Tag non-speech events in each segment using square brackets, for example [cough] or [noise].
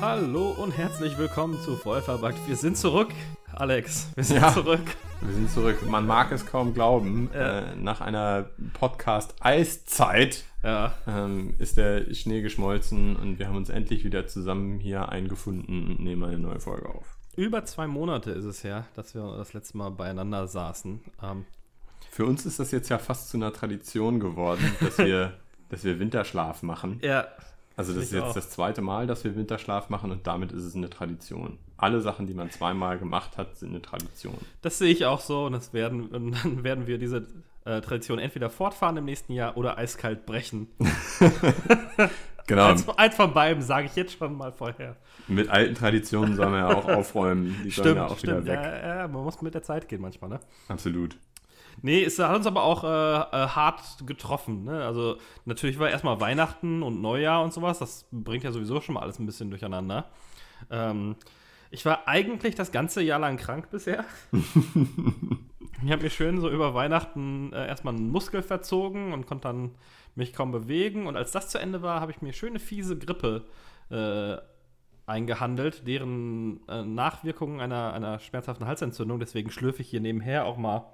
Hallo und herzlich willkommen zu Vollverbackt. Wir sind zurück, Alex. Wir sind Ja. zurück. Wir sind zurück. Man mag es kaum glauben. Äh, nach einer Podcast-Eiszeit Ja, ähm, ist der Schnee geschmolzen und wir haben uns endlich wieder zusammen hier eingefunden und nehmen eine neue Folge auf. Über zwei Monate ist es her, dass wir das letzte Mal beieinander saßen. Ähm, Für uns ist das jetzt ja fast zu einer Tradition geworden, [laughs] dass wir, dass wir Winterschlaf machen. ja, Also das ist jetzt auch. das zweite Mal, dass wir Winterschlaf machen und damit ist es eine Tradition. Alle Sachen, die man zweimal gemacht hat, sind eine Tradition. das sehe ich auch so und, das werden, und [laughs] dann werden wir diese äh, Tradition entweder fortfahren im nächsten Jahr oder eiskalt brechen. [laughs] Genau. Eins, eins von beiden sage ich jetzt schon mal vorher. Mit alten Traditionen sollen wir ja auch aufräumen. Die sollen ja auch stimmt. wieder weg. Ja, ja, man muss mit der Zeit gehen manchmal, ne? Absolut. Nee, es hat uns aber auch äh, äh, hart getroffen. Ne? Also natürlich war erstmal Weihnachten und Neujahr und sowas. Das bringt ja sowieso schon mal alles ein bisschen durcheinander. Ähm, ich war eigentlich das ganze Jahr lang krank bisher. [laughs] ich habe mir schön so über Weihnachten äh, erstmal einen Muskel verzogen und konnte dann mich kaum bewegen. Und als das zu Ende war, habe ich mir schöne fiese Grippe äh, eingehandelt, deren äh, Nachwirkungen einer, einer schmerzhaften Halsentzündung. Deswegen schlürfe ich hier nebenher auch mal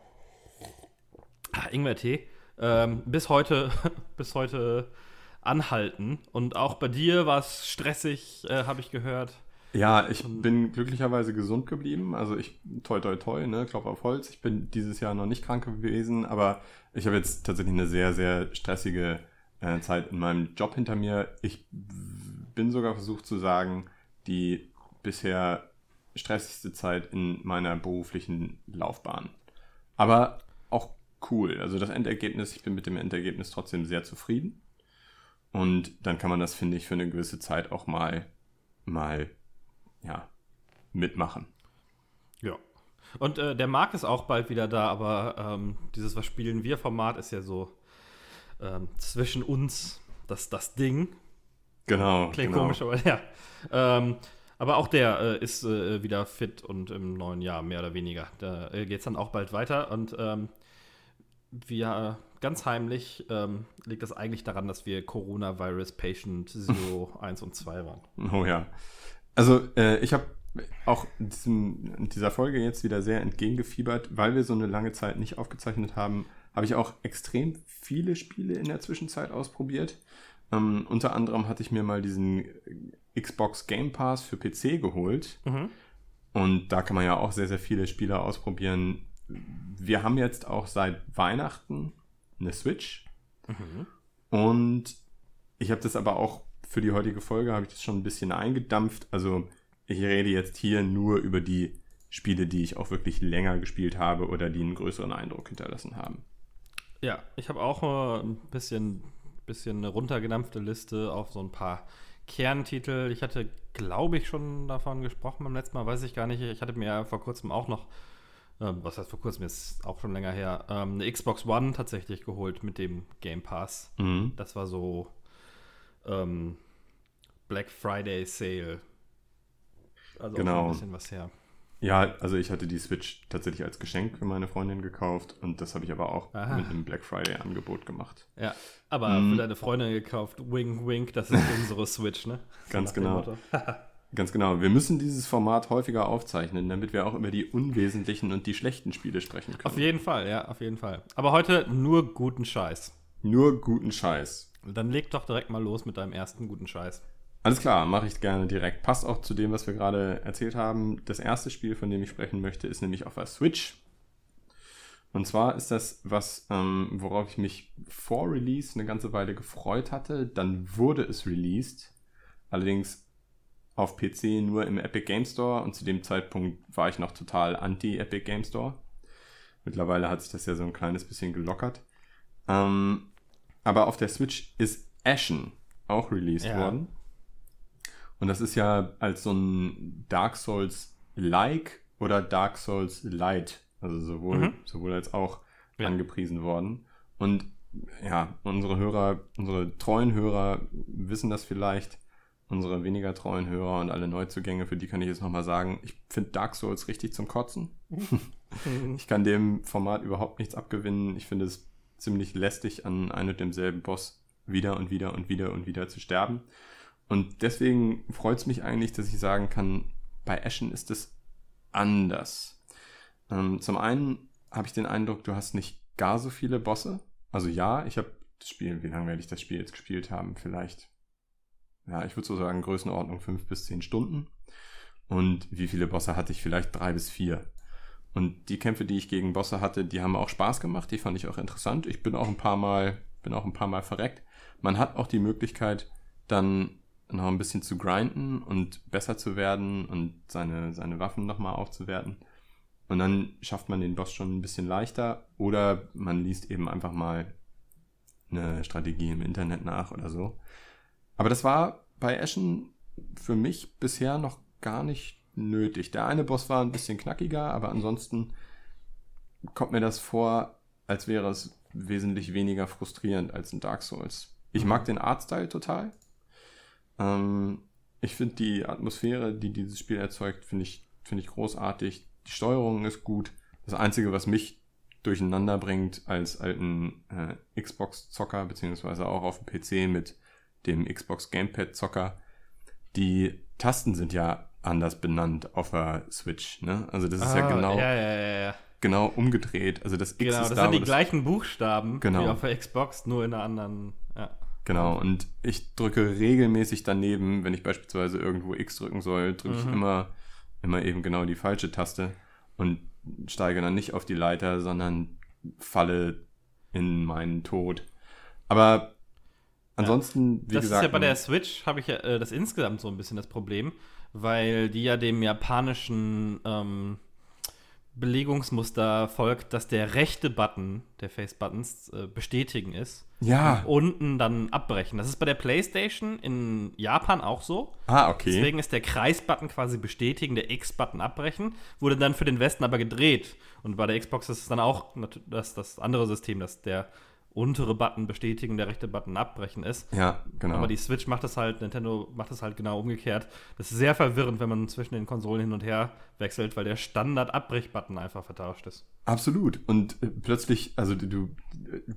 Ingwertee. Ähm, bis heute, [laughs] bis heute anhalten. Und auch bei dir war es stressig, äh, habe ich gehört. Ja, ich bin glücklicherweise gesund geblieben. Also ich, toi, toi, toi, ne, Klopf auf Holz. Ich bin dieses Jahr noch nicht krank gewesen, aber ich habe jetzt tatsächlich eine sehr, sehr stressige äh, Zeit in meinem Job hinter mir. Ich bin sogar versucht zu sagen, die bisher stressigste Zeit in meiner beruflichen Laufbahn. Aber auch cool. Also das Endergebnis, ich bin mit dem Endergebnis trotzdem sehr zufrieden. Und dann kann man das, finde ich, für eine gewisse Zeit auch mal, mal, ja, mitmachen. Ja. Und äh, der Marc ist auch bald wieder da, aber ähm, dieses Was spielen wir Format ist ja so ähm, zwischen uns das, das Ding. Genau. Klingt genau. komisch, aber [laughs] ja. Ähm, aber auch der äh, ist äh, wieder fit und im neuen Jahr mehr oder weniger. Da äh, geht es dann auch bald weiter und ähm, wir ganz heimlich ähm, liegt das eigentlich daran, dass wir Coronavirus Patient 0, 1 [laughs] und 2 waren. Oh ja. Also äh, ich habe auch diesem, dieser Folge jetzt wieder sehr entgegengefiebert, weil wir so eine lange Zeit nicht aufgezeichnet haben, habe ich auch extrem viele Spiele in der Zwischenzeit ausprobiert. Ähm, unter anderem hatte ich mir mal diesen Xbox Game Pass für PC geholt. Mhm. Und da kann man ja auch sehr, sehr viele Spiele ausprobieren. Wir haben jetzt auch seit Weihnachten eine Switch. Und ich habe das aber auch für die heutige Folge, habe ich das schon ein bisschen eingedampft. Also ich rede jetzt hier nur über die Spiele, die ich auch wirklich länger gespielt habe oder die einen größeren Eindruck hinterlassen haben. Ja, ich habe auch äh, ein bisschen, bisschen eine runtergedampfte Liste auf so ein paar Kerntitel. Ich hatte, glaube ich, schon davon gesprochen beim letzten Mal, weiß ich gar nicht. Ich hatte mir vor kurzem auch noch, ähm, was heißt vor kurzem, ist auch schon länger her, ähm, eine Xbox One tatsächlich geholt mit dem Game Pass. Mhm. Das war so ähm, Black Friday Sale. Also auch Genau. ein bisschen was her. Ja, also ich hatte die Switch tatsächlich als Geschenk für meine Freundin gekauft und das habe ich aber auch Aha. mit einem Black Friday Angebot gemacht. Ja, aber Mhm. für deine Freundin gekauft, wink, wink, das ist [laughs] unsere Switch, ne? Ganz genau. [laughs] Ganz genau. Wir müssen dieses Format häufiger aufzeichnen, damit wir auch über die unwesentlichen und die schlechten Spiele sprechen können. Auf jeden Fall, ja, auf jeden Fall. Aber heute nur guten Scheiß. Nur guten Scheiß. Dann leg doch direkt mal los mit deinem ersten guten Scheiß. Alles klar, mache ich gerne direkt. Passt auch zu dem, was wir gerade erzählt haben. Das erste Spiel, von dem ich sprechen möchte, ist nämlich auf der Switch. Und zwar ist das was, ähm, worauf ich mich vor Release eine ganze Weile gefreut hatte. Dann wurde es released. Allerdings auf PC nur im Epic Game Store und zu dem Zeitpunkt war ich noch total anti-Epic Game Store. Mittlerweile hat sich das ja so ein kleines bisschen gelockert. Ähm, aber auf der Switch ist Ashen auch released Ja. worden. Und das ist ja als so ein Dark Souls-like oder Dark Souls Light, also sowohl, Mhm. sowohl als auch Ja. angepriesen worden. Und ja, unsere Hörer, unsere treuen Hörer wissen das vielleicht. unsere weniger treuen Hörer und alle Neuzugänge, für die kann ich jetzt nochmal sagen, ich finde Dark Souls richtig zum Kotzen. [laughs] ich kann dem Format überhaupt nichts abgewinnen. Ich finde es ziemlich lästig, an einem und demselben Boss wieder und wieder und wieder und wieder zu sterben. Und deswegen freut es mich eigentlich, dass ich sagen kann, bei Ashen ist es anders. Ähm, zum einen habe ich den Eindruck, du hast nicht gar so viele Bosse. Also ja, ich habe das Spiel, wie lange werde ich das Spiel jetzt gespielt haben? Vielleicht, ja, ich würde so sagen, Größenordnung fünf bis zehn Stunden. Und wie viele Bosse hatte ich? Vielleicht drei bis vier. Und die Kämpfe, die ich gegen Bosse hatte, die haben auch Spaß gemacht, die fand ich auch interessant. Ich bin auch ein paar Mal, bin auch ein paar Mal verreckt. Man hat auch die Möglichkeit, dann noch ein bisschen zu grinden und besser zu werden und seine, seine Waffen nochmal aufzuwerten. Und dann schafft man den Boss schon ein bisschen leichter oder man liest eben einfach mal eine Strategie im Internet nach oder so. Aber das war bei Ashen für mich bisher noch gar nicht nötig. Der eine Boss war ein bisschen knackiger, aber ansonsten kommt mir das vor, als wäre es wesentlich weniger frustrierend als in Dark Souls. Ich mag den Artstyle total. Ähm, ich finde die Atmosphäre, die dieses Spiel erzeugt, finde ich, finde ich großartig. Die Steuerung ist gut. Das Einzige, was mich durcheinander bringt als alten äh, Xbox-Zocker, beziehungsweise auch auf dem PC mit dem Xbox Gamepad-Zocker, die Tasten sind ja anders benannt auf der Switch. Ne? Also das ist ah, ja genau, ja, ja, ja, genau umgedreht. Also das X genau, ist das da, sind die gleichen Buchstaben genau. wie auf der Xbox, nur in einer anderen. Genau, und ich drücke regelmäßig daneben, wenn ich beispielsweise irgendwo X drücken soll, drücke mhm. ich immer, immer eben genau die falsche Taste und steige dann nicht auf die Leiter, sondern falle in meinen Tod. Aber ansonsten, ja. wie das gesagt. Das ist ja bei der Switch, habe ich ja äh, das insgesamt so ein bisschen das Problem, weil die ja dem japanischen ähm, Belegungsmuster folgt, dass der rechte Button der Face-Buttons äh, bestätigen ist. Ja. Und unten dann abbrechen. Das ist bei der PlayStation in Japan auch so. Ah, okay. Deswegen ist der Kreis-Button quasi bestätigen, der X-Button abbrechen. Wurde dann für den Westen aber gedreht. Und bei der Xbox ist es dann auch das, das andere System, dass der untere Button bestätigen, der rechte Button abbrechen ist. Ja, genau. Aber die Switch macht das halt, Nintendo macht das halt genau umgekehrt. Das ist sehr verwirrend, wenn man zwischen den Konsolen hin und her wechselt, weil der Standard-Abbrech-Button einfach vertauscht ist. Absolut. Und äh, plötzlich, also du,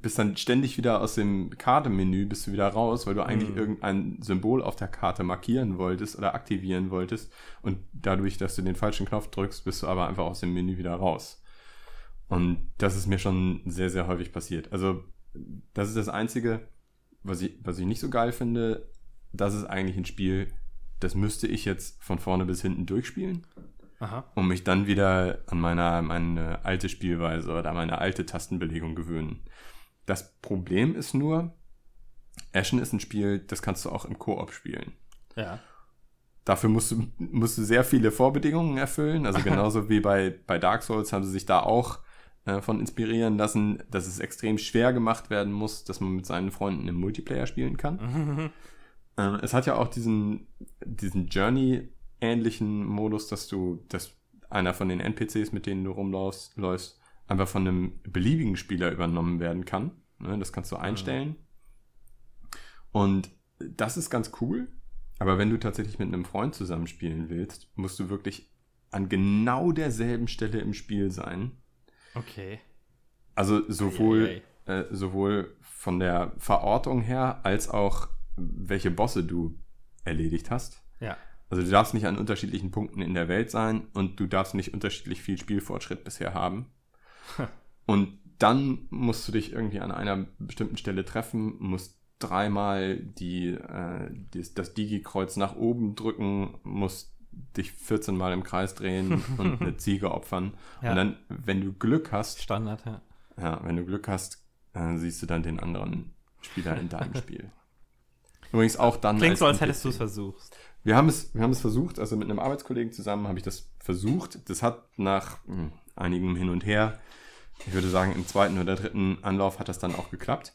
bist dann ständig wieder aus dem Kartenmenü, bist du wieder raus, weil du eigentlich mm. irgendein Symbol auf der Karte markieren wolltest oder aktivieren wolltest. Und dadurch, dass du den falschen Knopf drückst, bist du aber einfach aus dem Menü wieder raus. Und das ist mir schon sehr, sehr häufig passiert. Also das ist das Einzige, was ich, was ich nicht so geil finde. Das ist eigentlich ein Spiel, das müsste ich jetzt von vorne bis hinten durchspielen. Aha. Und mich dann wieder an meine, meine alte Spielweise oder meine alte Tastenbelegung gewöhnen. Das Problem ist nur, Ashen ist ein Spiel, das kannst du auch im Koop spielen. Ja. Dafür musst du, musst du sehr viele Vorbedingungen erfüllen. Also [laughs] genauso wie bei, bei Dark Souls haben sie sich da auch äh, von inspirieren lassen, dass es extrem schwer gemacht werden muss, dass man mit seinen Freunden im Multiplayer spielen kann. [laughs] äh, es hat ja auch diesen, diesen Journey-ähnlichen Modus, dass du, dass einer von den NPCs, mit denen du rumläufst, läufst, einfach von einem beliebigen Spieler übernommen werden kann. Ne, das kannst du einstellen. Mhm. Und das ist ganz cool. Aber wenn du tatsächlich mit einem Freund zusammenspielen willst, musst du wirklich an genau derselben Stelle im Spiel sein. Okay. Also sowohl, äh, sowohl von der Verortung her als auch welche Bosse du erledigt hast. Ja. Also du darfst nicht an unterschiedlichen Punkten in der Welt sein und du darfst nicht unterschiedlich viel Spielfortschritt bisher haben. [laughs] und dann musst du dich irgendwie an einer bestimmten Stelle treffen, musst dreimal die, äh, die das Digi-Kreuz nach oben drücken, musst dich 14 Mal im Kreis drehen [laughs] und eine Ziege opfern. Ja. Und dann, wenn du Glück hast. Standard, ja. Ja, wenn du Glück hast, äh, siehst du dann den anderen Spieler in deinem [laughs] Spiel. Übrigens auch dann. Klingt als so, als hättest du es versucht. Wir haben es, wir haben es versucht, also mit einem Arbeitskollegen zusammen habe ich das versucht. Das hat nach mh, hm, einigem Hin und Her, ich würde sagen, im zweiten oder dritten Anlauf hat das dann auch geklappt.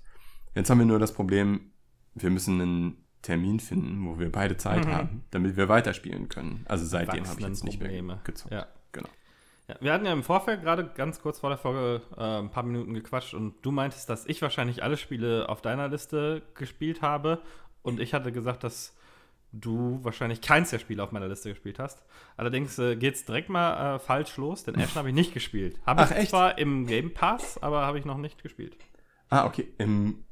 Jetzt haben wir nur das Problem, wir müssen einen Termin finden, wo wir beide Zeit mhm. haben, damit wir weiterspielen können. Also seitdem habe ich jetzt nicht mehr gezockt. Ja. Genau. Ja, wir hatten ja im Vorfeld gerade ganz kurz vor der Folge äh, ein paar Minuten gequatscht und du meintest, dass ich wahrscheinlich alle Spiele auf deiner Liste gespielt habe und ich hatte gesagt, dass du wahrscheinlich keins der Spiele auf meiner Liste gespielt hast. Allerdings äh, geht es direkt mal äh, falsch los, denn Ashen [laughs] habe ich nicht gespielt. Habe ich echt? zwar im Game Pass, aber habe ich noch nicht gespielt. Ah, okay. Im,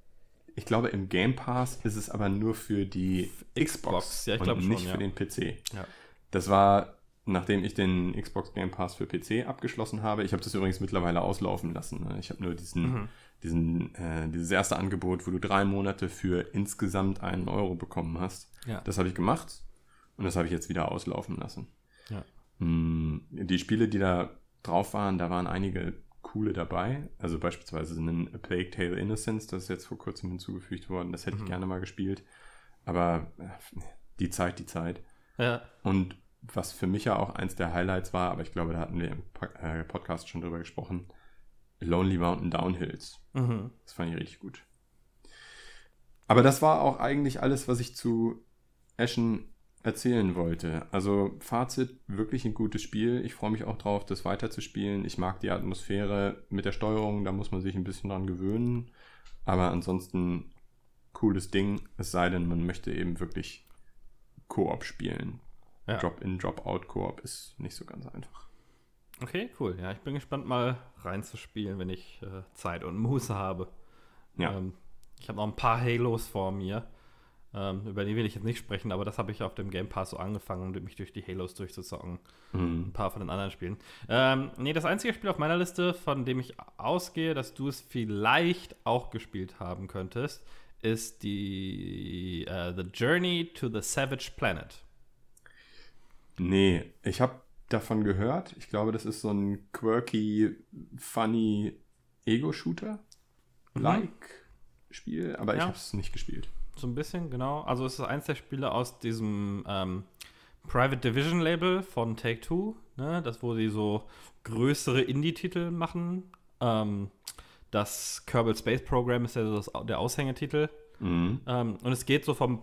ich glaube, im Game Pass ist es aber nur für die Xbox, ja, ich und schon, nicht ja. für den PC. Ja. Das war, nachdem ich den Xbox Game Pass für PC abgeschlossen habe. Ich habe das übrigens mittlerweile auslaufen lassen. ne? Ich habe nur diesen, Mhm. diesen, äh, dieses erste Angebot, wo du drei Monate für insgesamt einen Euro bekommen hast. Ja. Das habe ich gemacht und das habe ich jetzt wieder auslaufen lassen. Ja. Mm, Die Spiele, die da drauf waren, da waren einige coole dabei. Also beispielsweise ein A Plague Tale Innocence, das ist jetzt vor kurzem hinzugefügt worden. Das hätte Mhm. ich gerne mal gespielt. Aber äh, die Zeit, die Zeit. Ja. Und was für mich ja auch eins der Highlights war, aber ich glaube, da hatten wir im äh, Podcast schon drüber gesprochen, Lonely Mountain Downhills. Mhm. Das fand ich richtig gut. Aber das war auch eigentlich alles, was ich zu Ashen erzählen wollte. Also Fazit, wirklich ein gutes Spiel. Ich freue mich auch drauf, das weiterzuspielen. Ich mag die Atmosphäre mit der Steuerung, da muss man sich ein bisschen dran gewöhnen. Aber ansonsten cooles Ding, es sei denn, man möchte eben wirklich Koop spielen. Ja. Drop-in, Drop-out-Koop ist nicht so ganz einfach. Okay, cool. Ja, ich bin gespannt, mal reinzuspielen, wenn ich äh, Zeit und Muße habe. Ja. Ähm, ich habe noch ein paar Halos vor mir. Ähm, über die will ich jetzt nicht sprechen, aber das habe ich auf dem Game Pass so angefangen, mich durch die Halos durchzuzocken. Mhm. Ein paar von den anderen Spielen. Ähm, nee, das einzige Spiel auf meiner Liste, von dem ich ausgehe, dass du es vielleicht auch gespielt haben könntest, ist die äh, The Journey to the Savage Planet. Nee, ich habe davon gehört. Ich glaube, das ist so ein quirky, funny Ego-Shooter-like Spiel, aber ich Ja. habe es nicht gespielt. So ein bisschen, genau. Also es ist eins der Spiele aus diesem ähm, Private Division Label von Take-Two, ne? das wo sie so größere Indie-Titel machen. Ähm, das Kerbal Space Program ist ja so das, der Aushängetitel. Mhm. Ähm, und es geht so vom,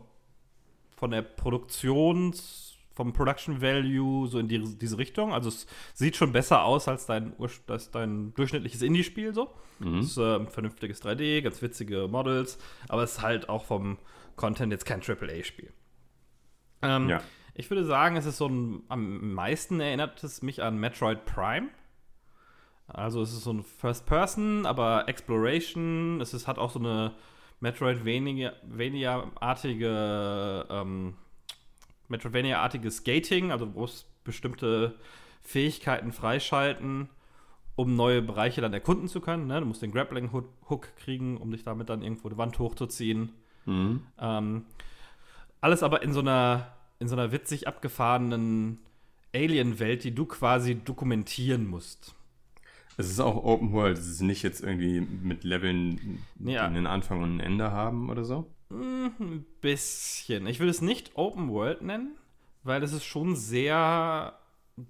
von der Produktions, vom Production Value so in die, diese Richtung. Also es sieht schon besser aus als dein, als dein durchschnittliches Indie-Spiel so. Mhm. Es ist äh, ein vernünftiges 3D, ganz witzige Models, aber es ist halt auch vom Content jetzt kein AAA-Spiel. Ähm, Ja. Ich würde sagen, es ist so ein, am meisten erinnert es mich an Metroid Prime. Also es ist so ein First Person, aber Exploration. Es ist, hat auch so eine Metroidvania-artige ähm, Metroidvania-artige Skating, also wo es bestimmte Fähigkeiten freischalten, um neue Bereiche dann erkunden zu können. Ne? Du musst den Grappling-Hook kriegen, um dich damit dann irgendwo die Wand hochzuziehen. Mhm. Ähm, alles aber in so einer, in so einer witzig abgefahrenen Alien-Welt, die du quasi dokumentieren musst. Es ist auch Open World. Es ist nicht jetzt irgendwie mit Leveln, die Ja. einen Anfang und ein Ende haben oder so. Mm, Ein bisschen. Ich würde es nicht Open World nennen, weil es ist schon sehr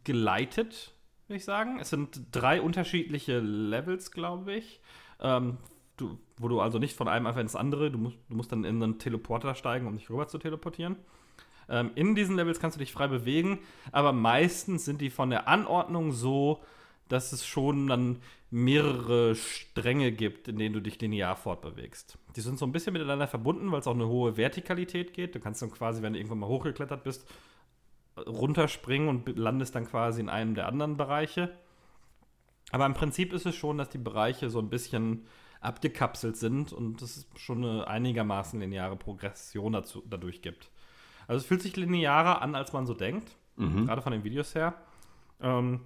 geleitet, würde ich sagen. Es sind drei unterschiedliche Levels, glaube ich. Ähm, du, wo du also nicht von einem einfach ins andere, du musst, du musst dann in einen Teleporter steigen, um dich rüber zu teleportieren. Ähm, in diesen Levels kannst du dich frei bewegen, aber meistens sind die von der Anordnung so, dass es schon dann mehrere Stränge gibt, in denen du dich linear fortbewegst. Die sind so ein bisschen miteinander verbunden, weil es auch eine hohe Vertikalität geht. Du kannst dann quasi, wenn du irgendwann mal hochgeklettert bist, runterspringen und landest dann quasi in einem der anderen Bereiche. Aber im Prinzip ist es schon, dass die Bereiche so ein bisschen abgekapselt sind und es schon eine einigermaßen lineare Progression dazu, dadurch gibt. Also es fühlt sich linearer an, als man so denkt, Mhm. gerade von den Videos her. Ähm,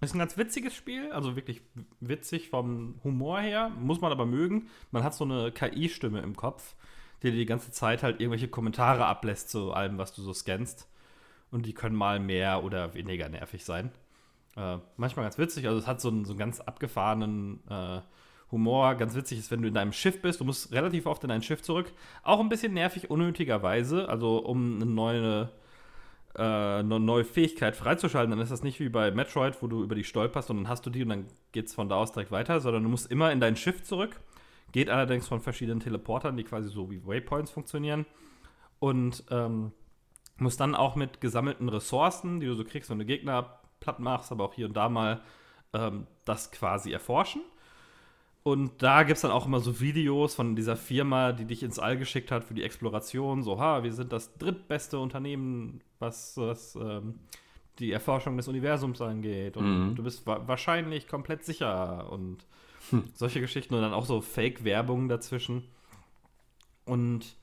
ist ein ganz witziges Spiel, also wirklich witzig vom Humor her, muss man aber mögen. Man hat so eine KI-Stimme im Kopf, die dir die ganze Zeit halt irgendwelche Kommentare ablässt zu allem, was du so scannst. Und die können mal mehr oder weniger nervig sein. Äh, manchmal ganz witzig, also es hat so einen, so einen ganz abgefahrenen äh, Humor. Ganz witzig ist, wenn du in deinem Schiff bist, du musst relativ oft in dein Schiff zurück. Auch ein bisschen nervig, unnötigerweise, also um eine neue äh, eine neue Fähigkeit freizuschalten, dann ist das nicht wie bei Metroid, wo du über die stolperst und dann hast du die und dann geht es von da aus direkt weiter, sondern du musst immer in dein Schiff zurück. Geht allerdings von verschiedenen Teleportern, die quasi so wie Waypoints funktionieren. Und ähm, musst dann auch mit gesammelten Ressourcen, die du so kriegst, wenn du Gegner platt machst, aber auch hier und da mal ähm, das quasi erforschen. Und da gibt es dann auch immer so Videos von dieser Firma, die dich ins All geschickt hat für die Exploration. So, ha, wir sind das drittbeste Unternehmen, was, was ähm, die Erforschung des Universums angeht. Und mhm. du bist wa wahrscheinlich komplett sicher. Und hm. solche Geschichten und dann auch so Fake-Werbung dazwischen. Und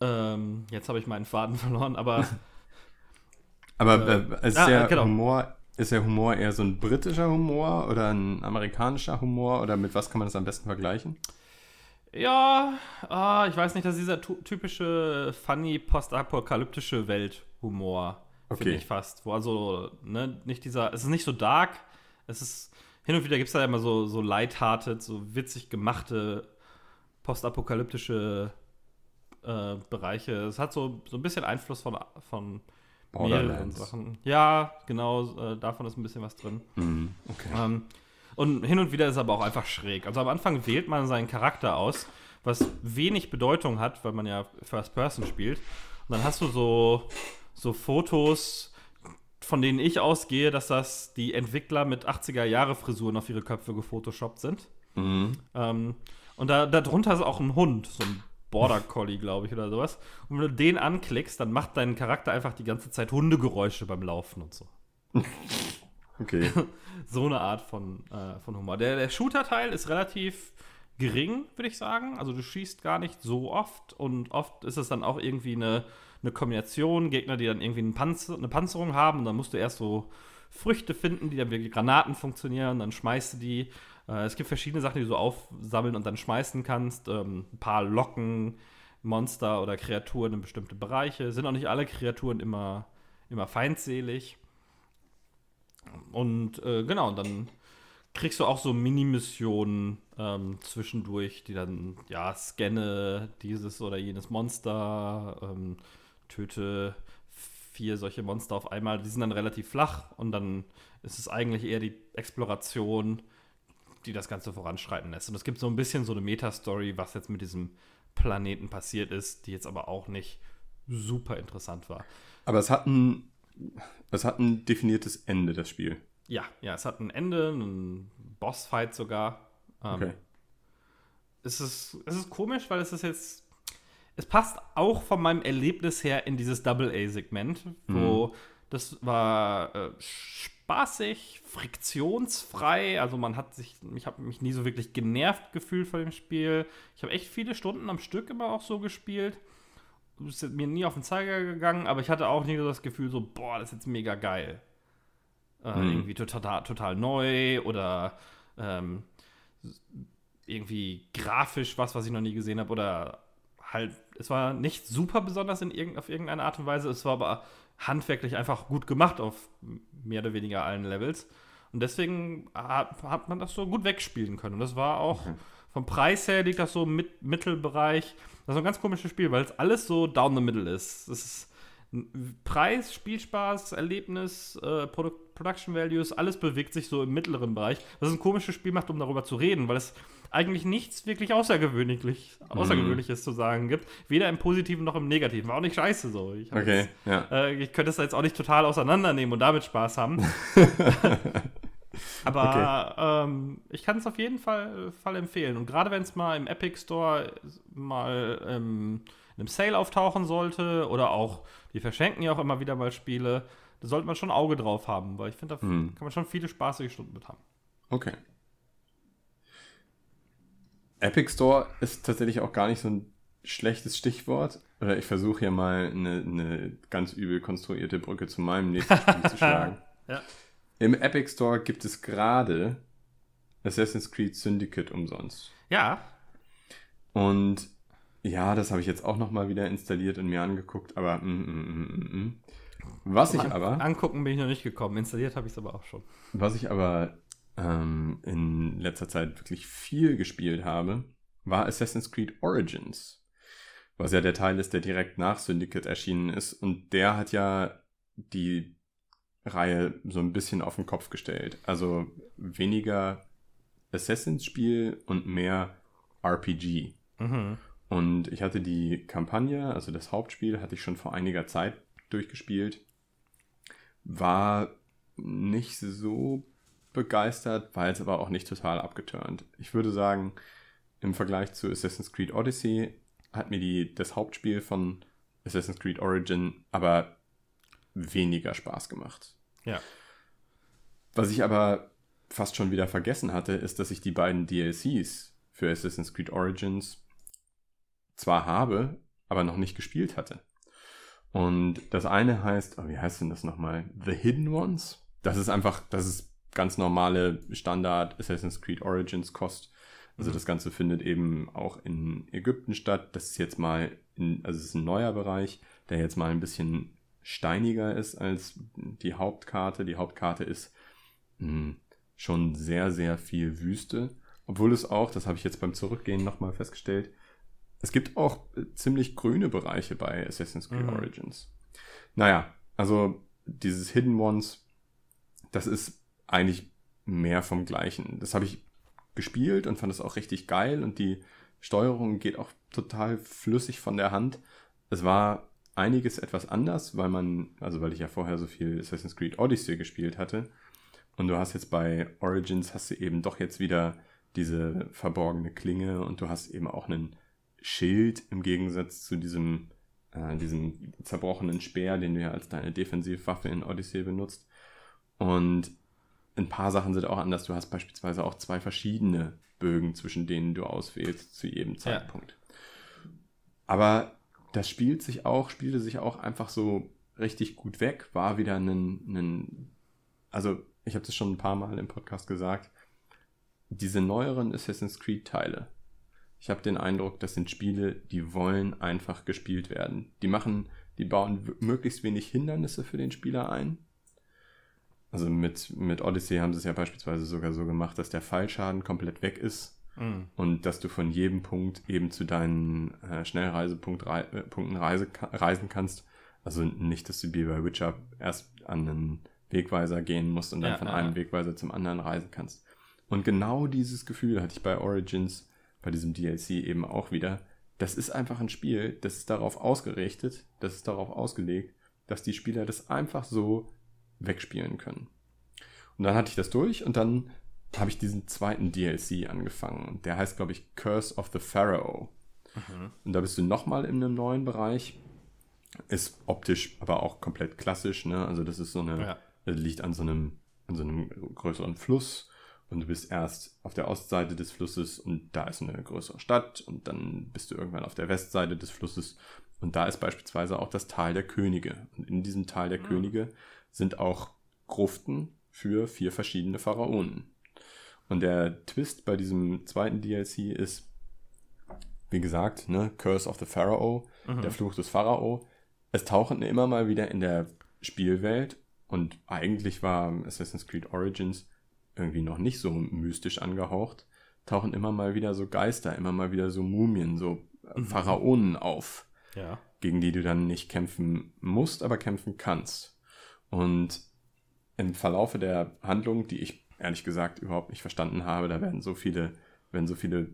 ähm, jetzt habe ich meinen Faden [laughs] verloren, aber. [laughs] aber äh, äh, ist, ah, der genau. Humor, ist der Humor eher so ein britischer Humor oder ein amerikanischer Humor oder mit was kann man das am besten vergleichen? Ja, ah, ich weiß nicht, dass dieser typische funny postapokalyptische Welthumor, okay. finde ich fast. Wo also, ne, nicht dieser, es ist nicht so dark, es ist, hin und wieder gibt es da immer so, so lighthearted, so witzig gemachte postapokalyptische äh, Bereiche. Es hat so, so ein bisschen Einfluss von, von mehreren Sachen. Ja, genau, äh, davon ist ein bisschen was drin. Mhm, okay. Ähm, und hin und wieder ist es aber auch einfach schräg. Also am Anfang wählt man seinen Charakter aus, was wenig Bedeutung hat, weil man ja First Person spielt. Und dann hast du so, so Fotos, von denen ich ausgehe, dass das die Entwickler mit 80er-Jahre-Frisuren auf ihre Köpfe gefotoshoppt sind. Mhm. Ähm, und da, darunter ist auch ein Hund, so ein Border Collie, glaube ich, oder sowas. Und wenn du den anklickst, dann macht dein Charakter einfach die ganze Zeit Hundegeräusche beim Laufen und so. [laughs] Okay. [laughs] so eine Art von, äh, von Humor. Der, der Shooter-Teil ist relativ gering, würde ich sagen. Also du schießt gar nicht so oft und oft ist es dann auch irgendwie eine, eine Kombination, Gegner, die dann irgendwie Panzer, eine Panzerung haben und dann musst du erst so Früchte finden, die dann wie Granaten funktionieren, dann schmeißt du die äh, es gibt verschiedene Sachen, die du aufsammeln und dann schmeißen kannst. Ähm, ein paar Locken, Monster oder Kreaturen in bestimmte Bereiche. Sind auch nicht alle Kreaturen immer, immer feindselig. Und äh, genau, dann kriegst du auch so Mini-Missionen ähm, zwischendurch, die dann, ja, scanne dieses oder jenes Monster, ähm, töte vier solche Monster auf einmal. Die sind dann relativ flach und dann ist es eigentlich eher die Exploration die das Ganze voranschreiten lässt. Und es gibt so ein bisschen so eine Meta-Story, was jetzt mit diesem Planeten passiert ist, die jetzt aber auch nicht super interessant war. Aber es hat ein, es hat ein definiertes Ende, das Spiel. Ja, ja, es hat ein Ende, einen Bossfight sogar. Ähm, okay. Es ist, es ist komisch, weil es ist jetzt. Es passt auch von meinem Erlebnis her in dieses Double-A-Segment, wo mhm. das war äh, spaßig, friktionsfrei. Also man hat sich, ich habe mich nie so wirklich genervt gefühlt vor dem Spiel. Ich habe echt viele Stunden am Stück immer auch so gespielt. Ist mir nie auf den Zeiger gegangen, aber ich hatte auch nie so das Gefühl, so, boah, das ist jetzt mega geil. Äh, mhm. Irgendwie total, total neu oder ähm, irgendwie grafisch was, was ich noch nie gesehen habe oder halt, es war nicht super besonders in irgend, auf irgendeine Art und Weise, es war aber handwerklich einfach gut gemacht auf mehr oder weniger allen Levels. Und deswegen hat, hat man das so gut wegspielen können. Und das war auch okay. Vom Preis her liegt das so im Mit Mittelbereich. Das ist ein ganz komisches Spiel, weil es alles so down the middle ist. Es ist Preis, Spielspaß, Erlebnis, äh, Produ Production Values, alles bewegt sich so im mittleren Bereich. Was ein komisches Spiel macht, um darüber zu reden, weil es eigentlich nichts wirklich außergewöhnlich. Außergewöhnliches zu sagen gibt. Weder im Positiven noch im Negativen. War auch nicht scheiße so. Ich, okay, jetzt, ja. äh, ich könnte es jetzt auch nicht total auseinandernehmen und damit Spaß haben. [laughs] [laughs] Aber okay. ähm, ich kann es auf jeden Fall, Fall empfehlen. Und gerade wenn es mal im Epic Store mal ähm, in einem Sale auftauchen sollte oder auch, die verschenken ja auch immer wieder mal Spiele, da sollte man schon ein Auge drauf haben, weil ich finde, da mhm. kann man schon viele spaßige Stunden mit haben. Okay. Epic Store ist tatsächlich auch gar nicht so ein schlechtes Stichwort. Oder ich versuche hier mal eine, eine, ganz übel konstruierte Brücke zu meinem nächsten Spiel zu schlagen. [laughs] Ja. Im Epic Store gibt es gerade Assassin's Creed Syndicate umsonst. Ja. Und ja, das habe ich jetzt auch nochmal wieder installiert und mir angeguckt, aber mm, mm, mm, mm. was ich aber. Angucken bin ich noch nicht gekommen, installiert habe ich es aber auch schon. Was ich aber ähm, in letzter Zeit wirklich viel gespielt habe, war Assassin's Creed Origins. Was ja der Teil ist, der direkt nach Syndicate erschienen ist. Und der hat ja die Reihe so ein bisschen auf den Kopf gestellt. Also weniger Assassin's-Spiel und mehr RPG. Mhm. Und ich hatte die Kampagne, also das Hauptspiel, hatte ich schon vor einiger Zeit durchgespielt. War nicht so begeistert, war jetzt aber auch nicht total abgeturnt. Ich würde sagen, im Vergleich zu Assassin's Creed Odyssey hat mir die, das Hauptspiel von Assassin's Creed Origin aber weniger Spaß gemacht. Ja. Was ich aber fast schon wieder vergessen hatte, ist, dass ich die beiden DLCs für Assassin's Creed Origins zwar habe, aber noch nicht gespielt hatte. Und das eine heißt, oh, wie heißt denn das nochmal? The Hidden Ones? Das ist einfach, das ist ganz normale Standard Assassin's Creed Origins Kost. Also mhm. das Ganze findet eben auch in Ägypten statt. Das ist jetzt mal, in, also es ist ein neuer Bereich, der jetzt mal ein bisschen steiniger ist als die Hauptkarte. Die Hauptkarte ist mh, hm, schon sehr, sehr viel Wüste. Obwohl es auch, das habe ich jetzt beim Zurückgehen nochmal festgestellt, es gibt auch äh, ziemlich grüne Bereiche bei Assassin's Creed mhm. Origins. Naja, also dieses Hidden Ones, das ist eigentlich mehr vom Gleichen. Das habe ich gespielt und fand es auch richtig geil und die Steuerung geht auch total flüssig von der Hand. Es war einiges etwas anders, weil man, also weil ich ja vorher so viel Assassin's Creed Odyssey gespielt hatte. Und du hast jetzt bei Origins hast du eben doch jetzt wieder diese verborgene Klinge und du hast eben auch einen Schild im Gegensatz zu diesem, äh, diesem zerbrochenen Speer, den du ja als deine Defensivwaffe in Odyssey benutzt. Und ein paar Sachen sind auch anders. Du hast beispielsweise auch zwei verschiedene Bögen, zwischen denen du auswählst zu jedem Zeitpunkt. Ja. Aber das spielt sich auch, spielte sich auch einfach so richtig gut weg, war wieder ein, also ich habe das schon ein paar Mal im Podcast gesagt, diese neueren Assassin's Creed Teile, ich habe den Eindruck, das sind Spiele, die wollen einfach gespielt werden. Die machen, die bauen möglichst wenig Hindernisse für den Spieler ein. Also mit, mit Odyssey haben sie es ja beispielsweise sogar so gemacht, dass der Fallschaden komplett weg ist mhm. und dass du von jedem Punkt eben zu deinen äh, Schnellreisepunkten äh, Reise, reisen kannst. Also nicht, dass du wie bei Witcher erst an einen Wegweiser gehen musst und dann ja, von ja, einem Wegweiser zum anderen reisen kannst. Und genau dieses Gefühl hatte ich bei Origins bei diesem DLC eben auch wieder. Das ist einfach ein Spiel, das ist darauf ausgerichtet, das ist darauf ausgelegt, dass die Spieler das einfach so wegspielen können. Und dann hatte ich das durch und dann habe ich diesen zweiten DLC angefangen. Der heißt, glaube ich, Curse of the Pharaoh. Mhm. Und da bist du nochmal in einem neuen Bereich. Ist optisch aber auch komplett klassisch, ne? Also das ist so eine, ja. liegt an so einem, an so einem größeren Fluss und du bist erst auf der Ostseite des Flusses und da ist eine größere Stadt und dann bist du irgendwann auf der Westseite des Flusses und da ist beispielsweise auch das Tal der Könige. Und in diesem Tal der mhm. Könige sind auch Gruften für vier verschiedene Pharaonen. Und der Twist bei diesem zweiten DLC ist, wie gesagt, ne, Curse of the Pharaoh, mhm. der Fluch des Pharao. Es tauchen immer mal wieder in der Spielwelt und eigentlich war Assassin's Creed Origins irgendwie noch nicht so mystisch angehaucht, tauchen immer mal wieder so Geister, immer mal wieder so Mumien, so mhm. Pharaonen auf, ja. gegen die du dann nicht kämpfen musst, aber kämpfen kannst. Und im Verlaufe der Handlung, die ich ehrlich gesagt überhaupt nicht verstanden habe, da werden so viele, werden so viele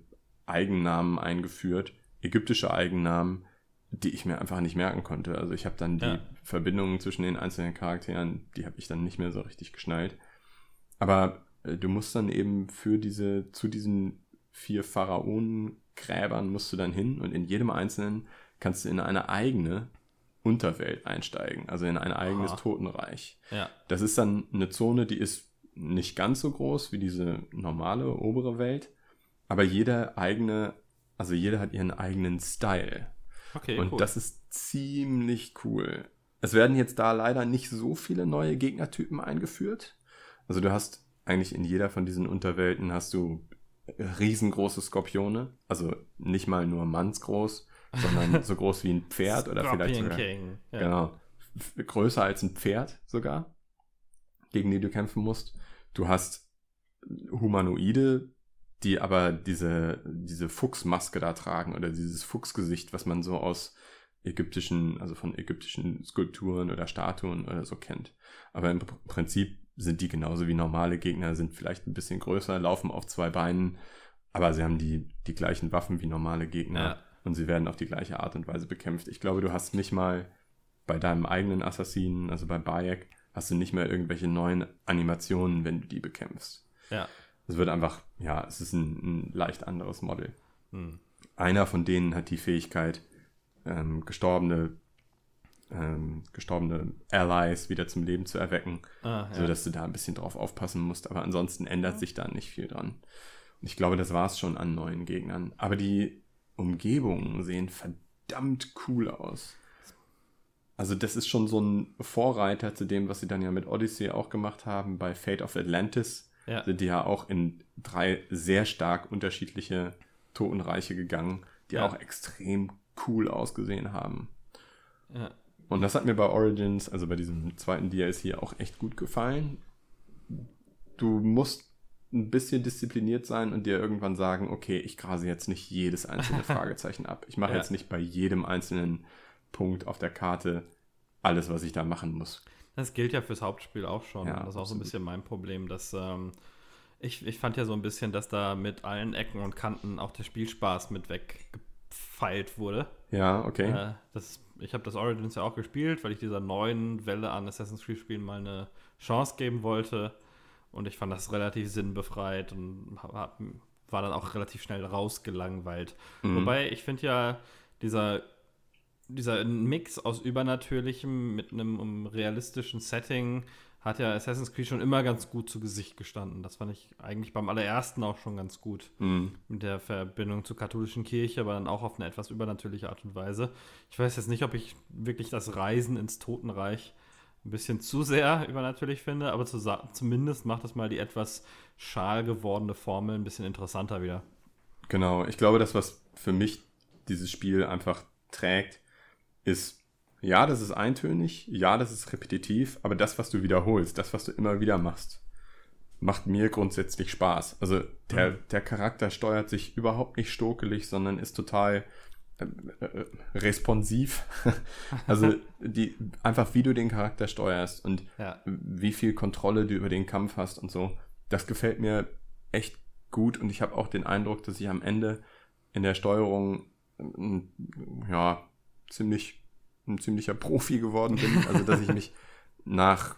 Eigennamen eingeführt, ägyptische Eigennamen, die ich mir einfach nicht merken konnte. Also ich habe dann die ja. Verbindungen zwischen den einzelnen Charakteren, die habe ich dann nicht mehr so richtig geschnallt. Aber äh, du musst dann eben für diese, zu diesen vier Pharaonengräbern musst du dann hin und in jedem einzelnen kannst du in eine eigene Unterwelt einsteigen, also in ein eigenes Aha. Totenreich. Ja. Das ist dann eine Zone, die ist nicht ganz so groß wie diese normale obere Welt, aber jeder eigene, also jeder hat ihren eigenen Style. Okay, und cool. das ist ziemlich cool. Es werden jetzt da leider nicht so viele neue Gegnertypen eingeführt. Also du hast eigentlich in jeder von diesen Unterwelten hast du riesengroße Skorpione, also nicht mal nur mannsgroß, sondern [laughs] so groß wie ein Pferd oder vielleicht sogar, King. Ja. genau größer als ein Pferd sogar, gegen die du kämpfen musst. Du hast Humanoide, die aber diese diese Fuchsmaske da tragen oder dieses Fuchsgesicht, was man so aus ägyptischen, also von ägyptischen Skulpturen oder Statuen oder so kennt. Aber im Prinzip sind die genauso wie normale Gegner, sind vielleicht ein bisschen größer, laufen auf zwei Beinen, aber sie haben die, die gleichen Waffen wie normale Gegner ja. und sie werden auf die gleiche Art und Weise bekämpft. Ich glaube, du hast nicht mal bei deinem eigenen Assassinen, also bei Bayek, hast du nicht mehr irgendwelche neuen Animationen, wenn du die bekämpfst. Ja. Es wird einfach, ja, es ist ein, ein leicht anderes Model. Hm. Einer von denen hat die Fähigkeit, ähm, gestorbene, ähm, gestorbene Allies wieder zum Leben zu erwecken, Ah, ja. sodass du da ein bisschen drauf aufpassen musst. Aber ansonsten ändert sich da nicht viel dran. Und ich glaube, das war es schon an neuen Gegnern. Aber die Umgebungen sehen verdammt cool aus. Also das ist schon so ein Vorreiter zu dem, was sie dann ja mit Odyssey auch gemacht haben. Bei Fate of Atlantis Ja. sind die ja auch in drei sehr stark unterschiedliche Totenreiche gegangen, die Ja. auch extrem cool ausgesehen haben. ja. Und das hat mir bei Origins, also bei diesem zweiten DLC, auch echt gut gefallen. Du musst ein bisschen diszipliniert sein und dir irgendwann sagen, okay, ich grase jetzt nicht jedes einzelne [laughs] Fragezeichen ab. Ich mache Ja. jetzt nicht bei jedem einzelnen Punkt auf der Karte alles, was ich da machen muss. Das gilt ja fürs Hauptspiel auch schon. Ja, das ist auch so ein bisschen mein Problem, dass ähm, ich, ich fand ja so ein bisschen, dass da mit allen Ecken und Kanten auch der Spielspaß mit weggefeilt wurde. Ja, okay. Äh, das, ich habe das Origins ja auch gespielt, weil ich dieser neuen Welle an Assassin's Creed-Spielen mal eine Chance geben wollte. Und ich fand das relativ sinnbefreit und hab, war dann auch relativ schnell rausgelangweilt. Mhm. Wobei ich finde ja, dieser, dieser Mix aus Übernatürlichem mit einem um, realistischen Setting hat ja Assassin's Creed schon immer ganz gut zu Gesicht gestanden. Das fand ich eigentlich beim allerersten auch schon ganz gut Mhm. mit der Verbindung zur katholischen Kirche, aber dann auch auf eine etwas übernatürliche Art und Weise. Ich weiß jetzt nicht, ob ich wirklich das Reisen ins Totenreich ein bisschen zu sehr übernatürlich finde, aber zu, zumindest macht das mal die etwas schal gewordene Formel ein bisschen interessanter wieder. Genau, ich glaube, das, was für mich dieses Spiel einfach trägt, ist, ja, das ist eintönig, ja, das ist repetitiv, aber das, was du wiederholst, das, was du immer wieder machst, macht mir grundsätzlich Spaß. Also der, Mhm. der Charakter steuert sich überhaupt nicht stokelig, sondern ist total äh, äh, responsiv. [laughs] also die, einfach wie du den Charakter steuerst und Ja. wie viel Kontrolle du über den Kampf hast und so. Das gefällt mir echt gut und ich habe auch den Eindruck, dass ich am Ende in der Steuerung ähm, ja ziemlich ein ziemlicher Profi geworden bin. Also dass ich mich [laughs] nach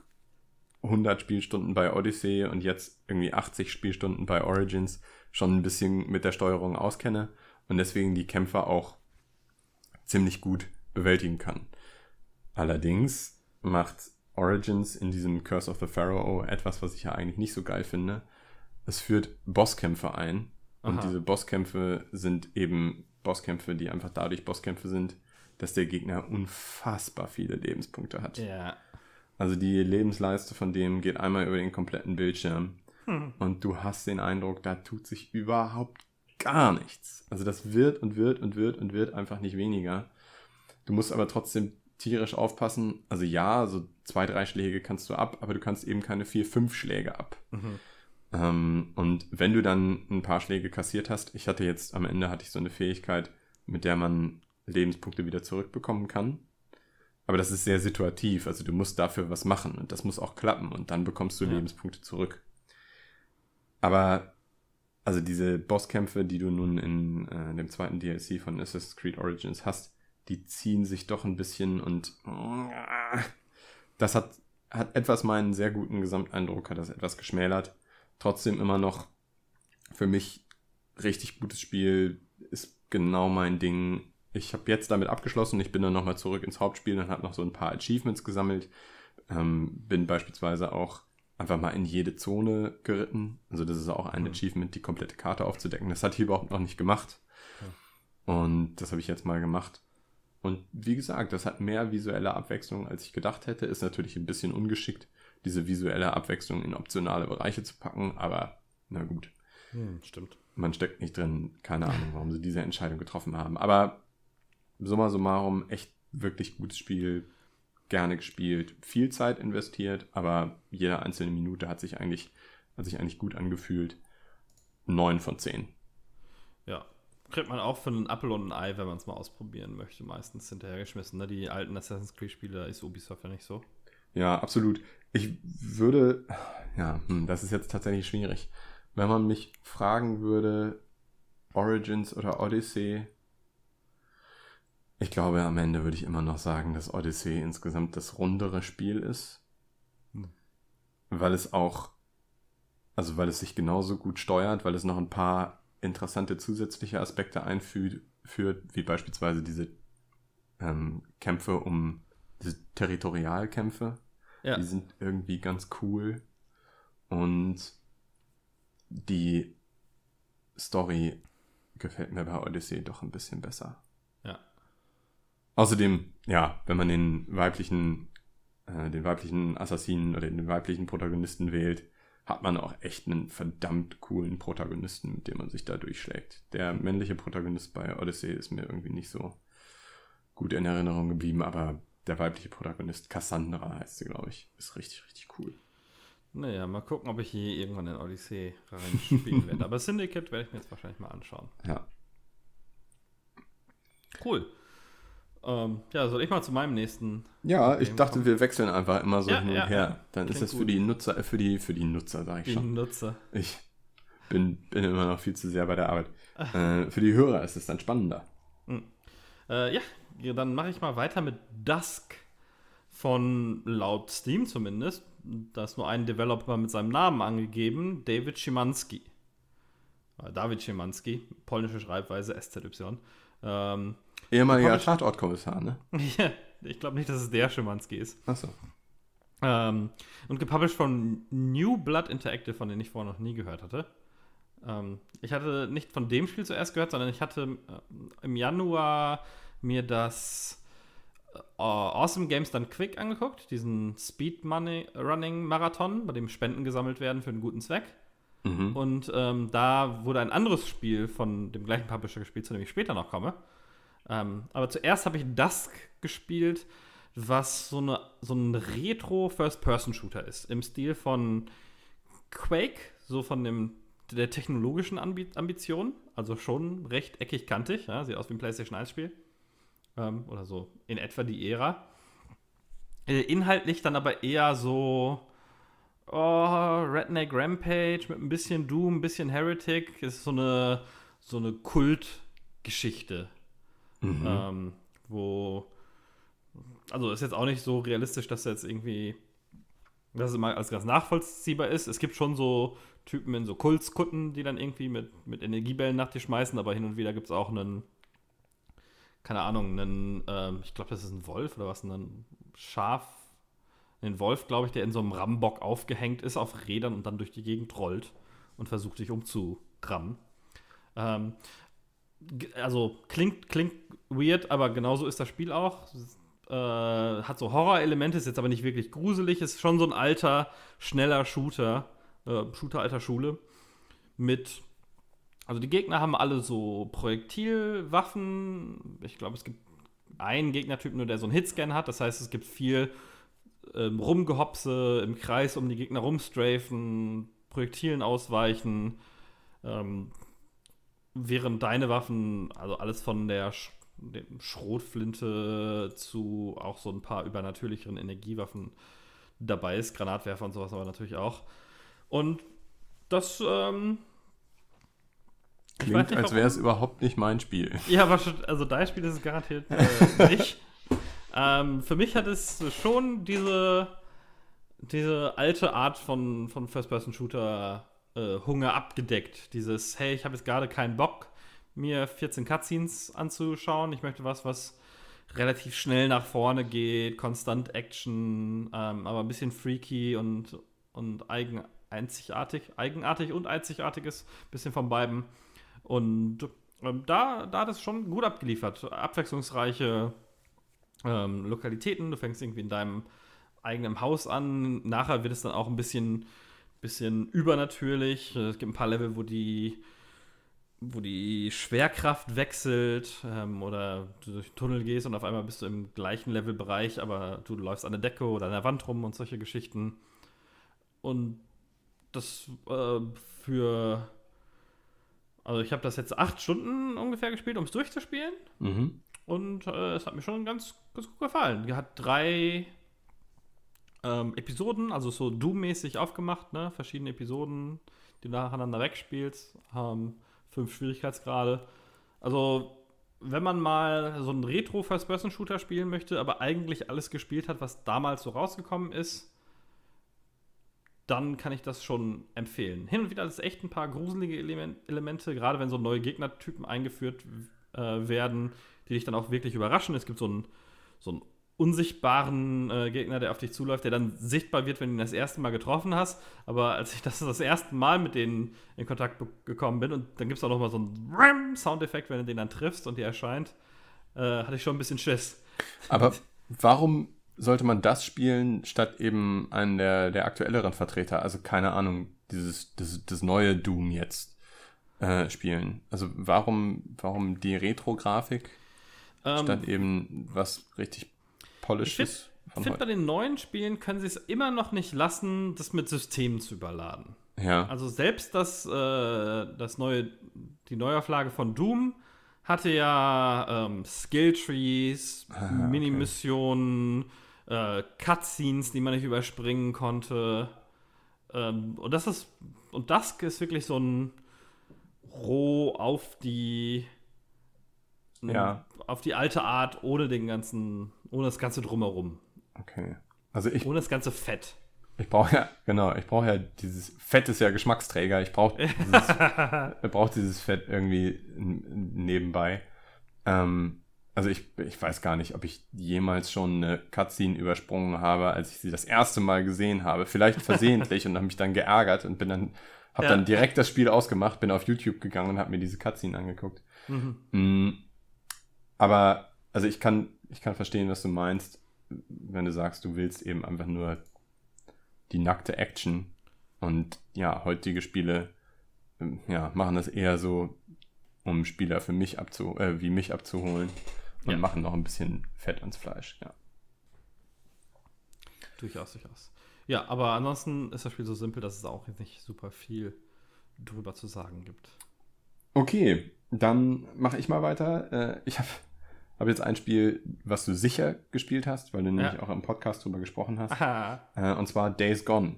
100 Spielstunden bei Odyssey und jetzt irgendwie 80 Spielstunden bei Origins schon ein bisschen mit der Steuerung auskenne und deswegen die Kämpfer auch ziemlich gut bewältigen kann. Allerdings macht Origins in diesem Curse of the Pharaoh etwas, was ich ja eigentlich nicht so geil finde. Es führt Bosskämpfe ein. Und Aha. diese Bosskämpfe sind eben Bosskämpfe, die einfach dadurch Bosskämpfe sind, dass der Gegner unfassbar viele Lebenspunkte hat. Ja. Also die Lebensleiste von dem geht einmal über den kompletten Bildschirm. Hm. Und du hast den Eindruck, da tut sich überhaupt gar nichts. Also das wird und wird und wird und wird einfach nicht weniger. Du musst aber trotzdem tierisch aufpassen. Also ja, so zwei, drei Schläge kannst du ab, aber du kannst eben keine vier, fünf Schläge ab. Mhm. Ähm, und wenn du dann ein paar Schläge kassiert hast, ich hatte jetzt am Ende hatte ich so eine Fähigkeit, mit der man Lebenspunkte wieder zurückbekommen kann. Aber das ist sehr situativ, also du musst dafür was machen und das muss auch klappen und dann bekommst du Ja. Lebenspunkte zurück. Aber also diese Bosskämpfe, die du nun in äh, dem zweiten DLC von Assassin's Creed Origins hast, die ziehen sich doch ein bisschen und das hat, hat etwas meinen sehr guten Gesamteindruck, hat das etwas geschmälert. Trotzdem immer noch für mich richtig gutes Spiel, ist genau mein Ding. Ich habe jetzt damit abgeschlossen, ich bin dann nochmal zurück ins Hauptspiel und habe noch so ein paar Achievements gesammelt. Ähm, bin beispielsweise auch einfach mal in jede Zone geritten. Also das ist auch ein Mhm. Achievement, die komplette Karte aufzudecken. Das hatte ich überhaupt noch nicht gemacht. Und das habe ich jetzt mal gemacht. Und wie gesagt, das hat mehr visuelle Abwechslung, als ich gedacht hätte. Ist natürlich ein bisschen ungeschickt, diese visuelle Abwechslung in optionale Bereiche zu packen, aber na gut, Hm, stimmt. man steckt nicht drin. Keine Ahnung, warum sie diese Entscheidung getroffen haben. Aber summa summarum, echt wirklich gutes Spiel. Gerne gespielt, viel Zeit investiert, aber jede einzelne Minute hat sich eigentlich, hat sich eigentlich gut angefühlt. 9 von 10. Ja. Kriegt man auch für einen Apfel und ein Ei, wenn man es mal ausprobieren möchte, meistens hinterhergeschmissen. Ne? Die alten Assassin's Creed-Spiele, ist Ubisoft ja nicht so. Ja, absolut. Ich würde, ja, hm, das ist jetzt tatsächlich schwierig. Wenn man mich fragen würde, Origins oder Odyssey, ich glaube, am Ende würde ich immer noch sagen, dass Odyssey insgesamt das rundere Spiel ist. weil es auch, also weil es sich genauso gut steuert, weil es noch ein paar interessante zusätzliche Aspekte einführt, wie beispielsweise diese ähm, Kämpfe um diese Territorialkämpfe. Ja. Die sind irgendwie ganz cool. Und die Story gefällt mir bei Odyssey doch ein bisschen besser. Außerdem, ja, wenn man den weiblichen, äh, den weiblichen Assassinen oder den weiblichen Protagonisten wählt, hat man auch echt einen verdammt coolen Protagonisten, mit dem man sich da durchschlägt. Der männliche Protagonist bei Odyssey ist mir irgendwie nicht so gut in Erinnerung geblieben, aber der weibliche Protagonist, Cassandra heißt sie, glaube ich, ist richtig, richtig cool. Naja, mal gucken, ob ich hier irgendwann in Odyssey reinspielen werde. [laughs] Aber Syndicate werde ich mir jetzt wahrscheinlich mal anschauen. Ja. Cool. Ähm, ja, soll ich mal zu meinem nächsten. Ja, ich dachte, kommen? wir wechseln einfach immer so ja, hin und ja, her. Dann ist das für gut. die Nutzer, äh, für die, für die Nutzer, sage ich die schon. Nutzer. Ich bin, bin immer noch viel zu sehr bei der Arbeit. äh, für die Hörer ist es dann spannender. Mhm. Äh, ja, dann mache ich mal weiter mit Dusk von laut Steam zumindest. Da ist nur ein Developer mit seinem Namen angegeben, David Schimanski. Äh, David Schimanski, polnische Schreibweise SZY. Ähm, Ehemaliger Tatortkommissar, ne? [laughs] ja, ich glaube nicht, dass es der Schimanski ist. Achso. Ähm, und gepublished von New Blood Interactive, von denen ich vorher noch nie gehört hatte. Ähm, ich hatte nicht von dem Spiel zuerst gehört, sondern ich hatte äh, im Januar mir das äh, Awesome Games Done Quick angeguckt, diesen Speed Money Running Marathon, bei dem Spenden gesammelt werden für einen guten Zweck. Mhm. Und ähm, da wurde ein anderes Spiel von dem gleichen Publisher gespielt, zu dem ich später noch komme. Ähm, aber zuerst habe ich Dusk gespielt, was so, eine, so ein Retro-First-Person-Shooter ist. Im Stil von Quake, so von dem, der technologischen Ambi Ambition. Also schon recht eckig kantig. Ja? Sieht aus wie ein PlayStation 1-Spiel. Ähm, oder so in etwa die Ära. Äh, inhaltlich dann aber eher so oh, Redneck Rampage mit ein bisschen Doom, ein bisschen Heretic. Ist so eine, so eine Kultgeschichte Mhm. Ähm, wo, also ist jetzt auch nicht so realistisch, dass jetzt irgendwie, dass es immer als ganz nachvollziehbar ist. Es gibt schon so Typen in so Kultskutten, die dann irgendwie mit, mit Energiebällen nach dir schmeißen, aber hin und wieder gibt es auch einen, keine Ahnung, einen, ähm, ich glaube, das ist ein Wolf oder was, ein Schaf, einen Wolf, glaube ich, der in so einem Rambock aufgehängt ist auf Rädern und dann durch die Gegend rollt und versucht, dich umzurammen. Ähm, also klingt, klingt weird, aber genauso ist das Spiel auch. Äh, hat so Horror-Elemente, ist jetzt aber nicht wirklich gruselig, ist schon so ein alter, schneller Shooter, äh, Shooter alter Schule. Mit, also die Gegner haben alle so Projektilwaffen. Ich glaube, es gibt einen Gegnertyp nur, der so einen Hitscan hat. Das heißt, es gibt viel ähm, Rumgehopse im Kreis um die Gegner rumstrafen, Projektilen ausweichen. Ähm, während deine Waffen, also alles von der Sch Schrotflinte zu auch so ein paar übernatürlicheren Energiewaffen dabei ist, Granatwerfer und sowas aber natürlich auch. Und das, ähm, Klingt, nicht, als wäre es überhaupt nicht mein Spiel. [laughs] Ja, aber also dein Spiel ist es garantiert äh, nicht. [laughs] ähm, für mich hat es schon diese, diese alte Art von, von First-Person-Shooter äh, Hunger abgedeckt. Dieses, hey, ich habe jetzt gerade keinen Bock, mir 14 Cutscenes anzuschauen. Ich möchte was, was relativ schnell nach vorne geht, konstant Action, ähm, aber ein bisschen freaky und, und eigen, einzigartig, eigenartig und einzigartig ist, ein bisschen von beiden. Und ähm, da, da hat es schon gut abgeliefert. Abwechslungsreiche ähm, Lokalitäten. Du fängst irgendwie in deinem eigenen Haus an. Nachher wird es dann auch ein bisschen bisschen übernatürlich. Es gibt ein paar Level, wo die, wo die Schwerkraft wechselt ähm, oder du durch den Tunnel gehst und auf einmal bist du im gleichen Levelbereich, aber du läufst an der Decke oder an der Wand rum und solche Geschichten. Und das äh, für. Also, ich habe das jetzt acht Stunden ungefähr gespielt, um es durchzuspielen. Mhm. Und äh, es hat mir schon ganz, ganz gut gefallen. Hat drei ähm, Episoden, also so Doom-mäßig aufgemacht, ne? Verschiedene Episoden, die nacheinander wegspielst, haben fünf Schwierigkeitsgrade. Also, wenn man mal so einen Retro-First-Person-Shooter spielen möchte, aber eigentlich alles gespielt hat, was damals so rausgekommen ist, dann kann ich das schon empfehlen. Hin und wieder ist echt ein paar gruselige Element Elemente, gerade wenn so neue Gegnertypen eingeführt äh, werden, die dich dann auch wirklich überraschen. Es gibt so einen, so einen unsichtbaren äh, Gegner, der auf dich zuläuft, der dann sichtbar wird, wenn du ihn das erste Mal getroffen hast. Aber als ich das das erste Mal mit denen in Kontakt gekommen bin, und dann gibt es auch noch mal so einen Soundeffekt, wenn du den dann triffst und die erscheint, äh, hatte ich schon ein bisschen Schiss. Aber [laughs] warum sollte man das spielen, statt eben einen der, der aktuelleren Vertreter? Also keine Ahnung, dieses, das, das neue Doom jetzt äh, spielen. Also warum, warum die Retro-Grafik ähm, statt eben was richtig Polishes? Ich finde, bei den neuen Spielen können sie es immer noch nicht lassen, das mit Systemen zu überladen. Ja. Also selbst das, äh, das neue, die Neuauflage von Doom hatte ja ähm, Skilltrees, ah, Mini-Missionen, äh, Cutscenes, die man nicht überspringen konnte. Ähm, und das ist und das ist wirklich so ein roh auf die ja. Auf die alte Art ohne den ganzen ohne das ganze drumherum. Okay. Also ich ohne das ganze Fett. Ich brauche ja, genau, ich brauche ja dieses Fett ist ja Geschmacksträger. Ich brauche dieses, [laughs] brauch dieses Fett irgendwie nebenbei. Ähm, also ich, ich weiß gar nicht, ob ich jemals schon eine Cutscene übersprungen habe, als ich sie das erste Mal gesehen habe. Vielleicht versehentlich und habe mich dann geärgert und bin dann, habe ja. dann direkt das Spiel ausgemacht, bin auf YouTube gegangen und habe mir diese Cutscene angeguckt. Mhm. Aber, also ich kann, ich kann verstehen, was du meinst, wenn du sagst, du willst eben einfach nur die nackte Action. Und ja, heutige Spiele ähm, ja, machen das eher so, um Spieler für mich abzu, äh, wie mich abzuholen und ja. machen noch ein bisschen Fett ans Fleisch, ja. Durchaus, durchaus. Ja, aber ansonsten ist das Spiel so simpel, dass es auch nicht super viel drüber zu sagen gibt. Okay, dann mache ich mal weiter. Äh, ich habe habe jetzt ein Spiel, was du sicher gespielt hast, weil du nämlich ja. auch im Podcast drüber gesprochen hast. Äh, und zwar Days Gone.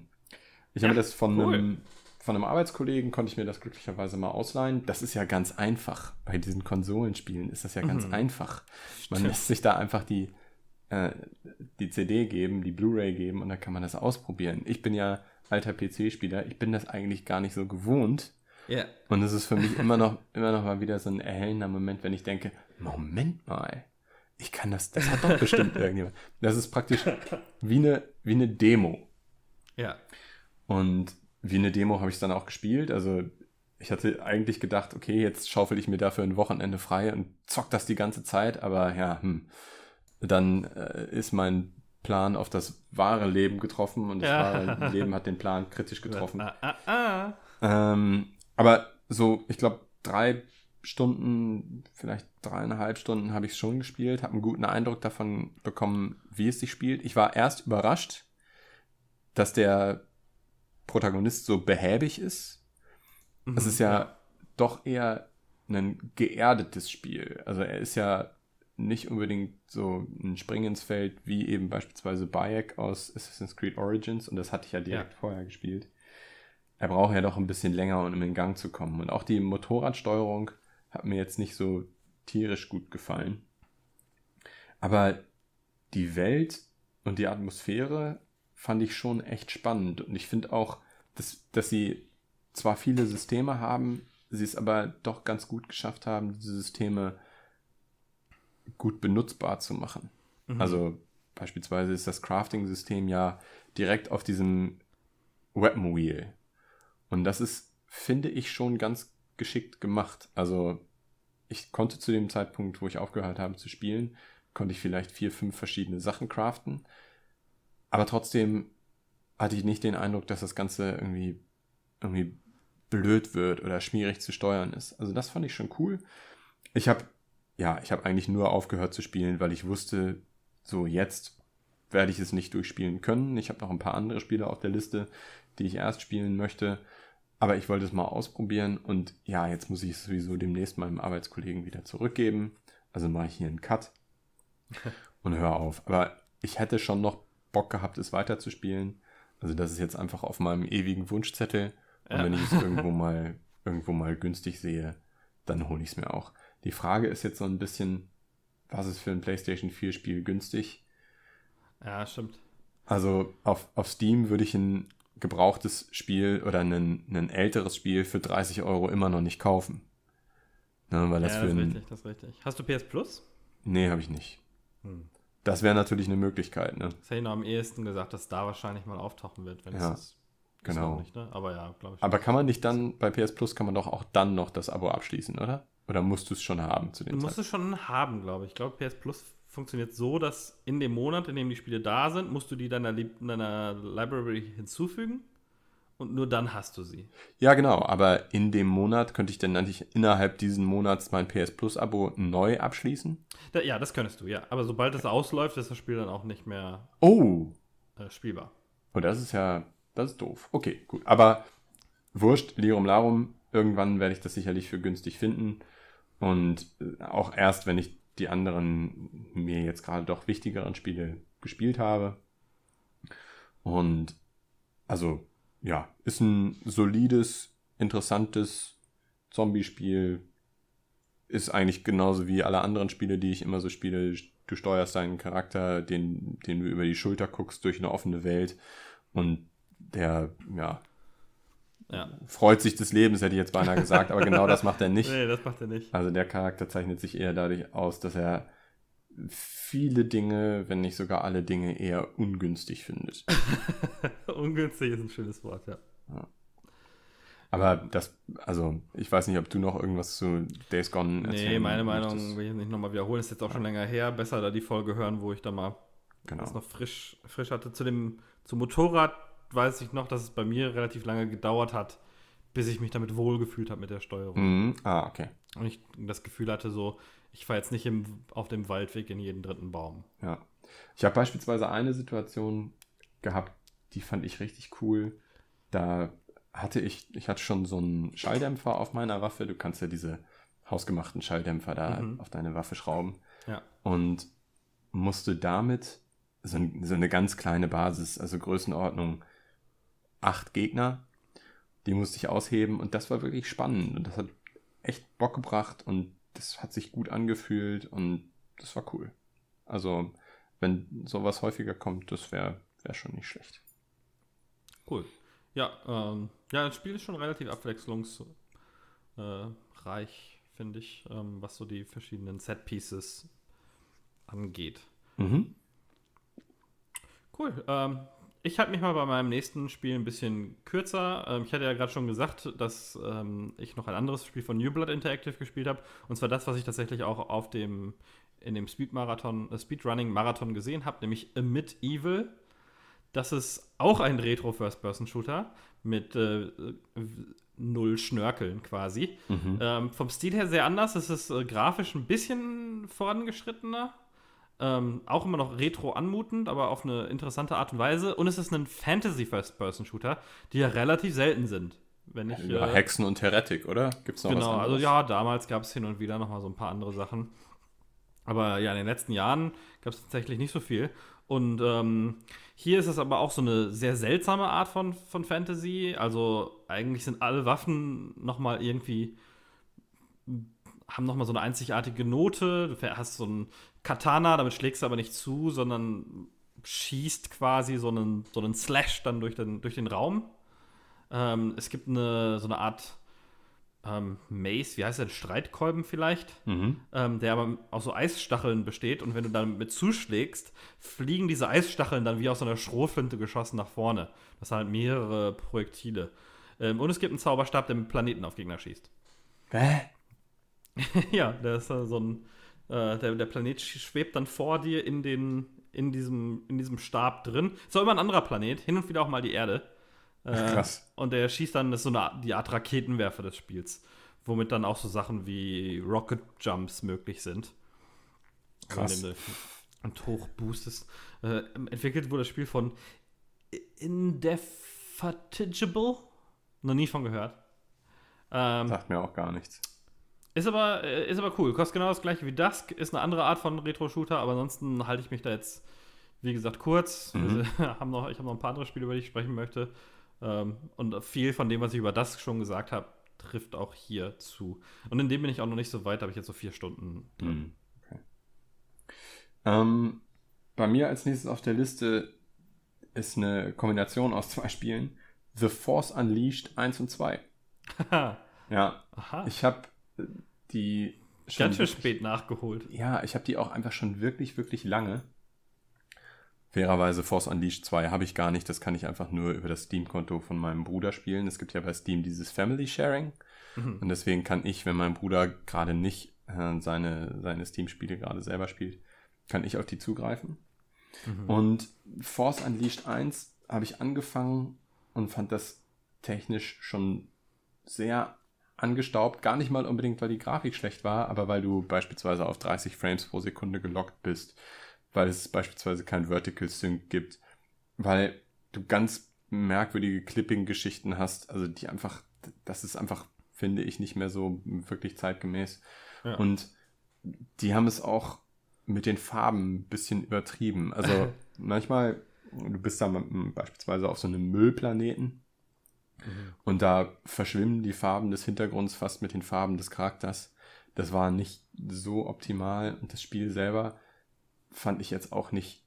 Ich ja, habe das von, cool. einem, von einem Arbeitskollegen, konnte ich mir das glücklicherweise mal ausleihen. Das ist ja ganz einfach. Bei diesen Konsolenspielen ist das ja ganz mhm. einfach. Man lässt sich da einfach die, äh, die CD geben, die Blu-ray geben und dann kann man das ausprobieren. Ich bin ja alter PC-Spieler. Ich bin das eigentlich gar nicht so gewohnt. Ja. Und es ist für mich immer noch, [laughs] immer noch mal wieder so ein erhellender Moment, wenn ich denke, Moment mal, ich kann das, das hat doch bestimmt [laughs] irgendjemand. Das ist praktisch wie eine, wie eine Demo. Ja. Und wie eine Demo habe ich es dann auch gespielt. Also ich hatte eigentlich gedacht, okay, jetzt schaufel ich mir dafür ein Wochenende frei und zock das die ganze Zeit, aber ja, hm, dann äh, ist mein Plan auf das wahre Leben getroffen und das ja. wahre [laughs] Leben hat den Plan kritisch getroffen. Ah, ah, ah. Ähm, aber so, ich glaube, drei Stunden, vielleicht dreieinhalb Stunden habe ich es schon gespielt, habe einen guten Eindruck davon bekommen, wie es sich spielt. Ich war erst überrascht, dass der Protagonist so behäbig ist. Mhm, es ist ja, ja doch eher ein geerdetes Spiel. Also er ist ja nicht unbedingt so ein Spring ins Feld wie eben beispielsweise Bayek aus Assassin's Creed Origins und das hatte ich ja direkt ja. vorher gespielt. Er braucht ja doch ein bisschen länger, um in Gang zu kommen. Und auch die Motorradsteuerung hat mir jetzt nicht so tierisch gut gefallen. Aber die Welt und die Atmosphäre fand ich schon echt spannend. Und ich finde auch, dass, dass sie zwar viele Systeme haben, sie es aber doch ganz gut geschafft haben, diese Systeme gut benutzbar zu machen. Mhm. Also beispielsweise ist das Crafting-System ja direkt auf diesem Weapon Wheel. Und das ist, finde ich, schon ganz geschickt gemacht. Also ich konnte zu dem Zeitpunkt, wo ich aufgehört habe zu spielen, konnte ich vielleicht vier, fünf verschiedene Sachen craften. Aber trotzdem hatte ich nicht den Eindruck, dass das Ganze irgendwie, irgendwie blöd wird oder schwierig zu steuern ist. Also das fand ich schon cool. Ich habe, ja, ich habe eigentlich nur aufgehört zu spielen, weil ich wusste, so jetzt werde ich es nicht durchspielen können. Ich habe noch ein paar andere Spiele auf der Liste, die ich erst spielen möchte. Aber ich wollte es mal ausprobieren und ja, jetzt muss ich es sowieso demnächst meinem Arbeitskollegen wieder zurückgeben. Also mache ich hier einen Cut [laughs] und höre auf. Aber ich hätte schon noch Bock gehabt, es weiterzuspielen. Also das ist jetzt einfach auf meinem ewigen Wunschzettel. Und ja. wenn ich es [laughs] irgendwo mal, irgendwo mal günstig sehe, dann hole ich es mir auch. Die Frage ist jetzt so ein bisschen, was ist für ein PlayStation 4 Spiel günstig? Ja, stimmt. Also auf, auf Steam würde ich ein gebrauchtes Spiel oder ein, ein älteres Spiel für 30 Euro immer noch nicht kaufen. Ne, weil das ja, für das ist richtig, das ist richtig. Hast du PS Plus? Nee, habe ich nicht. Hm. Das wäre natürlich eine Möglichkeit, ne? Das hätte ich noch am ehesten gesagt, dass da wahrscheinlich mal auftauchen wird, wenn ja, es genau. Nicht, ne? Aber ja, glaube ich. Aber kann man nicht dann, bei PS Plus kann man doch auch dann noch das Abo abschließen, oder? Oder musst du es schon haben zu den Du musst es schon haben, glaube ich. Ich glaube, PS Plus funktioniert so, dass in dem Monat, in dem die Spiele da sind, musst du die deiner, deiner Library hinzufügen und nur dann hast du sie. Ja, genau, aber in dem Monat könnte ich dann eigentlich innerhalb diesen Monats mein PS Plus Abo neu abschließen? Da, ja, das könntest du, ja. Aber sobald es ausläuft, ist das Spiel dann auch nicht mehr oh. äh, spielbar. Und oh, das ist ja, das ist doof. Okay, gut. Aber wurscht, Lirum Larum, irgendwann werde ich das sicherlich für günstig finden. Und äh, auch erst, wenn ich die anderen mir jetzt gerade doch wichtigeren Spiele gespielt habe. Und also, ja, ist ein solides, interessantes Zombie-Spiel. Ist eigentlich genauso wie alle anderen Spiele, die ich immer so spiele. Du steuerst deinen Charakter, den, den du über die Schulter guckst, durch eine offene Welt. Und der, ja, ja. freut sich des Lebens, hätte ich jetzt beinahe gesagt, aber genau das macht er nicht. [laughs] Nee, das macht er nicht. Also der Charakter zeichnet sich eher dadurch aus, dass er viele Dinge, wenn nicht sogar alle Dinge, eher ungünstig findet. [laughs] ungünstig ist ein schönes Wort, ja. ja. Aber das, also, ich weiß nicht, ob du noch irgendwas zu Days Gone erzählen Nee, meine Meinung möchtest. will ich nicht nochmal wiederholen. Ist jetzt auch schon länger her. Besser da die Folge hören, wo ich da mal genau. das noch frisch, frisch hatte. Zu dem, zum Motorrad weiß ich noch, dass es bei mir relativ lange gedauert hat, bis ich mich damit wohlgefühlt habe mit der Steuerung. Mhm. Ah, okay. Und ich das Gefühl hatte, so, ich fahre jetzt nicht im, auf dem Waldweg in jeden dritten Baum. Ja. Ich habe beispielsweise eine Situation gehabt, die fand ich richtig cool. Da hatte ich, ich hatte schon so einen Schalldämpfer auf meiner Waffe. Du kannst ja diese hausgemachten Schalldämpfer da mhm. auf deine Waffe schrauben. Ja. Und musste damit so, so eine ganz kleine Basis, also Größenordnung acht Gegner. Die musste ich ausheben und das war wirklich spannend und das hat echt Bock gebracht und das hat sich gut angefühlt und das war cool. Also, wenn sowas häufiger kommt, das wäre wär schon nicht schlecht. Cool. Ja, ähm, ja, das Spiel ist schon relativ abwechslungsreich, finde ich, ähm, was so die verschiedenen Set-Pieces angeht. Mhm. Cool. Ähm, ich halte mich mal bei meinem nächsten Spiel ein bisschen kürzer. Ähm, ich hatte ja gerade schon gesagt, dass ähm, ich noch ein anderes Spiel von New Blood Interactive gespielt habe. Und zwar das, was ich tatsächlich auch auf dem, in dem Speed-Marathon, äh, Speedrunning-Marathon gesehen habe, nämlich Amid Evil. Das ist auch ein Retro-First-Person-Shooter mit äh, null Schnörkeln quasi. Mhm. Ähm, vom Stil her sehr anders. Es ist äh, grafisch ein bisschen vorangeschrittener. Ähm, auch immer noch retro anmutend, aber auf eine interessante Art und Weise. Und es ist ein Fantasy-First-Person-Shooter, die ja relativ selten sind. Wenn ich, ja, äh, Hexen und Heretic, oder? Gibt's noch genau, was also ja, damals gab es hin und wieder noch mal so ein paar andere Sachen. Aber ja, in den letzten Jahren gab es tatsächlich nicht so viel. Und ähm, hier ist es aber auch so eine sehr seltsame Art von, von Fantasy. Also eigentlich sind alle Waffen noch mal irgendwie haben noch mal so eine einzigartige Note. Du hast so ein Katana, damit schlägst du aber nicht zu, sondern schießt quasi so einen, so einen Slash dann durch den, durch den Raum. Ähm, es gibt eine, so eine Art ähm, Mace, wie heißt der, Streitkolben vielleicht, mhm. ähm, der aber aus so Eisstacheln besteht und wenn du damit zuschlägst, fliegen diese Eisstacheln dann wie aus so einer Schrotflinte geschossen nach vorne. Das sind halt mehrere Projektile. Ähm, und es gibt einen Zauberstab, der mit Planeten auf Gegner schießt. Hä? [laughs] ja, der ist so ein äh, der, der Planet schwebt dann vor dir in, den, in, diesem, in diesem Stab drin. Ist auch immer ein anderer Planet, hin und wieder auch mal die Erde. Äh, Krass. Und der schießt dann, das ist so eine, die Art Raketenwerfer des Spiels, womit dann auch so Sachen wie Rocket Jumps möglich sind. Krass. Und hochboostest. Äh, entwickelt wurde das Spiel von Indefatigable. Noch nie von gehört. Ähm, Sagt mir auch gar nichts. Ist aber, äh, ist aber cool. Kostet genau das gleiche wie Dusk. Ist eine andere Art von Retro-Shooter, aber ansonsten halte ich mich da jetzt, wie gesagt, kurz. Mhm. [laughs] haben noch, ich habe noch ein paar andere Spiele, über die ich sprechen möchte. Ähm, und viel von dem, was ich über Dusk schon gesagt habe, trifft auch hier zu. Und in dem bin ich auch noch nicht so weit, habe ich jetzt so vier Stunden drin. Mhm. Okay. Ähm, bei mir als nächstes auf der Liste ist eine Kombination aus zwei Spielen. The Force Unleashed 1 und 2. [laughs] ja. Aha. Ich habe die schon ganz schön spät nachgeholt. Ja, ich habe die auch einfach schon wirklich, wirklich lange. Fairerweise Force Unleashed 2 habe ich gar nicht. Das kann ich einfach nur über das Steam-Konto von meinem Bruder spielen. Es gibt ja bei Steam dieses Family Sharing. Mhm. Und deswegen kann ich, wenn mein Bruder gerade nicht äh, seine, seine Steam-Spiele gerade selber spielt, kann ich auf die zugreifen. Mhm. Und Force Unleashed 1 habe ich angefangen und fand das technisch schon sehr angestaubt. Gar nicht mal unbedingt, weil die Grafik schlecht war, aber weil du beispielsweise auf 30 Frames pro Sekunde gelockt bist, weil es beispielsweise kein Vertical Sync gibt, weil du ganz merkwürdige Clipping-Geschichten hast, also die einfach, das ist einfach, finde ich, nicht mehr so wirklich zeitgemäß. Ja. Und die haben es auch mit den Farben ein bisschen übertrieben. Also [laughs] manchmal, du bist da beispielsweise auf so einem Müllplaneten mhm. und da verschwimmen die Farben des Hintergrunds fast mit den Farben des Charakters. Das war nicht so optimal und das Spiel selber fand ich jetzt auch nicht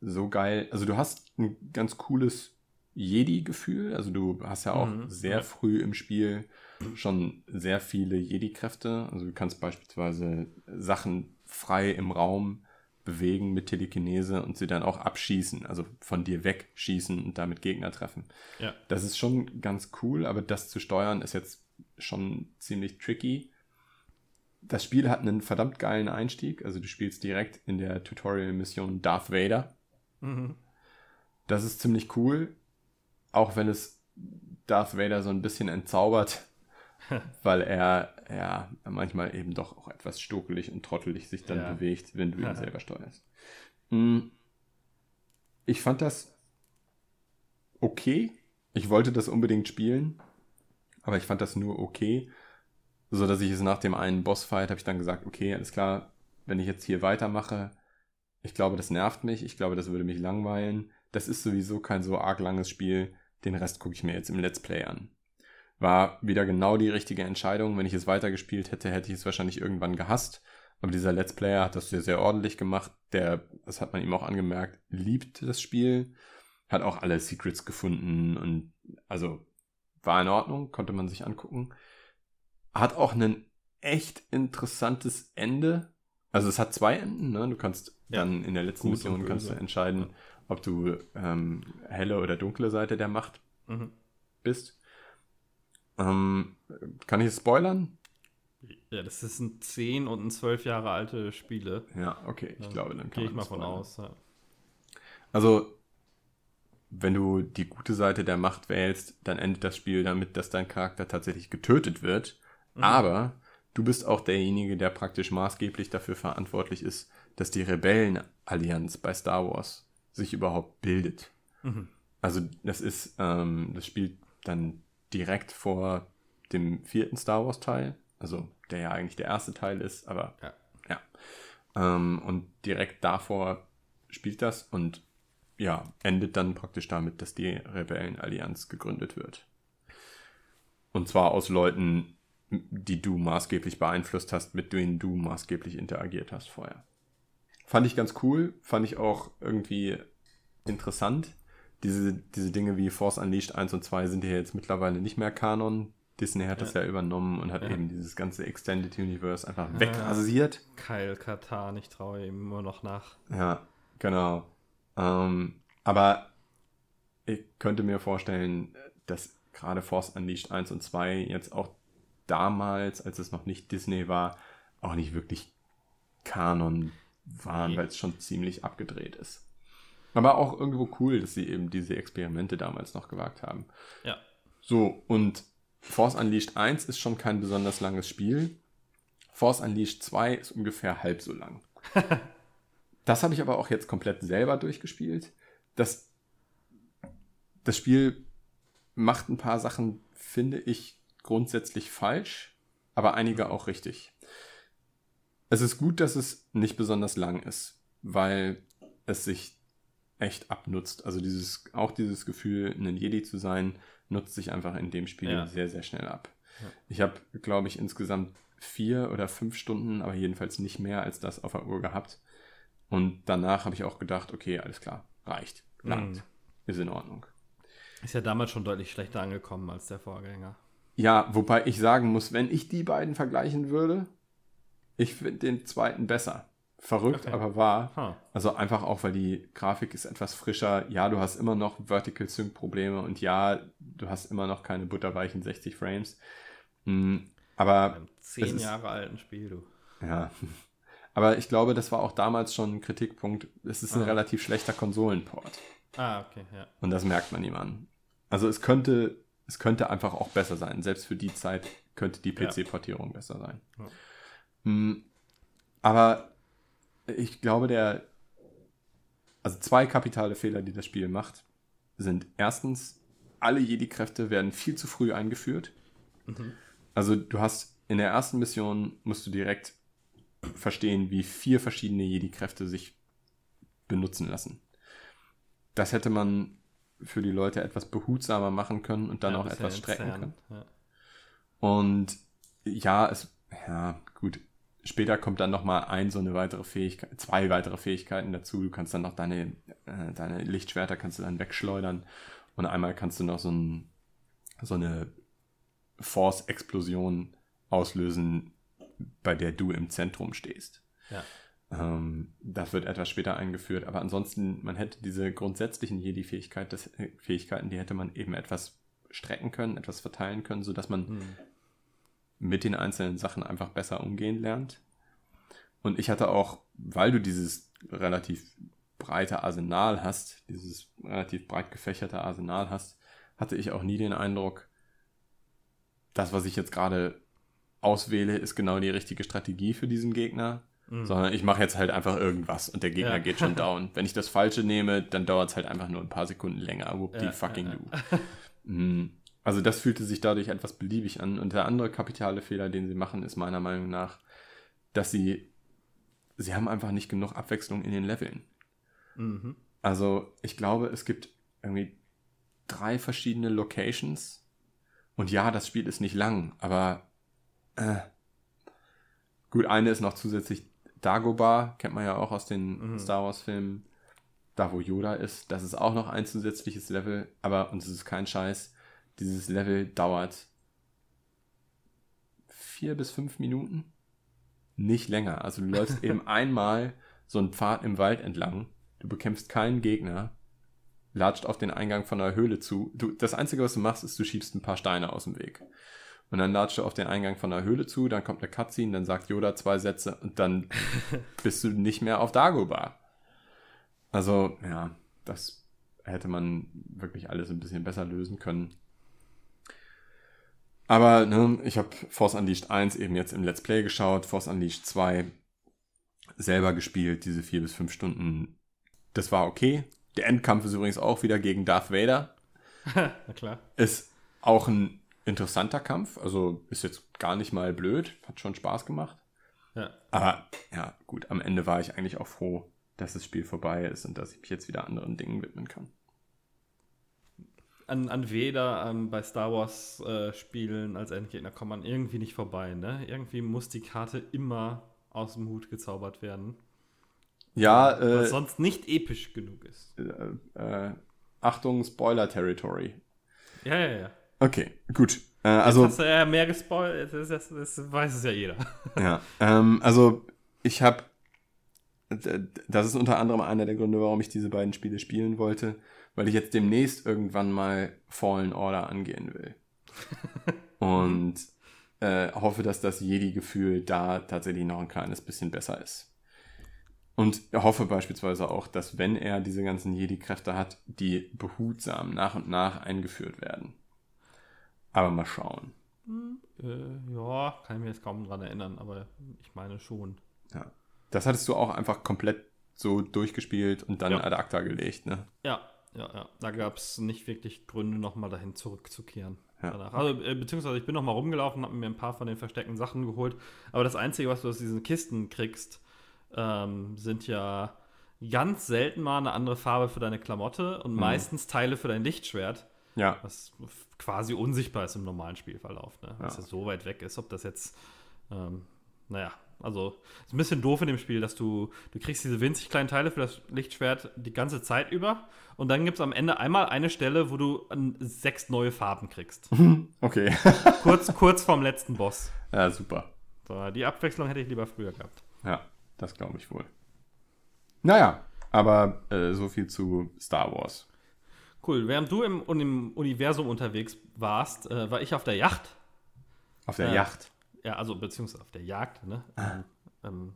so geil. Also du hast ein ganz cooles Jedi-Gefühl. Also du hast ja auch mhm. sehr früh im Spiel schon sehr viele Jedi-Kräfte. Also du kannst beispielsweise Sachen frei im Raum bewegen mit Telekinese und sie dann auch abschießen, also von dir wegschießen und damit Gegner treffen. Ja. Das ist schon ganz cool, aber das zu steuern ist jetzt schon ziemlich tricky. Das Spiel hat einen verdammt geilen Einstieg, also du spielst direkt in der Tutorial-Mission Darth Vader. Mhm. Das ist ziemlich cool, auch wenn es Darth Vader so ein bisschen entzaubert [laughs] weil er ja manchmal eben doch auch etwas stokelig und trottelig sich dann ja. bewegt, wenn du ihn selber steuerst. Hm. Ich fand das okay. Ich wollte das unbedingt spielen, aber ich fand das nur okay, so dass ich es nach dem einen Bossfight habe ich dann gesagt, okay, alles klar, wenn ich jetzt hier weitermache, ich glaube, das nervt mich, ich glaube, das würde mich langweilen. Das ist sowieso kein so arg langes Spiel. Den Rest gucke ich mir jetzt im Let's Play an. War wieder genau die richtige Entscheidung. Wenn ich es weitergespielt hätte, hätte ich es wahrscheinlich irgendwann gehasst. Aber dieser Let's Player hat das sehr, sehr ordentlich gemacht. Der, das hat man ihm auch angemerkt, liebt das Spiel. Hat auch alle Secrets gefunden und also war in Ordnung, konnte man sich angucken. Hat auch ein echt interessantes Ende. Also es hat zwei Enden, ne? Du kannst ja. dann in der letzten Mission kannst du entscheiden, ob du ähm, helle oder dunkle Seite der Macht mhm. bist. Ähm, kann ich spoilern? Ja, das ist ein 10 und ein 12 Jahre alte Spiele. Ja, okay, ich ja, glaube, dann kann Gehe ich mal von aus. Ja. Also, wenn du die gute Seite der Macht wählst, dann endet das Spiel damit, dass dein Charakter tatsächlich getötet wird. Mhm. Aber du bist auch derjenige, der praktisch maßgeblich dafür verantwortlich ist, dass die Rebellenallianz bei Star Wars sich überhaupt bildet. Mhm. Also das ist, ähm, das spielt dann direkt vor dem vierten Star Wars Teil, also der ja eigentlich der erste Teil ist, aber ja. ja. Ähm, und direkt davor spielt das und ja, endet dann praktisch damit, dass die Rebellenallianz gegründet wird. Und zwar aus Leuten, die du maßgeblich beeinflusst hast, mit denen du maßgeblich interagiert hast vorher. Fand ich ganz cool, fand ich auch irgendwie interessant diese, diese Dinge wie Force Unleashed 1 und 2 sind ja jetzt mittlerweile nicht mehr Kanon. Disney hat ja. das ja übernommen und hat ja. eben dieses ganze Extended Universe einfach ja. wegrasiert. Kyle Katar, ich traue ihm immer noch nach. Ja, genau. Ähm, aber ich könnte mir vorstellen, dass gerade Force Unleashed 1 und 2 jetzt auch damals, als es noch nicht Disney war, auch nicht wirklich Kanon waren, weil es schon ziemlich abgedreht ist. Aber auch irgendwo cool, dass sie eben diese Experimente damals noch gewagt haben. Ja. So, und Force Unleashed 1 ist schon kein besonders langes Spiel. Force Unleashed 2 ist ungefähr halb so lang. [laughs] das habe ich aber auch jetzt komplett selber durchgespielt. Das, das Spiel macht ein paar Sachen, finde ich, grundsätzlich falsch, aber einige auch richtig. Es ist gut, dass es nicht besonders lang ist, weil es sich echt abnutzt. Also dieses, auch dieses Gefühl, ein Jedi zu sein, nutzt sich einfach in dem Spiel ja. sehr, sehr schnell ab. Ja. Ich habe, glaube ich, insgesamt vier oder fünf Stunden, aber jedenfalls nicht mehr als das auf der Uhr gehabt. Und danach habe ich auch gedacht, okay, alles klar, reicht, langt, mhm. ist in Ordnung. Ist ja damals schon deutlich schlechter angekommen als der Vorgänger. Ja, wobei ich sagen muss, wenn ich die beiden vergleichen würde, ich finde den zweiten besser. Verrückt, Okay. aber wahr. Huh. Also einfach auch, weil die Grafik ist etwas frischer. Ja, du hast immer noch Vertical Sync Probleme und ja, du hast immer noch keine butterweichen 60 Frames. Mm, Aber Beim zehn ist- Jahre alten Spiel, du. ja, [laughs] aber ich glaube, das war auch damals schon ein Kritikpunkt. Es ist ein Ah. relativ schlechter Konsolenport Ah, okay, ja. und das merkt man ihm an. Also es könnte, es könnte einfach auch besser sein. Selbst für die Zeit könnte die Ja. PC-Portierung besser sein. Ja. Mm, Aber ich glaube, der, also zwei kapitale Fehler, die das Spiel macht, sind erstens, alle Jedi-Kräfte werden viel zu früh eingeführt. Mhm. Also du hast in der ersten Mission musst du direkt verstehen, wie vier verschiedene Jedi-Kräfte sich benutzen lassen. Das hätte man für die Leute etwas behutsamer machen können und dann Ja, auch etwas strecken können. entzerren, Und ja, es, ja, gut. Später kommt dann noch mal ein, so eine weitere Fähigkeit, zwei weitere Fähigkeiten dazu. Du kannst dann noch deine, äh, deine Lichtschwerter kannst du dann wegschleudern. Und einmal kannst du noch so, ein, so eine Force-Explosion auslösen, bei der du im Zentrum stehst. Ja. Ähm, das wird etwas später eingeführt, aber ansonsten, man hätte diese grundsätzlichen Jedi-Fähigkeit, äh, Fähigkeiten, die hätte man eben etwas strecken können, etwas verteilen können, sodass man Hm. Mit den einzelnen Sachen einfach besser umgehen lernt. Und ich hatte auch, weil du dieses relativ breite Arsenal hast, dieses relativ breit gefächerte Arsenal hast, hatte ich auch nie den Eindruck, das, was ich jetzt gerade auswähle, ist genau die richtige Strategie für diesen Gegner, Mhm. sondern ich mache jetzt halt einfach irgendwas und der Gegner Ja. geht schon down. Wenn ich das Falsche nehme, dann dauert es halt einfach nur ein paar Sekunden länger. Whoop die Ja, fucking ja, du. Mm, Also das fühlte sich dadurch etwas beliebig an. Und der andere kapitale Fehler, den sie machen, ist meiner Meinung nach, dass sie, sie haben einfach nicht genug Abwechslung in den Leveln. Mhm. Also ich glaube, es gibt irgendwie drei verschiedene Locations. Und ja, das Spiel ist nicht lang, aber äh, gut, eine ist noch zusätzlich Dagobah, kennt man ja auch aus den Mhm. Star Wars Filmen. Da, wo Yoda ist, das ist auch noch ein zusätzliches Level, aber, und es ist kein Scheiß, dieses Level dauert vier bis fünf Minuten. Nicht länger. Also du läufst [laughs] eben einmal so einen Pfad im Wald entlang, du bekämpfst keinen Gegner, latscht auf den Eingang von einer Höhle zu. Du, das Einzige, was du machst, ist, du schiebst ein paar Steine aus dem Weg. Und dann latscht du auf den Eingang von einer Höhle zu, dann kommt eine Cutscene, dann sagt Yoda zwei Sätze und dann [laughs] bist du nicht mehr auf Dagobah. Also, ja, das hätte man wirklich alles ein bisschen besser lösen können. Aber ne, ich habe Force Unleashed 1 eben jetzt im Let's Play geschaut, Force Unleashed 2 selber gespielt, diese vier bis fünf Stunden. Das war okay. Der Endkampf ist übrigens auch wieder gegen Darth Vader. [laughs] Na klar. Ist auch ein interessanter Kampf, also ist jetzt gar nicht mal blöd, hat schon Spaß gemacht. Ja. Aber ja, gut, am Ende war ich eigentlich auch froh, dass das Spiel vorbei ist und dass ich mich jetzt wieder anderen Dingen widmen kann. An, an Vader ähm, bei Star Wars äh, Spielen als Endgegner kommt man irgendwie nicht vorbei, ne? Irgendwie muss die Karte immer aus dem Hut gezaubert werden. Ja, äh, Was sonst nicht episch genug ist. äh, äh, Achtung, Spoiler-Territory. Ja, ja, ja. Okay, gut. Äh, Also, also, hast du ja mehr gespoilt, das, das, das weiß es ja jeder. [laughs] ja, ähm, also ich habe, das ist unter anderem einer der Gründe, warum ich diese beiden Spiele spielen wollte, weil ich jetzt demnächst irgendwann mal Fallen Order angehen will. [laughs] Und äh, hoffe, dass das Jedi-Gefühl da tatsächlich noch ein kleines bisschen besser ist. Und hoffe beispielsweise auch, dass wenn er diese ganzen Jedi-Kräfte hat, die behutsam nach und nach eingeführt werden. Aber mal schauen. Äh, ja, kann ich mir jetzt kaum dran erinnern, aber ich meine schon. Ja. Das hattest du auch einfach komplett so durchgespielt und dann Ja. ad acta gelegt, ne? Ja, ja, ja. Da gab es nicht wirklich Gründe, nochmal dahin zurückzukehren. Ja. Danach. Also, äh, beziehungsweise ich bin nochmal rumgelaufen, habe mir ein paar von den versteckten Sachen geholt. Aber das Einzige, was du aus diesen Kisten kriegst, ähm, sind ja ganz selten mal eine andere Farbe für deine Klamotte und meistens Teile für dein Lichtschwert, Ja. was quasi unsichtbar ist im normalen Spielverlauf. Ne? Was Ja. ja so weit weg ist, ob das jetzt, ähm, naja, Also ist ein bisschen doof in dem Spiel, dass du, du kriegst diese winzig kleinen Teile für das Lichtschwert die ganze Zeit über und dann gibt es am Ende einmal eine Stelle, wo du sechs neue Farben kriegst. [laughs] Okay. [laughs] kurz, kurz vorm letzten Boss. Ja, super. So, die Abwechslung hätte ich lieber früher gehabt. Ja, das glaube ich wohl. Naja, aber äh, so viel zu Star Wars. Cool. Während du im, im Universum unterwegs warst, äh, war ich auf der Yacht. Auf der Äh, Yacht. Ja, also beziehungsweise auf der Jagd, ne? Ähm, ähm,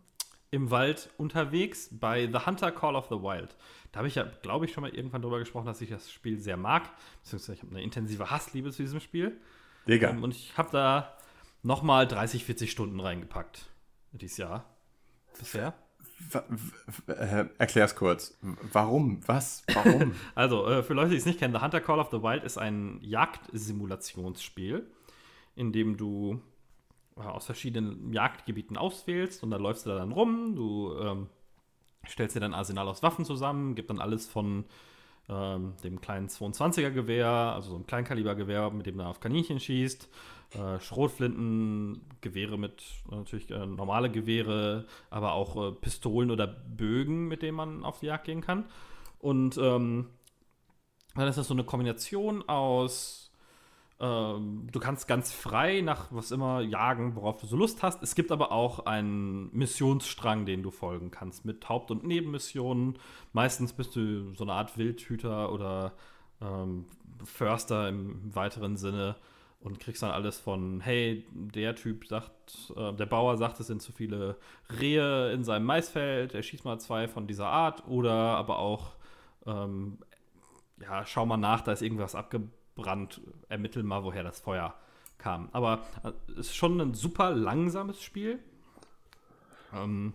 Im Wald unterwegs bei The Hunter Call of the Wild. Da habe ich ja, glaube ich, schon mal irgendwann drüber gesprochen, dass ich das Spiel sehr mag. Beziehungsweise ich habe eine intensive Hassliebe zu diesem Spiel. Digga. Ähm, und ich habe da nochmal 30, 40 Stunden reingepackt. Dieses Jahr. Bisher. Äh, erklär's kurz. Warum? Was? Warum? [laughs] Also, äh, für Leute, die es nicht kennen, The Hunter Call of the Wild ist ein Jagdsimulationsspiel, in dem du aus verschiedenen Jagdgebieten auswählst und da läufst du da dann rum, du ähm, stellst dir dein Arsenal aus Waffen zusammen, gibt dann alles von ähm, dem kleinen 22er Gewehr, also so ein Kleinkalibergewehr, mit dem du auf Kaninchen schießt, äh, Schrotflinten, Gewehre mit äh, natürlich äh, normale Gewehre, aber auch äh, Pistolen oder Bögen, mit denen man auf die Jagd gehen kann. Und ähm, dann ist das so eine Kombination aus, ähm, du kannst ganz frei nach was immer jagen, worauf du so Lust hast. Es gibt aber auch einen Missionsstrang, den du folgen kannst mit Haupt- und Nebenmissionen. Meistens bist du so eine Art Wildhüter oder ähm, Förster im weiteren Sinne und kriegst dann alles von, hey, der Typ sagt, äh, der Bauer sagt, es sind zu viele Rehe in seinem Maisfeld, er schießt mal zwei von dieser Art oder aber auch, ähm, ja, schau mal nach, da ist irgendwas abgebrannt, ermittel mal, woher das Feuer kam. Aber äh, es ist schon ein super langsames Spiel. Ähm,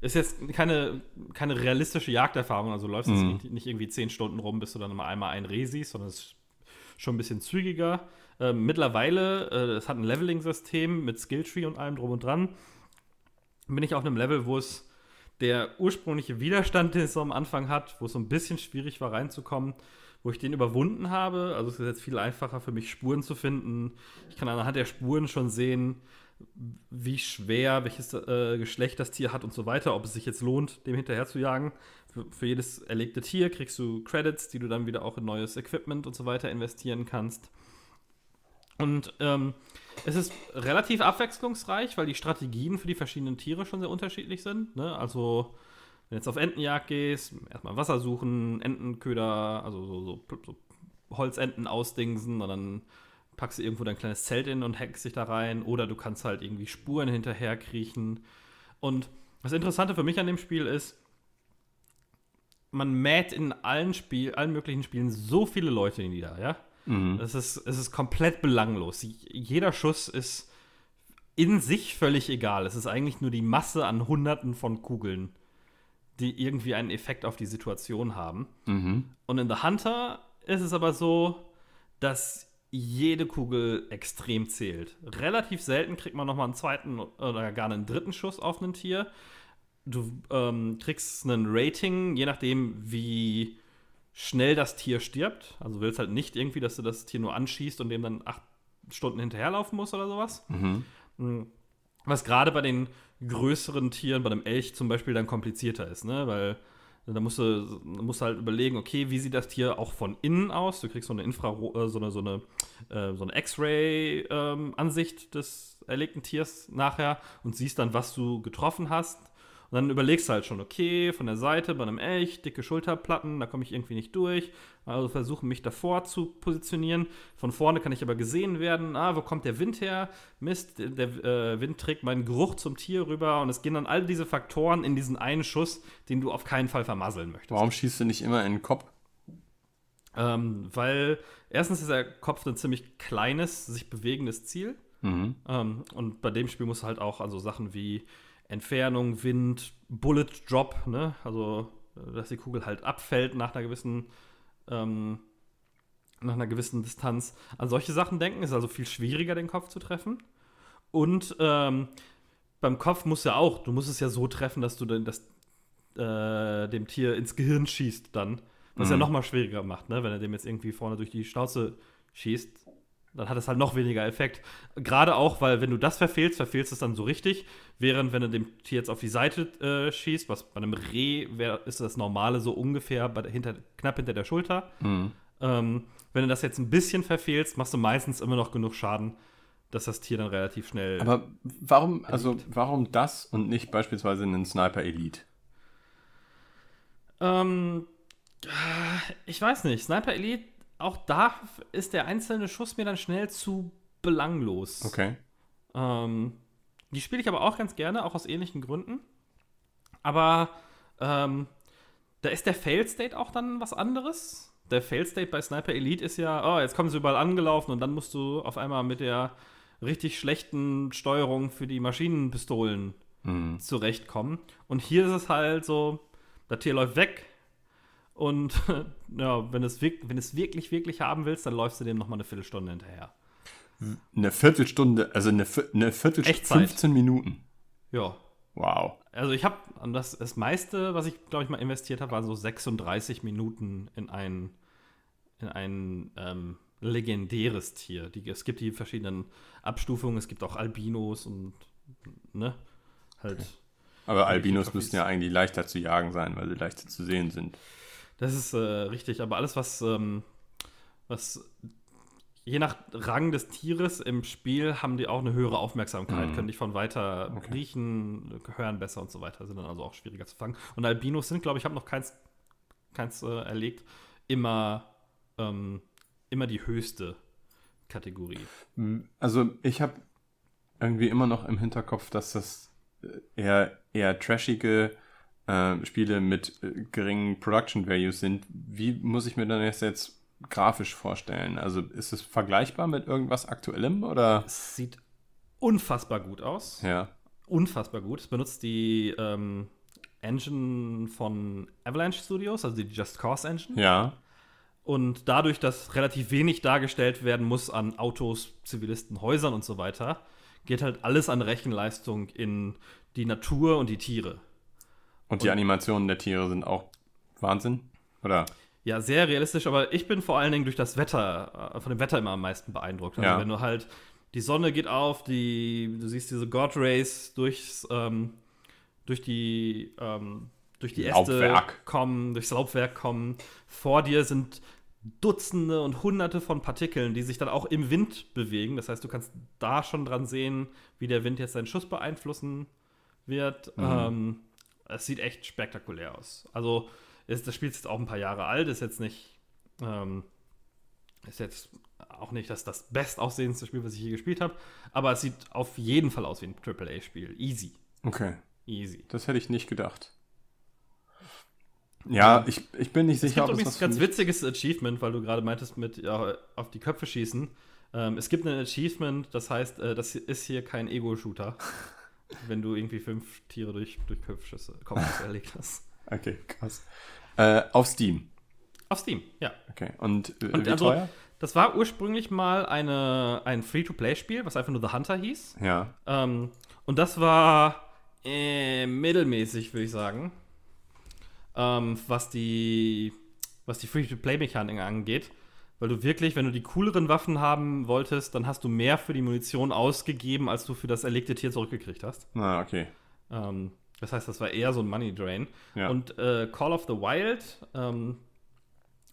ist jetzt keine, keine realistische Jagderfahrung, also läufst jetzt Mhm. nicht, nicht irgendwie zehn Stunden rum, bis du dann mal einmal ein Reh siehst, sondern es ist schon ein bisschen zügiger. Ähm, mittlerweile, äh, es hat ein Leveling-System mit Skilltree und allem drum und dran. Bin ich auf einem Level, wo es der ursprüngliche Widerstand, den es so am Anfang hat, wo es so ein bisschen schwierig war reinzukommen, wo ich den überwunden habe. Also es ist jetzt viel einfacher für mich, Spuren zu finden. Ich kann anhand der Spuren schon sehen, wie schwer, welches äh, Geschlecht das Tier hat und so weiter, ob es sich jetzt lohnt, dem hinterher zu jagen. Für, für jedes erlegte Tier kriegst du Credits, die du dann wieder auch in neues Equipment und so weiter investieren kannst. Und ähm, es ist relativ abwechslungsreich, weil die Strategien für die verschiedenen Tiere schon sehr unterschiedlich sind. Ne? Also, wenn du jetzt auf Entenjagd gehst, erstmal Wasser suchen, Entenköder, also so, so, so Holzenten ausdingsen und dann packst du irgendwo dein kleines Zelt in und hackst dich da rein. Oder du kannst halt irgendwie Spuren hinterher kriechen. Und das Interessante für mich an dem Spiel ist, man mäht in allen Spiel, allen möglichen Spielen so viele Leute nieder, ja. Mhm. Es ist, es ist komplett belanglos. Jeder Schuss ist in sich völlig egal. Es ist eigentlich nur die Masse an Hunderten von Kugeln, die irgendwie einen Effekt auf die Situation haben. Mhm. Und in The Hunter ist es aber so, dass jede Kugel extrem zählt. Relativ selten kriegt man nochmal einen zweiten oder gar einen dritten Schuss auf ein Tier. Du ähm, kriegst einen Rating, je nachdem, wie schnell das Tier stirbt. Also du willst halt nicht irgendwie, dass du das Tier nur anschießt und dem dann acht Stunden hinterherlaufen musst oder sowas. Mhm. Was gerade bei den größeren Tieren, bei dem Elch zum Beispiel, dann komplizierter ist, ne? Weil da musst du, musst halt überlegen, okay, wie sieht das Tier auch von innen aus? Du kriegst so eine Infrarot, äh, so eine, so eine, äh, so eine X-Ray-Ansicht des erlegten Tiers nachher und siehst dann, was du getroffen hast. Und dann überlegst du halt schon, okay, von der Seite bei einem Elch, dicke Schulterplatten, da komme ich irgendwie nicht durch. Also versuche mich davor zu positionieren. Von vorne kann ich aber gesehen werden, ah, wo kommt der Wind her? Mist, der, der äh, Wind trägt meinen Geruch zum Tier rüber und es gehen dann all diese Faktoren in diesen einen Schuss, den du auf keinen Fall vermasseln möchtest. Warum schießt du nicht immer in den Kopf? Ähm, weil erstens ist der Kopf ein ziemlich kleines, sich bewegendes Ziel. Mhm. Ähm, und bei dem Spiel musst du halt auch an so Sachen wie Entfernung, Wind, Bullet Drop, ne? Also, äh, dass die Kugel halt abfällt nach einer gewissen, ähm, nach einer gewissen Distanz. An solche Sachen denken ist also viel schwieriger, den Kopf zu treffen. Und ähm, beim Kopf musst du ja auch, du musst es ja so treffen, dass du dann das, äh, dem Tier ins Gehirn schießt dann. Was ja Mhm. noch mal schwieriger macht, ne? Wenn er dem jetzt irgendwie vorne durch die Schnauze schießt, dann hat es halt noch weniger Effekt. Gerade auch, weil wenn du das verfehlst, verfehlst du es dann so richtig. Während wenn du dem Tier jetzt auf die Seite äh, schießt, was bei einem Reh wär, ist das normale so ungefähr bei, hinter, knapp hinter der Schulter. Mhm. Ähm, wenn du das jetzt ein bisschen verfehlst, machst du meistens immer noch genug Schaden, dass das Tier dann relativ schnell. Aber warum, also warum das und nicht beispielsweise einen Sniper Elite? Ähm, ich weiß nicht. Sniper Elite, auch da ist der einzelne Schuss mir dann schnell zu belanglos. Okay. Ähm, die spiele ich aber auch ganz gerne, auch aus ähnlichen Gründen. Aber ähm, da ist der Fail-State auch dann was anderes. Der Fail-State bei Sniper Elite ist ja, oh, jetzt kommen sie überall angelaufen und dann musst du auf einmal mit der richtig schlechten Steuerung für die Maschinenpistolen Mhm. zurechtkommen. Und hier ist es halt so, das Tier läuft weg und [laughs] ja, wenn, es, wirk- wenn es wirklich, wirklich haben willst, dann läufst du dem nochmal eine Viertelstunde hinterher. Eine Viertelstunde, also eine, eine Viertelstunde, Echtzeit. 15 Minuten. Ja. Wow. Also ich habe, das, das meiste, was ich, glaube ich, mal investiert habe, war so 36 Minuten in ein, in ein ähm, legendäres Tier. Die, es gibt die verschiedenen Abstufungen, es gibt auch Albinos und, ne, halt. Aber die Albinos müssten ja eigentlich leichter zu jagen sein, weil sie leichter zu sehen sind. Das ist äh, richtig, aber alles, was, ähm, was je nach Rang des Tieres im Spiel haben die auch eine höhere Aufmerksamkeit, Mhm. können dich von weiter Okay. riechen, hören besser und so weiter, sind dann also auch schwieriger zu fangen. Und Albinos sind, glaube ich, habe noch keins, keins äh, erlegt, immer, ähm, immer die höchste Kategorie. Also ich habe irgendwie immer noch im Hinterkopf, dass das äh, eher, eher trashige äh, Spiele mit äh, geringen Production Values sind. Wie muss ich mir dann jetzt, jetzt grafisch vorstellen? Also ist es vergleichbar mit irgendwas Aktuellem oder? Es sieht unfassbar gut aus. Ja. unfassbar gut. Es benutzt die ähm, Engine von Avalanche Studios, also die Just Cause Engine. Ja. Und dadurch, dass relativ wenig dargestellt werden muss an Autos, Zivilisten, Häusern und so weiter, geht halt alles an Rechenleistung in die Natur und die Tiere. Und die Animationen der Tiere sind auch Wahnsinn? Oder? Ja, sehr realistisch, aber ich bin vor allen Dingen durch das Wetter, äh, von dem Wetter immer am meisten beeindruckt. Also Ja. wenn du halt, die Sonne geht auf, die, du siehst diese God Rays durchs, ähm, durch die, ähm, durch die Äste Laubwerk. kommen, durchs Laubwerk kommen. Vor dir sind Dutzende und Hunderte von Partikeln, die sich dann auch im Wind bewegen. Das heißt, du kannst da schon dran sehen, wie der Wind jetzt deinen Schuss beeinflussen wird. Ähm, es sieht echt spektakulär aus. Also, ist, das Spiel ist jetzt auch ein paar Jahre alt, ist jetzt nicht, ähm, ist jetzt auch nicht das, das bestaussehendste Spiel, was ich je gespielt habe, aber es sieht auf jeden Fall aus wie ein AAA-Spiel. Easy. Okay. Easy. Das hätte ich nicht gedacht. Ja, ich, ich bin nicht Es sicher, ob es übrigens was ein ganz witziges Achievement, weil du gerade meintest mit ja, auf die Köpfe schießen. Ähm, es gibt ein Achievement, das heißt, äh, das ist hier kein Ego-Shooter. Wenn du irgendwie fünf Tiere durch, durch Kopfschüsse, Kopfschüsse [laughs] erlegt hast. Okay, krass. Äh, auf Steam. Auf Steam, ja. Okay. Und, äh, Und wie also- teuer? Das war ursprünglich mal eine, ein Free-to-Play-Spiel, was einfach nur The Hunter hieß. Ja. Ähm, und das war äh, mittelmäßig, würde ich sagen. Ähm, was die, was die Free-to-Play-Mechanik angeht. Weil du wirklich, wenn du die cooleren Waffen haben wolltest, dann hast du mehr für die Munition ausgegeben, als du für das erlegte Tier zurückgekriegt hast. Na, okay. Ähm, das heißt, das war eher so ein Money Drain. Ja. Und äh, Call of the Wild, ähm,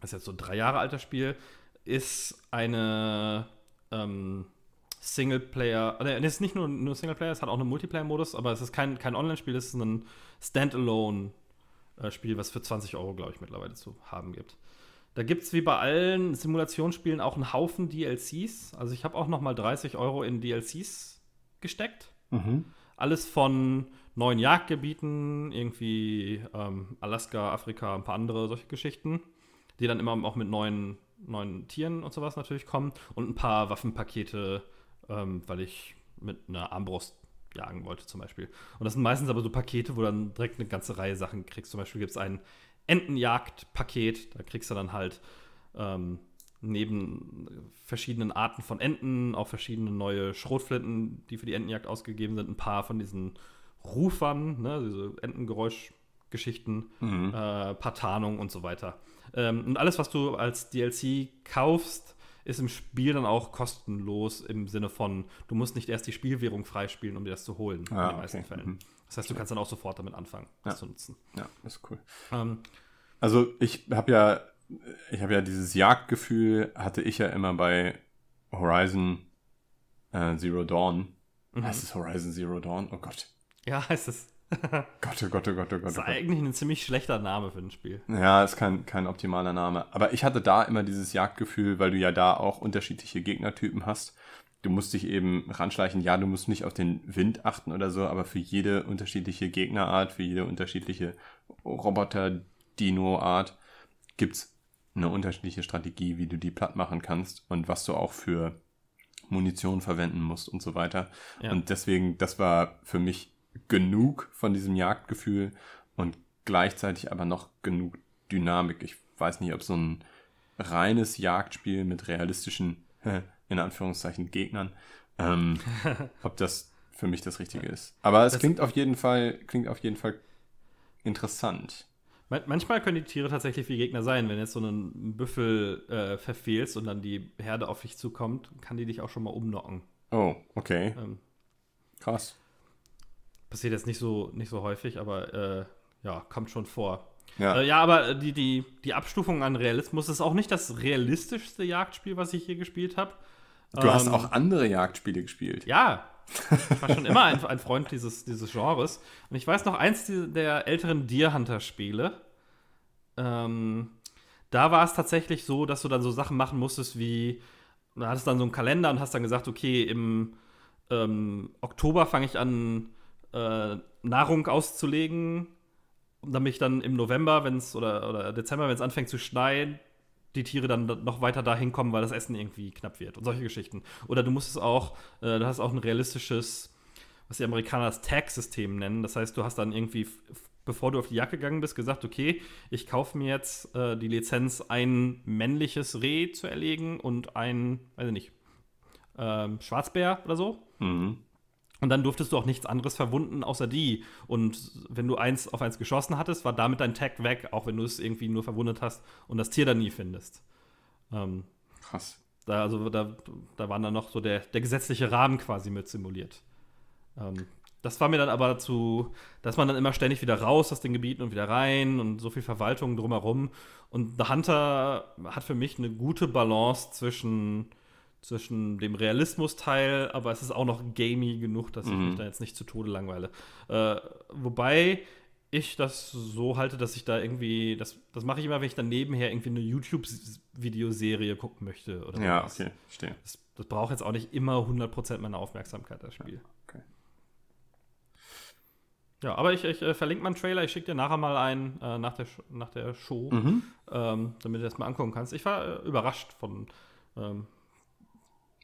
das ist jetzt so ein drei Jahre alter Spiel, ist eine ähm, Singleplayer, äh, es ist nicht nur, nur Singleplayer, es hat auch einen Multiplayer-Modus, aber es ist kein, kein Online-Spiel, es ist ein Standalone-Spiel, was für 20 Euro, glaube ich, mittlerweile zu haben gibt. Da gibt es wie bei allen Simulationsspielen auch einen Haufen DLCs. Also ich habe auch noch mal 30 Euro in DLCs gesteckt. Mhm. Alles von neuen Jagdgebieten, irgendwie ähm, Alaska, Afrika, ein paar andere solche Geschichten, die dann immer auch mit neuen, neuen Tieren und sowas natürlich kommen. Und ein paar Waffenpakete, ähm, weil ich mit einer Armbrust jagen wollte zum Beispiel. Und das sind meistens aber so Pakete, wo dann direkt eine ganze Reihe Sachen kriegst. Zum Beispiel gibt es ein Entenjagdpaket, da kriegst du dann halt ähm, neben verschiedenen Arten von Enten auch verschiedene neue Schrotflinten, die für die Entenjagd ausgegeben sind, ein paar von diesen Rufern, ne, diese Entengeräuschgeschichten, Mhm. äh, paar Tarnungen und so weiter. Ähm, und alles, was du als DLC kaufst, ist im Spiel dann auch kostenlos im Sinne von, du musst nicht erst die Spielwährung freispielen, um dir das zu holen, Ah, in den meisten okay. Fällen. Mhm. Das heißt, du kannst dann auch sofort damit anfangen, das Ja. zu nutzen. Ja, ist cool. Ähm, Also ich habe ja, ich habe ja dieses Jagdgefühl, hatte ich ja immer bei Horizon äh, Zero Dawn. Mhm. Heißt es Horizon Zero Dawn? Oh Gott. ja, heißt [laughs] es. [laughs] Gott, oh Gott, oh Gott, oh Gott. Das ist Oh Gott. eigentlich ein ziemlich schlechter Name für ein Spiel. Ja, ist kein, kein optimaler Name. Aber ich hatte da immer dieses Jagdgefühl, weil du ja da auch unterschiedliche Gegnertypen hast. Du musst dich eben ranschleichen. Ja, du musst nicht auf den Wind achten oder so, aber für jede unterschiedliche Gegnerart, für jede unterschiedliche Roboter-Dino-Art gibt's eine unterschiedliche Strategie, wie du die platt machen kannst und was du auch für Munition verwenden musst und so weiter. Ja. Und deswegen, das war für mich genug von diesem Jagdgefühl und gleichzeitig aber noch genug Dynamik. Ich weiß nicht, ob so ein reines Jagdspiel mit realistischen, [laughs] in Anführungszeichen, Gegnern, ähm, [laughs] ob das für mich das Richtige ist. Aber es Das- klingt auf jeden Fall, klingt auf jeden Fall interessant. Man- Manchmal können die Tiere tatsächlich wie Gegner sein. Wenn jetzt so einen Büffel äh, verfehlst und dann die Herde auf dich zukommt, kann die dich auch schon mal umnocken. Oh, okay. Ähm, Krass. passiert jetzt nicht so, nicht so häufig, aber äh, ja, kommt schon vor. Ja. Äh, ja, aber die, die, die Abstufung an Realismus ist auch nicht das realistischste Jagdspiel, was ich hier gespielt habe. Du hast Ähm, auch andere Jagdspiele gespielt. Ja, ich war schon immer ein, ein Freund dieses, dieses Genres. Und ich weiß noch, eins der älteren Deer Hunter-Spiele, ähm, da war es tatsächlich so, dass du dann so Sachen machen musstest wie, du hattest dann so einen Kalender und hast dann gesagt, okay, im ähm, Oktober fange ich an, äh, Nahrung auszulegen, damit ich dann im November, wenn es oder, oder Dezember, wenn es anfängt zu schneien, die Tiere dann da- noch weiter dahin kommen, weil das Essen irgendwie knapp wird und solche Geschichten. Oder du musst es auch, äh, du hast auch ein realistisches, was die Amerikaner das Tag-System nennen. Das heißt, du hast dann irgendwie, bevor du auf die Jagd gegangen bist, gesagt, okay, ich kaufe mir jetzt äh, die Lizenz, ein männliches Reh zu erlegen und ein, weiß ich nicht, ähm, Schwarzbär oder so. Mhm. Und dann durftest du auch nichts anderes verwunden, außer die. Und wenn du eins auf eins geschossen hattest, war damit dein Tag weg, auch wenn du es irgendwie nur verwundet hast und das Tier dann nie findest. Ähm, Krass. da, also da, da war dann noch so der, der gesetzliche Rahmen quasi mit simuliert. Ähm, das war mir dann aber zu, dass man dann immer ständig wieder raus aus den Gebieten und wieder rein und so viel Verwaltung drumherum. Und The Hunter hat für mich eine gute Balance zwischen, zwischen dem Realismus-Teil, aber es ist auch noch gamey genug, dass ich Mhm. mich da jetzt nicht zu Tode langweile. Äh, wobei ich das so halte, dass ich da irgendwie, das, das mache ich immer, wenn ich dann nebenher irgendwie eine YouTube-Videoserie gucken möchte. Oder Ja, sowas. okay, verstehe. Das, das braucht jetzt auch nicht immer 100% meiner Aufmerksamkeit, das Spiel. Okay. Ja, aber ich, ich äh, verlinke meinen Trailer, ich schicke dir nachher mal einen äh, nach, der, nach der Show, Mhm. ähm, damit du das mal angucken kannst. Ich war äh, überrascht von. Ähm,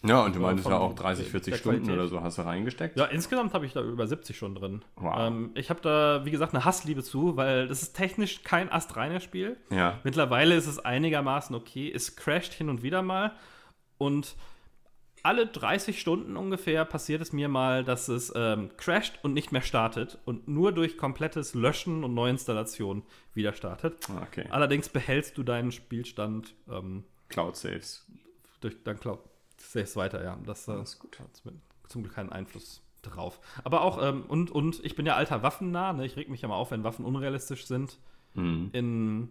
Ja, und du meintest ja auch 30, der 40 Stunden Qualität. oder so hast du reingesteckt. ja, insgesamt habe ich da über 70 schon drin. Wow. Ähm, ich habe da, wie gesagt, eine Hassliebe zu, weil das ist technisch kein astreiner Spiel. Ja. Mittlerweile ist es einigermaßen okay. Es crasht hin und wieder mal. Und alle 30 Stunden ungefähr passiert es mir mal, dass es ähm, crasht und nicht mehr startet und nur durch komplettes Löschen und Neuinstallation wieder startet. Ah, Okay. Allerdings behältst du deinen Spielstand ähm, Cloud Saves. durch dein Cloud Saves weiter, ja. Das, äh, Das ist gut. hat zum, zum Glück keinen Einfluss drauf. Aber auch, ähm, und, und ich bin ja alter Waffennah, ne? Ich reg mich ja mal auf, wenn Waffen unrealistisch sind Mhm. in,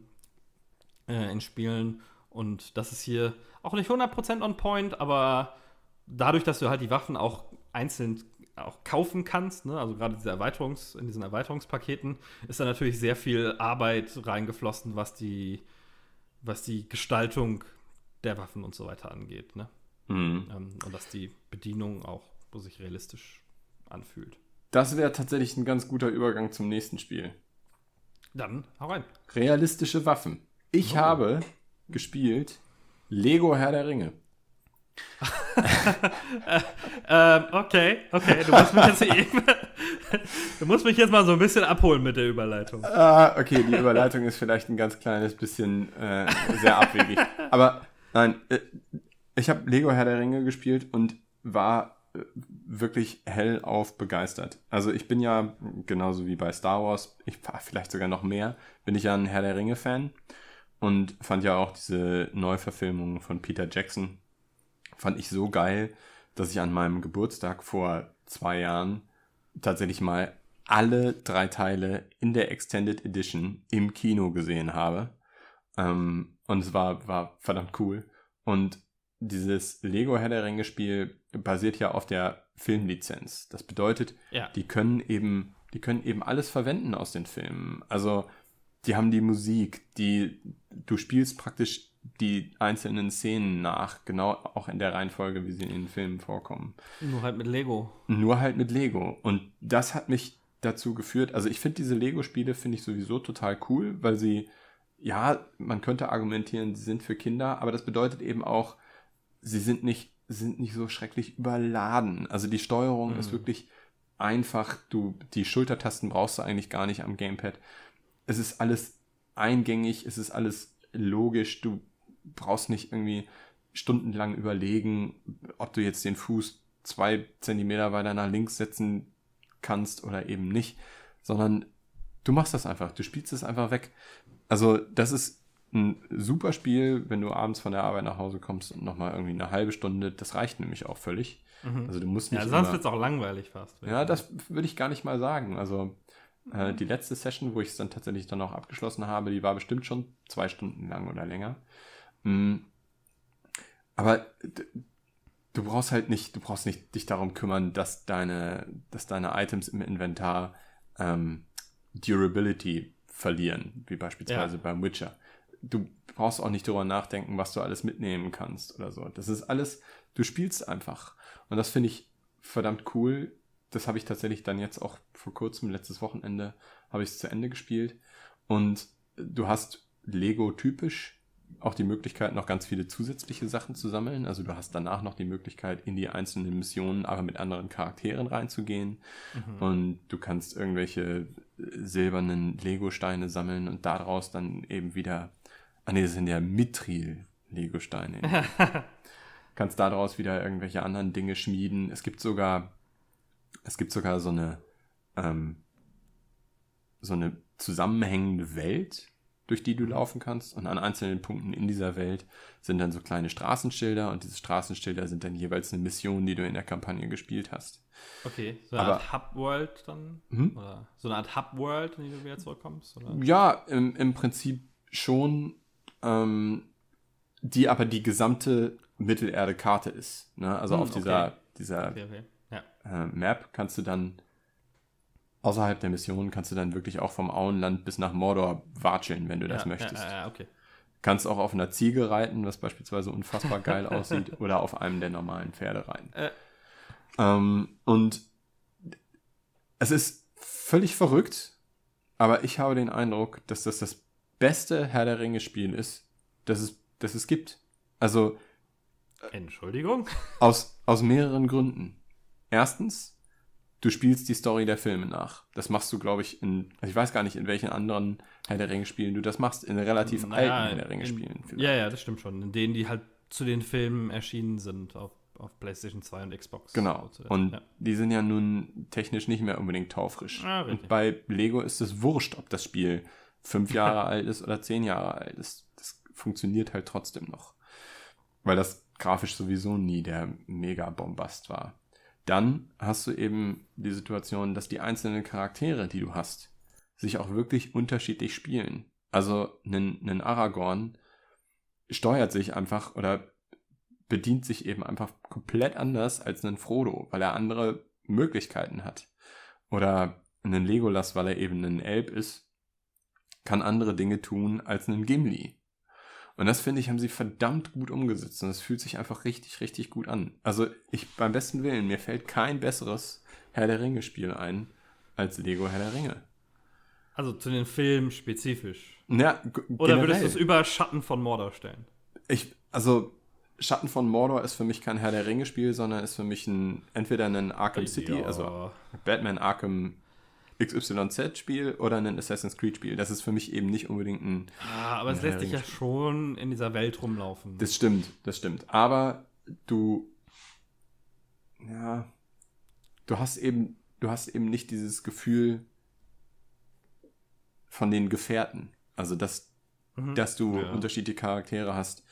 äh, in Spielen. Und das ist hier auch nicht 100% on point, aber dadurch, dass du halt die Waffen auch einzeln auch kaufen kannst, ne? also gerade diese Erweiterungs, in diesen Erweiterungspaketen, ist da natürlich sehr viel Arbeit reingeflossen, was die, was die Gestaltung der Waffen und so weiter angeht. Ne? Mhm. Ähm, und dass die Bedienung auch so sich realistisch anfühlt. Das wäre tatsächlich ein ganz guter Übergang zum nächsten Spiel. Dann hau rein. Realistische Waffen. Ich Oh. habe gespielt Lego Herr der Ringe. [laughs] Ähm, okay, okay, du musst mich jetzt eben, [laughs] du musst mich jetzt mal so ein bisschen abholen mit der Überleitung. Ah, okay, die Überleitung ist vielleicht ein ganz kleines bisschen äh, sehr abwegig. Aber nein, äh, ich habe Lego Herr der Ringe gespielt und war äh, wirklich hellauf begeistert. Also ich bin ja, genauso wie bei Star Wars, ich war vielleicht sogar noch mehr, bin ich ja ein Herr der Ringe-Fan und fand ja auch diese Neuverfilmung von Peter Jackson fand ich so geil, dass ich an meinem Geburtstag vor zwei Jahren tatsächlich mal alle drei Teile in der Extended Edition im Kino gesehen habe. Ähm, und es war, war verdammt cool. Und dieses Lego Herr der Ringe Spiel basiert ja auf der Filmlizenz. Das bedeutet, Ja. die können eben, die können eben alles verwenden aus den Filmen. Also, die haben die Musik, die, du spielst praktisch die einzelnen Szenen nach, genau auch in der Reihenfolge, wie sie in den Filmen vorkommen. Nur halt mit Lego. Nur halt mit Lego. Und das hat mich dazu geführt, also ich finde diese Lego-Spiele, finde ich sowieso total cool, weil sie, ja, man könnte argumentieren, sie sind für Kinder, aber das bedeutet eben auch, sie sind nicht, sind nicht so schrecklich überladen. Also die Steuerung ist wirklich einfach, du, die Schultertasten brauchst du eigentlich gar nicht am Gamepad. Es ist alles eingängig, es ist alles logisch, du brauchst nicht irgendwie stundenlang überlegen, ob du jetzt den Fuß zwei Zentimeter weiter nach links setzen kannst oder eben nicht, sondern du machst das einfach, du spielst es einfach weg. Also das ist ein super Spiel, wenn du abends von der Arbeit nach Hause kommst und nochmal irgendwie eine halbe Stunde, das reicht nämlich auch völlig. Also du musst nicht Ja, sonst wird es auch langweilig fast. ja, das würde ich gar nicht mal sagen. Also äh, die letzte Session, wo ich es dann tatsächlich dann auch abgeschlossen habe, die war bestimmt schon zwei Stunden lang oder länger. Mm. Aber du brauchst halt nicht, du brauchst nicht dich darum kümmern, dass deine, dass deine Items im Inventar ähm, Durability verlieren, wie beispielsweise Ja. beim Witcher. Du brauchst auch nicht darüber nachdenken, was du alles mitnehmen kannst oder so. Das ist alles, du spielst einfach. Und das finde ich verdammt cool. Das habe ich tatsächlich dann jetzt auch vor kurzem, letztes Wochenende, habe ich es zu Ende gespielt. Und du hast Lego typisch auch die Möglichkeit, noch ganz viele zusätzliche Sachen zu sammeln. Also du hast danach noch die Möglichkeit, in die einzelnen Missionen aber mit anderen Charakteren reinzugehen. Und du kannst irgendwelche silbernen Lego-Steine sammeln und daraus dann eben wieder. Ah nee, das sind ja Mithril-Lego-Steine. [laughs] kannst daraus wieder irgendwelche anderen Dinge schmieden. Es gibt sogar, es gibt sogar so eine, ähm, so eine zusammenhängende Welt, durch die du laufen kannst. Und an einzelnen Punkten in dieser Welt sind dann so kleine Straßenschilder und diese Straßenschilder sind dann jeweils eine Mission, die du in der Kampagne gespielt hast. Okay, so eine Aber- Art Hub-World dann? Mhm. Oder so eine Art Hub-World, in die du wieder zurückkommst? Oder? Ja, im, im Prinzip schon, ähm, die aber die gesamte Mittelerde-Karte ist. Ne? Also Hm, auf dieser, okay. dieser Okay, okay. Ja. äh, Map kannst du dann außerhalb der Mission kannst du dann wirklich auch vom Auenland bis nach Mordor watscheln, wenn du das ja, möchtest. Ja, ja, ja, okay. Kannst auch auf einer Ziege reiten, was beispielsweise unfassbar geil aussieht, [laughs] oder auf einem der normalen Pferde reiten. Äh. Ähm, und es ist völlig verrückt, aber ich habe den Eindruck, dass das das beste Herr der Ringe Spiel ist, das es, das es gibt. Also Entschuldigung? [laughs] aus, aus mehreren Gründen. Erstens, du spielst die Story der Filme nach. Das machst du, glaube ich, in, also ich weiß gar nicht, in welchen anderen Herr der Ringe-Spielen du das machst. In relativ Naja, alten Herr der in- Ringe-Spielen. Ja, ja, das stimmt schon. In denen, die halt zu den Filmen erschienen sind auf, auf PlayStation 2 und Xbox. Genau. Und Zeit, die sind ja nun technisch nicht mehr unbedingt taufrisch. Ah, und bei Lego ist es wurscht, ob das Spiel fünf Jahre alt ist oder zehn Jahre alt ist. Das funktioniert halt trotzdem noch. Weil das grafisch sowieso nie der Mega-Bombast war. Dann hast du eben die Situation, dass die einzelnen Charaktere, die du hast, sich auch wirklich unterschiedlich spielen. Also ein, ein Aragorn steuert sich einfach oder bedient sich eben einfach komplett anders als ein Frodo, weil er andere Möglichkeiten hat. Oder ein Legolas, weil er eben ein Elb ist, kann andere Dinge tun als ein Gimli. Und das finde ich, haben sie verdammt gut umgesetzt. Und es fühlt sich einfach richtig, richtig gut an. Also ich, beim besten Willen, mir fällt kein besseres Herr der Ringe-Spiel ein als Lego Herr der Ringe. Also zu den Filmen spezifisch. Ja, Oder generell. würdest du es über Schatten von Mordor stellen? Ich, also, Schatten von Mordor ist für mich kein Herr der Ringe-Spiel, sondern ist für mich ein, entweder ein Arkham City, Ja. also Batman Arkham XYZ-Spiel oder ein Assassin's Creed-Spiel. Das ist für mich eben nicht unbedingt ein. Ah, aber es lässt sich ja schon in dieser Welt rumlaufen. Das stimmt, das stimmt. Aber du. Ja. Du hast eben, du hast eben nicht dieses Gefühl von den Gefährten. Also, dass Mhm. dass du Ja. unterschiedliche Charaktere hast,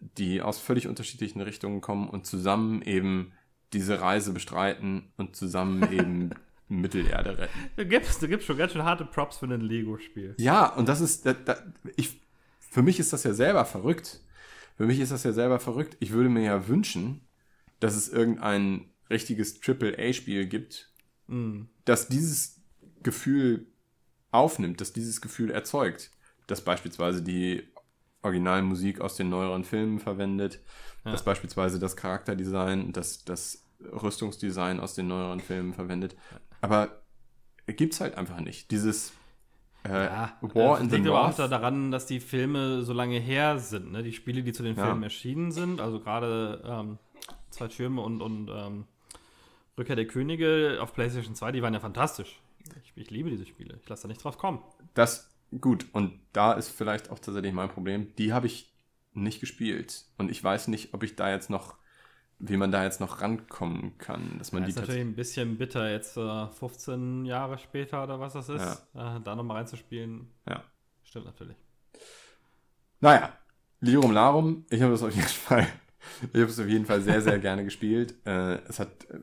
die aus völlig unterschiedlichen Richtungen kommen und zusammen eben diese Reise bestreiten und zusammen [laughs] eben Mittelerde retten. Du gibst, du gibst schon ganz schön harte Props für ein Lego-Spiel. Ja, und das ist, da, da, ich, für mich ist das ja selber verrückt. Für mich ist das ja selber verrückt. Ich würde mir ja wünschen, dass es irgendein richtiges Triple-A-Spiel gibt, Mm. das dieses Gefühl aufnimmt, das dieses Gefühl erzeugt, das beispielsweise die Originalmusik aus den neueren Filmen verwendet, Ja. das beispielsweise das Charakterdesign, das, das Rüstungsdesign aus den neueren Filmen verwendet. Aber gibt's halt einfach nicht. Dieses äh, Ja, War in the liegt aber auch North. da daran, dass die Filme so lange her sind. Ne? Die Spiele, die zu den Ja. Filmen erschienen sind, also gerade ähm, Zwei Türme und, und ähm, Rückkehr der Könige auf PlayStation 2, die waren ja fantastisch. Ich, ich liebe diese Spiele. Ich lasse da nicht drauf kommen. Das, gut, und da ist vielleicht auch tatsächlich mein Problem. Die habe ich nicht gespielt. Und ich weiß nicht, ob ich da jetzt noch, wie man da jetzt noch rankommen kann, dass man Das die ist natürlich ein bisschen bitter, jetzt äh, 15 Jahre später oder was das ist, äh, da nochmal reinzuspielen. Ja. Stimmt natürlich. Naja, Lirum Larum, ich habe es auf jeden Fall, ich habe es auf jeden Fall sehr, sehr gerne [laughs] gespielt. Äh, es hat, äh,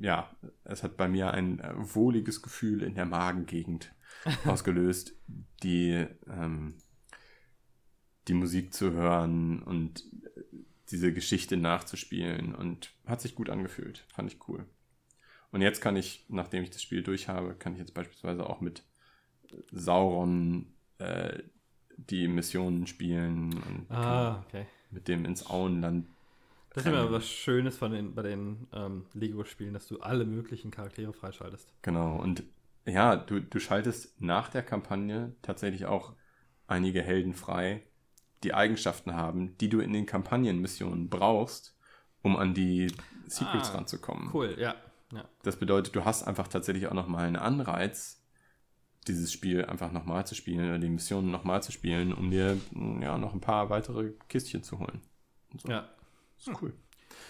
ja, es hat bei mir ein äh, wohliges Gefühl in der Magengegend [laughs] ausgelöst, die, ähm, die Musik zu hören und diese Geschichte nachzuspielen und hat sich gut angefühlt. Fand ich cool. Und jetzt kann ich, nachdem ich das Spiel durch habe, kann ich jetzt beispielsweise auch mit Sauron äh, die Missionen spielen und Ah, okay. mit dem ins Auenland. Das ist immer was Schönes von den, bei den ähm, Lego-Spielen, dass du alle möglichen Charaktere freischaltest. Genau. Und ja, du, du schaltest nach der Kampagne tatsächlich auch einige Helden frei, die Eigenschaften haben, die du in den Kampagnenmissionen brauchst, um an die Secrets Ah, ranzukommen. Cool, ja. ja. Das bedeutet, du hast einfach tatsächlich auch nochmal einen Anreiz, dieses Spiel einfach nochmal zu spielen oder die Missionen nochmal zu spielen, um dir mm, ja noch ein paar weitere Kistchen zu holen. Ja. Das ist cool.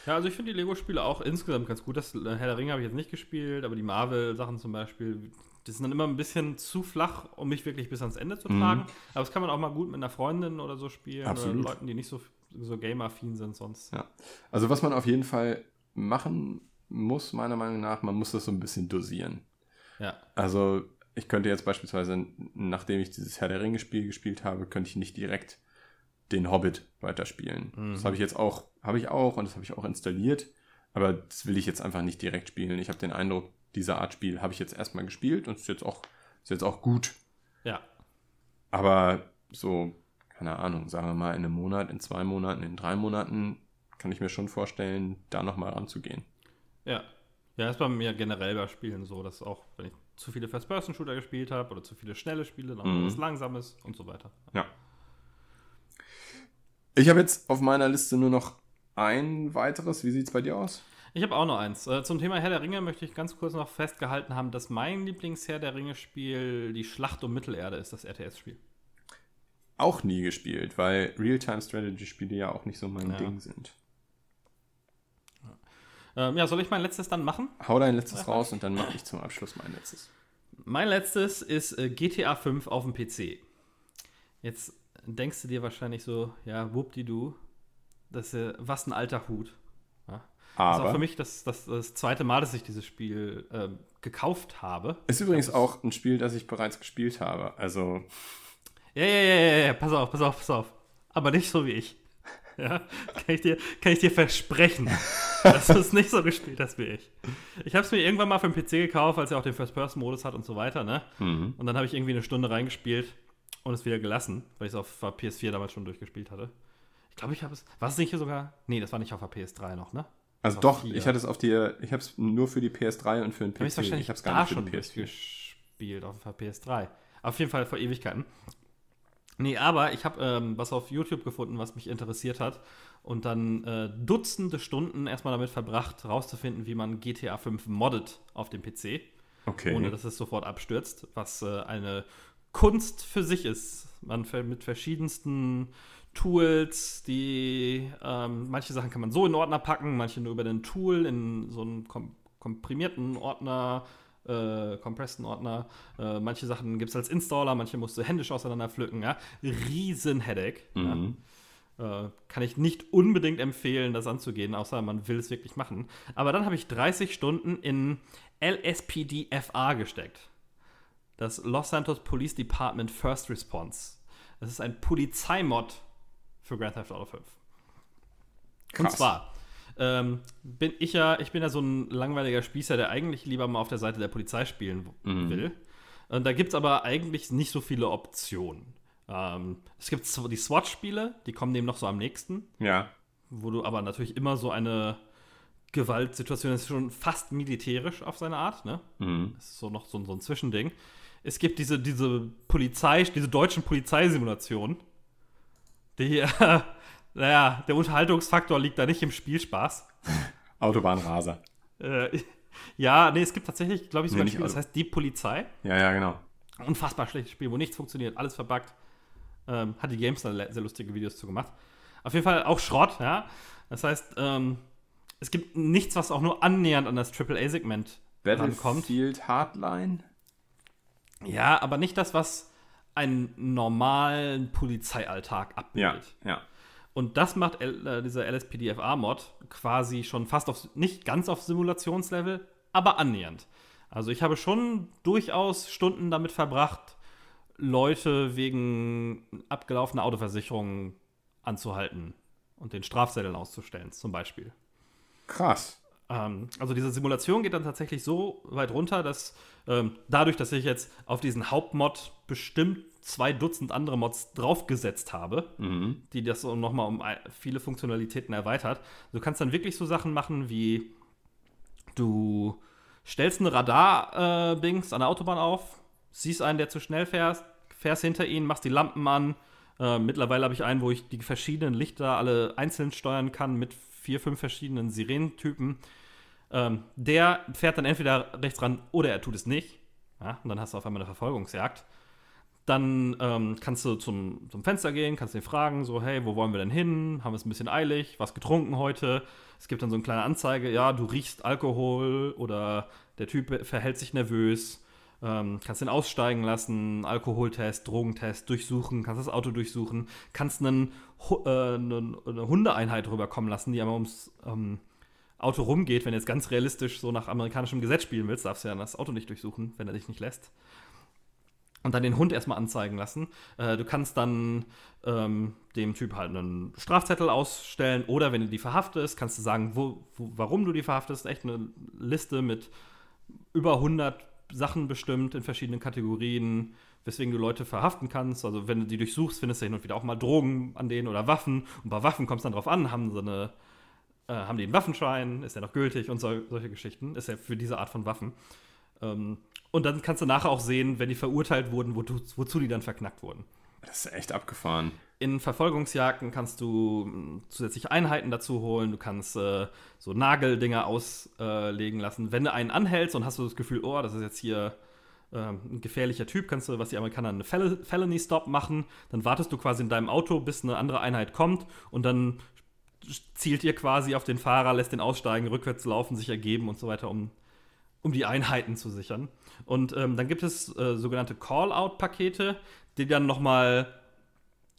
Ja, also ich finde die Lego-Spiele auch insgesamt ganz gut. Das äh, Herr der Ringe habe ich jetzt nicht gespielt, aber die Marvel-Sachen zum Beispiel, die sind dann immer ein bisschen zu flach, um mich wirklich bis ans Ende zu Mhm. tragen. Aber das kann man auch mal gut mit einer Freundin oder so spielen Absolut. oder Leuten, die nicht so, so game-affin sind sonst. Ja. Also was man auf jeden Fall machen muss, meiner Meinung nach, man muss das so ein bisschen dosieren. Ja. Also ich könnte jetzt beispielsweise, nachdem ich dieses Herr der Ringe-Spiel gespielt habe, könnte ich nicht direkt den Hobbit weiterspielen. Mhm. Das habe ich jetzt auch, habe ich auch und das habe ich auch installiert, aber das will ich jetzt einfach nicht direkt spielen. Ich habe den Eindruck, diese Art Spiel habe ich jetzt erstmal gespielt und ist jetzt auch, ist jetzt auch gut. Ja. Aber so, keine Ahnung, sagen wir mal in einem Monat, in zwei Monaten, in drei Monaten, kann ich mir schon vorstellen, da nochmal ranzugehen. Ja. Ja, ist bei mir generell bei Spielen so, dass auch, wenn ich zu viele First-Person-Shooter gespielt habe oder zu viele schnelle Spiele, dann Mhm. was Langsames und so weiter. Ja. Ich habe jetzt auf meiner Liste nur noch ein weiteres. Wie sieht es bei dir aus? Ich habe auch noch eins. Äh, zum Thema Herr der Ringe möchte ich ganz kurz noch festgehalten haben, dass mein Lieblings-Herr der Ringe-Spiel die Schlacht um Mittelerde ist, das RTS-Spiel. Auch nie gespielt, weil Real-Time-Strategy-Spiele ja auch nicht so mein Ja. Ding sind. Ähm, ja, soll ich mein letztes dann machen? Hau dein letztes raus und dann mache ich zum Abschluss mein letztes. Mein letztes ist äh, GTA 5 auf dem PC. Jetzt denkst du dir wahrscheinlich so, ja, whoopdi-du, das, was ein alter Hut. Ja. Das ist auch Aber für mich das, das, das zweite Mal, dass ich dieses Spiel ähm, gekauft habe. ist übrigens auch ein Spiel, das ich bereits gespielt habe. Also, Ja, ja, ja, ja, ja, pass auf, pass auf, pass auf. Aber nicht so wie ich. [laughs] Ja, kann ich dir, kann ich dir versprechen, dass du es nicht so gespielt hast wie ich. Ich habe es mir irgendwann mal für den PC gekauft, als er auch den First-Person-Modus hat und so weiter, ne? mhm. Und dann habe ich irgendwie eine Stunde reingespielt und es wieder gelassen, weil ich es auf der PS4 damals schon durchgespielt hatte. Ich glaube, ich habe es. War es nicht hier sogar? Nee, das war nicht auf der PS3 noch, ne? Also doch, vier. ich hatte es auf die, ich habe es nur für die PS3 und für den PC. Wahrscheinlich ich habe es gar nicht für schon die PS4. durchgespielt auf der PS3. Auf jeden Fall vor Ewigkeiten. Nee, aber ich habe ähm, was auf YouTube gefunden, was mich interessiert hat. Und dann äh, Dutzende Stunden erstmal damit verbracht, herauszufinden, wie man GTA 5 moddet auf dem PC, Okay. ohne dass es sofort abstürzt, was äh, eine Kunst für sich ist. Man mit verschiedensten Tools, die ähm, manche Sachen kann man so in Ordner packen, manche nur über den Tool in so einen kom komprimierten Ordner, äh, compressten Ordner. Äh, manche Sachen gibt es als Installer, manche musst du händisch auseinander pflücken. Ja? Riesen Headache. Ja? Mhm. Äh, kann ich nicht unbedingt empfehlen, das anzugehen, außer man will es wirklich machen. Aber dann habe ich 30 Stunden in LSPD-FA gesteckt. Das Los Santos Police Department First Response. Das ist ein Polizeimod für Grand Theft Auto 5. Krass. Und zwar ähm, bin ich ja, ich bin ja so ein langweiliger Spießer, der eigentlich lieber mal auf der Seite der Polizei spielen mhm. will. Und da gibt es aber eigentlich nicht so viele Optionen. Ähm, es gibt die SWAT-Spiele, die kommen dem noch so am nächsten. Ja. Wo du aber natürlich immer so eine Gewaltsituation ist schon fast militärisch auf seine Art, ne? Mhm. Das ist so noch so, so ein Zwischending. Es gibt diese, diese Polizei, diese deutschen Polizeisimulationen, die, [laughs] äh, naja, der Unterhaltungsfaktor liegt da nicht im Spielspaß. [laughs] Autobahnraser. Äh, [laughs] ja, nee, es gibt tatsächlich, glaube ich, sogar nee, ein Spiel, das heißt Die Polizei. Ja, ja, genau. Unfassbar schlechtes Spiel, wo nichts funktioniert, alles verbuggt. Ähm, hat die Games da sehr lustige Videos zu gemacht. Auf jeden Fall auch Schrott, ja. Das heißt, ähm, es gibt nichts, was auch nur annähernd an das AAA-Segment rankommt. Battlefield Hardline? Ja, aber nicht das, was einen normalen Polizeialltag abbildet. Ja, ja. Und das macht L, äh, dieser LSPDFA-Mod quasi schon fast auf, nicht ganz auf Simulationslevel, aber annähernd. Also ich habe schon durchaus Stunden damit verbracht, Leute wegen abgelaufener Autoversicherung anzuhalten und den Strafzetteln auszustellen, zum Beispiel. Krass. Ähm, also diese Simulation geht dann tatsächlich so weit runter, dass ähm, dadurch, dass ich jetzt auf diesen Hauptmod bestimmt zwei Dutzend andere Mods draufgesetzt habe, mhm. die das so nochmal um viele Funktionalitäten erweitert, du kannst dann wirklich so Sachen machen wie du stellst eine Radar-Dings äh, an der Autobahn auf, siehst einen, der zu schnell fährt, fährst hinter ihn, machst die Lampen an. Äh, mittlerweile habe ich einen, wo ich die verschiedenen Lichter alle einzeln steuern kann mit vier, fünf verschiedenen Sirenentypen. Ähm, der fährt dann entweder rechts ran oder er tut es nicht. Ja, und dann hast du auf einmal eine Verfolgungsjagd. Dann ähm, kannst du zum, zum Fenster gehen, kannst ihn fragen, so, hey, wo wollen wir denn hin? Haben wir es ein bisschen eilig? Was getrunken heute? Es gibt dann so eine kleine Anzeige, ja, du riechst Alkohol oder der Typ verhält sich nervös. Ähm, kannst ihn aussteigen lassen, Alkoholtest, Drogentest, durchsuchen, kannst das Auto durchsuchen, kannst einen, äh, eine, eine, Hundeeinheit rüberkommen lassen, die einmal ums ähm, Auto rumgeht. Wenn du jetzt ganz realistisch so nach amerikanischem Gesetz spielen willst, darfst du ja das Auto nicht durchsuchen, wenn er dich nicht lässt. Und dann den Hund erstmal anzeigen lassen. Äh, du kannst dann ähm, dem Typ halt einen Strafzettel ausstellen oder wenn du die verhaftest, kannst du sagen, wo, wo, warum du die verhaftest. Echt eine Liste mit über 100 Sachen bestimmt in verschiedenen Kategorien, weswegen du Leute verhaften kannst. Also wenn du die durchsuchst, findest du hin und wieder auch mal Drogen an denen oder Waffen. Und bei Waffen kommt es dann drauf an, haben sie eine, äh, haben die einen Waffenschein, ist der noch gültig und so, solche Geschichten. Ist ja für diese Art von Waffen. Ähm, und dann kannst du nachher auch sehen, wenn die verurteilt wurden, wozu, wozu die dann verknackt wurden. Das ist echt abgefahren. In Verfolgungsjagden kannst du hm, zusätzliche Einheiten dazu holen. Du kannst äh, so Nageldinger auslegen äh, lassen. Wenn du einen anhältst und hast du das Gefühl, oh, das ist jetzt hier äh, ein gefährlicher Typ, kannst du, was die Amerikaner eine Fel Felony Stop machen. Dann wartest du quasi in deinem Auto, bis eine andere Einheit kommt und dann zielt ihr quasi auf den Fahrer, lässt den aussteigen, rückwärts laufen, sich ergeben und so weiter, um, um die Einheiten zu sichern. Und ähm, dann gibt es äh, sogenannte Call-out-Pakete, die dann nochmal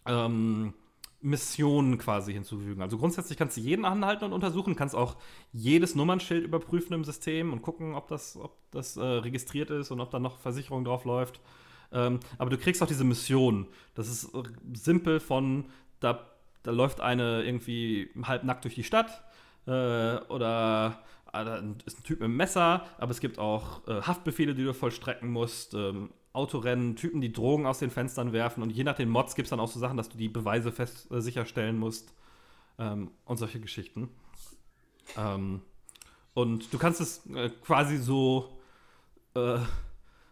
ähm, Missionen quasi hinzufügen. Also grundsätzlich kannst du jeden anhalten und untersuchen, kannst auch jedes Nummernschild überprüfen im System und gucken, ob das, ob das äh, registriert ist und ob da noch Versicherung drauf läuft. Ähm, aber du kriegst auch diese Mission. Das ist simpel von, da, da läuft eine irgendwie halbnackt durch die Stadt äh, oder äh, da ist ein Typ mit einem Messer, aber es gibt auch äh, Haftbefehle, die du vollstrecken musst. Ähm, Autorennen, Typen, die Drogen aus den Fenstern werfen und je nach den Mods gibt es dann auch so Sachen, dass du die Beweise fest äh, sicherstellen musst ähm, und solche Geschichten. Ähm, und du kannst es äh, quasi so, äh,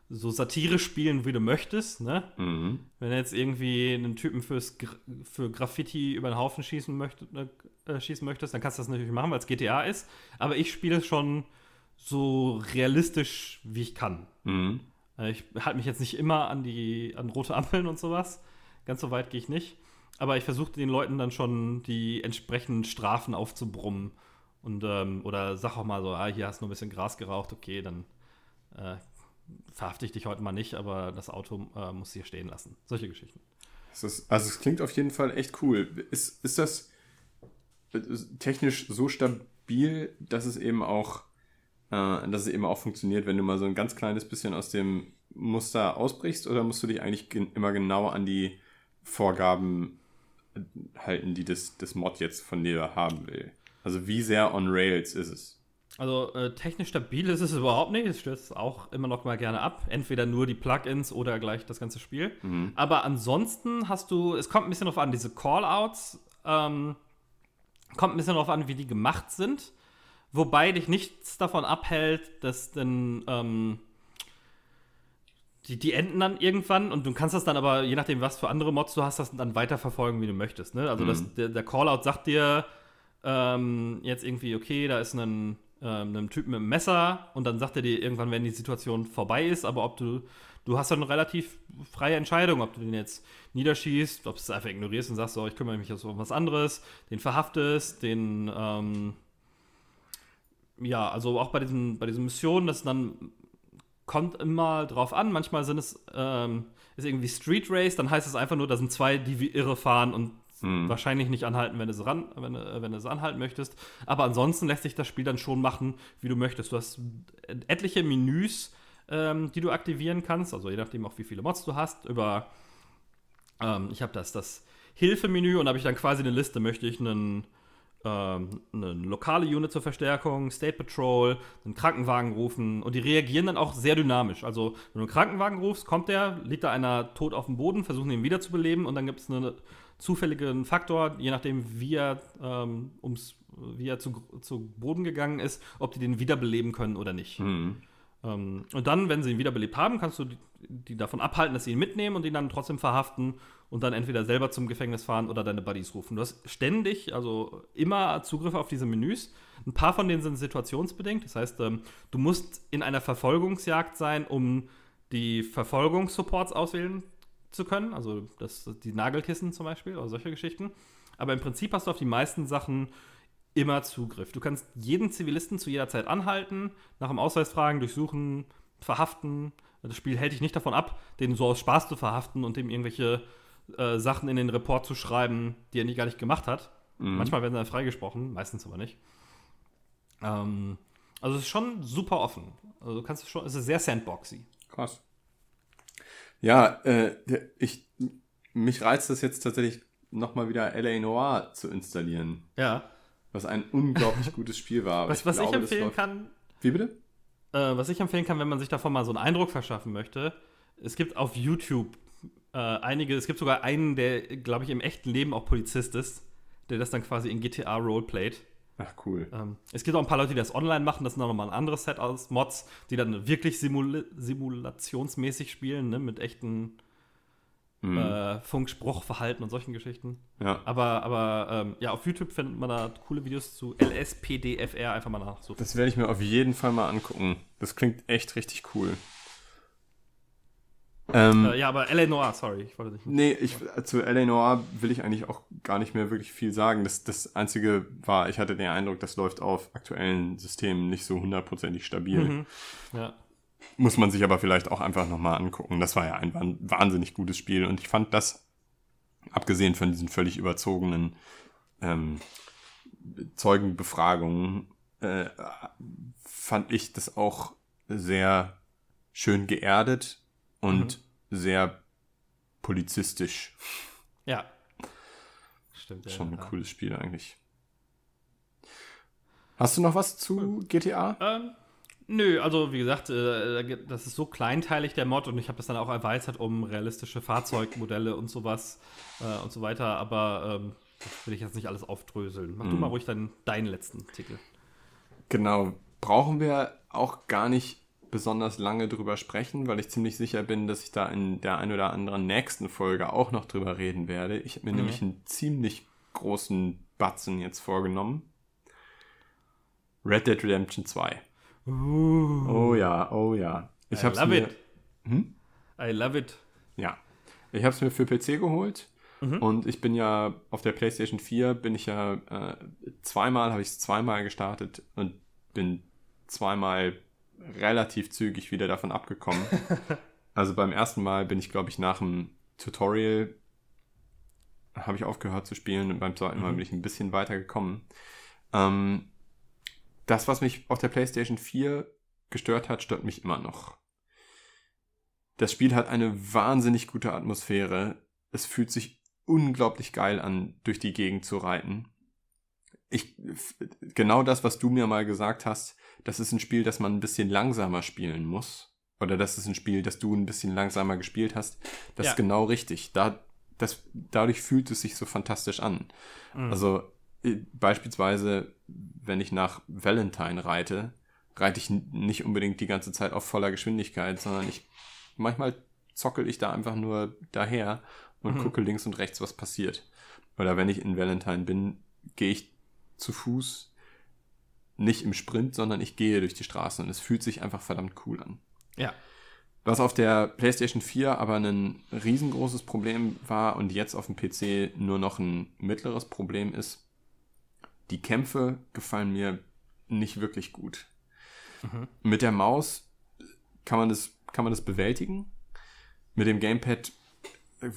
so satirisch spielen, wie du möchtest. Ne? Mhm. Wenn du jetzt irgendwie einen Typen fürs, für Graffiti über den Haufen schießen, möchte, äh, schießen möchtest, dann kannst du das natürlich machen, weil es GTA ist. Aber ich spiele es schon so realistisch, wie ich kann. Mhm. Äh, ich halte mich jetzt nicht immer an die an rote Ampeln und sowas. Ganz so weit gehe ich nicht. Aber ich versuche den Leuten dann schon die entsprechenden Strafen aufzubrummen. Und, ähm, oder sag auch mal so, ah, hier hast du nur ein bisschen Gras geraucht, okay, dann äh, verhafte ich dich heute mal nicht, aber das Auto äh, muss hier stehen lassen. Solche Geschichten. Ist, also es klingt auf jeden Fall echt cool. Ist, ist das technisch so stabil, dass es eben auch, äh, dass es eben auch funktioniert, wenn du mal so ein ganz kleines bisschen aus dem Muster ausbrichst, oder musst du dich eigentlich gen immer genau an die Vorgaben halten, die das, das Mod jetzt von dir haben will? Also wie sehr on Rails ist es? Also äh, technisch stabil ist es überhaupt nicht. Es stürzt auch immer noch mal gerne ab. Entweder nur die Plugins oder gleich das ganze Spiel. Mhm. Aber ansonsten hast du, es kommt ein bisschen darauf an, diese Callouts, ähm, kommt ein bisschen darauf an, wie die gemacht sind. Wobei dich nichts davon abhält, dass denn ähm, die, die enden dann irgendwann und du kannst das dann aber, je nachdem, was für andere Mods du hast, das dann weiterverfolgen, wie du möchtest. Ne? Also mhm. das, der, der Callout sagt dir ähm, jetzt irgendwie, okay, da ist ein ähm, einem Typen mit einem Messer und dann sagt er dir irgendwann, wenn die Situation vorbei ist, aber ob du, du hast dann eine relativ freie Entscheidung, ob du den jetzt niederschießt, ob du es einfach ignorierst und sagst, so, ich kümmere mich jetzt um was anderes, den verhaftest, den, ähm, ja, also auch bei diesen, bei diesen Missionen, das dann kommt immer drauf an, manchmal sind es, ähm, ist irgendwie Street Race, dann heißt es einfach nur, da sind zwei, die wie irre fahren und hm. Wahrscheinlich nicht anhalten, wenn du, es ran, wenn, wenn du es anhalten möchtest. Aber ansonsten lässt sich das Spiel dann schon machen, wie du möchtest. Du hast etliche Menüs, ähm, die du aktivieren kannst, also je nachdem auch, wie viele Mods du hast. Über, ähm, ich habe das, das Hilfemenü und da habe ich dann quasi eine Liste, möchte ich einen ähm, eine lokale Unit zur Verstärkung, State Patrol, einen Krankenwagen rufen und die reagieren dann auch sehr dynamisch. Also, wenn du einen Krankenwagen rufst, kommt der, liegt da einer tot auf dem Boden, versuchen ihn wiederzubeleben und dann gibt es eine zufälligen Faktor, je nachdem, wie er, ähm, ums, wie er zu, zu Boden gegangen ist, ob die den wiederbeleben können oder nicht. Mhm. Ähm, und dann, wenn sie ihn wiederbelebt haben, kannst du die, die, davon abhalten, dass sie ihn mitnehmen und ihn dann trotzdem verhaften und dann entweder selber zum Gefängnis fahren oder deine Buddies rufen. Du hast ständig, also immer Zugriff auf diese Menüs. Ein paar von denen sind situationsbedingt. Das heißt, ähm, du musst in einer Verfolgungsjagd sein, um die Verfolgungssupports auswählen zu können. Also das, die Nagelkissen zum Beispiel oder solche Geschichten. Aber im Prinzip hast du auf die meisten Sachen immer Zugriff. Du kannst jeden Zivilisten zu jeder Zeit anhalten, nach dem Ausweis fragen, durchsuchen, verhaften. Das Spiel hält dich nicht davon ab, den so aus Spaß zu verhaften und dem irgendwelche äh, Sachen in den Report zu schreiben, die er nie gar nicht gemacht hat. Mhm. Manchmal werden sie dann freigesprochen, meistens aber nicht. Ähm, also es ist schon super offen. Also du kannst schon, es ist sehr sandboxy. Krass. Ja, äh, ich, mich reizt es jetzt tatsächlich nochmal wieder LA Noir zu installieren. Ja. Was ein unglaublich [laughs] gutes Spiel war. Was ich, was glaube, ich empfehlen kann. Wie bitte? Äh, was ich empfehlen kann, wenn man sich davon mal so einen Eindruck verschaffen möchte, es gibt auf YouTube äh, einige, es gibt sogar einen, der, glaube ich, im echten Leben auch Polizist ist, der das dann quasi in GTA roleplayt. Ach, cool. Ähm, es gibt auch ein paar Leute, die das online machen. Das ist nochmal ein anderes Set aus Mods, die dann wirklich simul simulationsmäßig spielen, ne? mit echten mhm. äh, Funkspruchverhalten und solchen Geschichten. Ja. Aber, aber ähm, ja, auf YouTube findet man da coole Videos zu LSPDFR. Einfach mal nachsuchen. Das werde ich mir auf jeden Fall mal angucken. Das klingt echt richtig cool. Ähm, äh, ja, aber L.A. Noir, sorry, ich wollte nicht. Nee, ich, zu L.A. Noir will ich eigentlich auch gar nicht mehr wirklich viel sagen. Das, das Einzige war, ich hatte den Eindruck, das läuft auf aktuellen Systemen nicht so hundertprozentig stabil. Mhm. Ja. Muss man sich aber vielleicht auch einfach nochmal angucken. Das war ja ein wahnsinnig gutes Spiel und ich fand das, abgesehen von diesen völlig überzogenen ähm, Zeugenbefragungen, äh, fand ich das auch sehr schön geerdet und mhm. sehr polizistisch. Ja. Stimmt, ja. Schon ein ja. cooles Spiel eigentlich. Hast du noch was zu GTA? Ähm, nö, also wie gesagt, äh, das ist so kleinteilig der Mod und ich habe das dann auch erweitert um realistische Fahrzeugmodelle und sowas äh, und so weiter, aber ähm, das will ich jetzt nicht alles aufdröseln. Mach mhm. du mal ruhig deinen, deinen letzten Titel. Genau, brauchen wir auch gar nicht besonders lange drüber sprechen, weil ich ziemlich sicher bin, dass ich da in der ein oder anderen nächsten Folge auch noch drüber reden werde. Ich habe mir mhm. nämlich einen ziemlich großen Batzen jetzt vorgenommen. Red Dead Redemption 2. Uh. Oh ja, oh ja. Ich I love mir, it. Hm? I love it. Ja. Ich habe es mir für PC geholt. Mhm. Und ich bin ja auf der PlayStation 4 bin ich ja äh, zweimal, habe ich es zweimal gestartet und bin zweimal relativ zügig wieder davon abgekommen. [laughs] also beim ersten Mal bin ich, glaube ich, nach dem Tutorial habe ich aufgehört zu spielen und beim zweiten Mal mhm. bin ich ein bisschen weiter gekommen. Ähm, das, was mich auf der PlayStation 4 gestört hat, stört mich immer noch. Das Spiel hat eine wahnsinnig gute Atmosphäre. Es fühlt sich unglaublich geil an, durch die Gegend zu reiten. Ich, genau das, was du mir mal gesagt hast, das ist ein Spiel, das man ein bisschen langsamer spielen muss. Oder das ist ein Spiel, das du ein bisschen langsamer gespielt hast. Das ja. ist genau richtig. Da, das, dadurch fühlt es sich so fantastisch an. Mhm. Also äh, beispielsweise, wenn ich nach Valentine reite, reite ich nicht unbedingt die ganze Zeit auf voller Geschwindigkeit, sondern ich manchmal zockel ich da einfach nur daher und mhm. gucke links und rechts, was passiert. Oder wenn ich in Valentine bin, gehe ich zu Fuß nicht im Sprint, sondern ich gehe durch die Straßen und es fühlt sich einfach verdammt cool an. Ja. Was auf der PlayStation 4 aber ein riesengroßes Problem war und jetzt auf dem PC nur noch ein mittleres Problem ist, die Kämpfe gefallen mir nicht wirklich gut. Mhm. Mit der Maus kann man, das, kann man das bewältigen. Mit dem Gamepad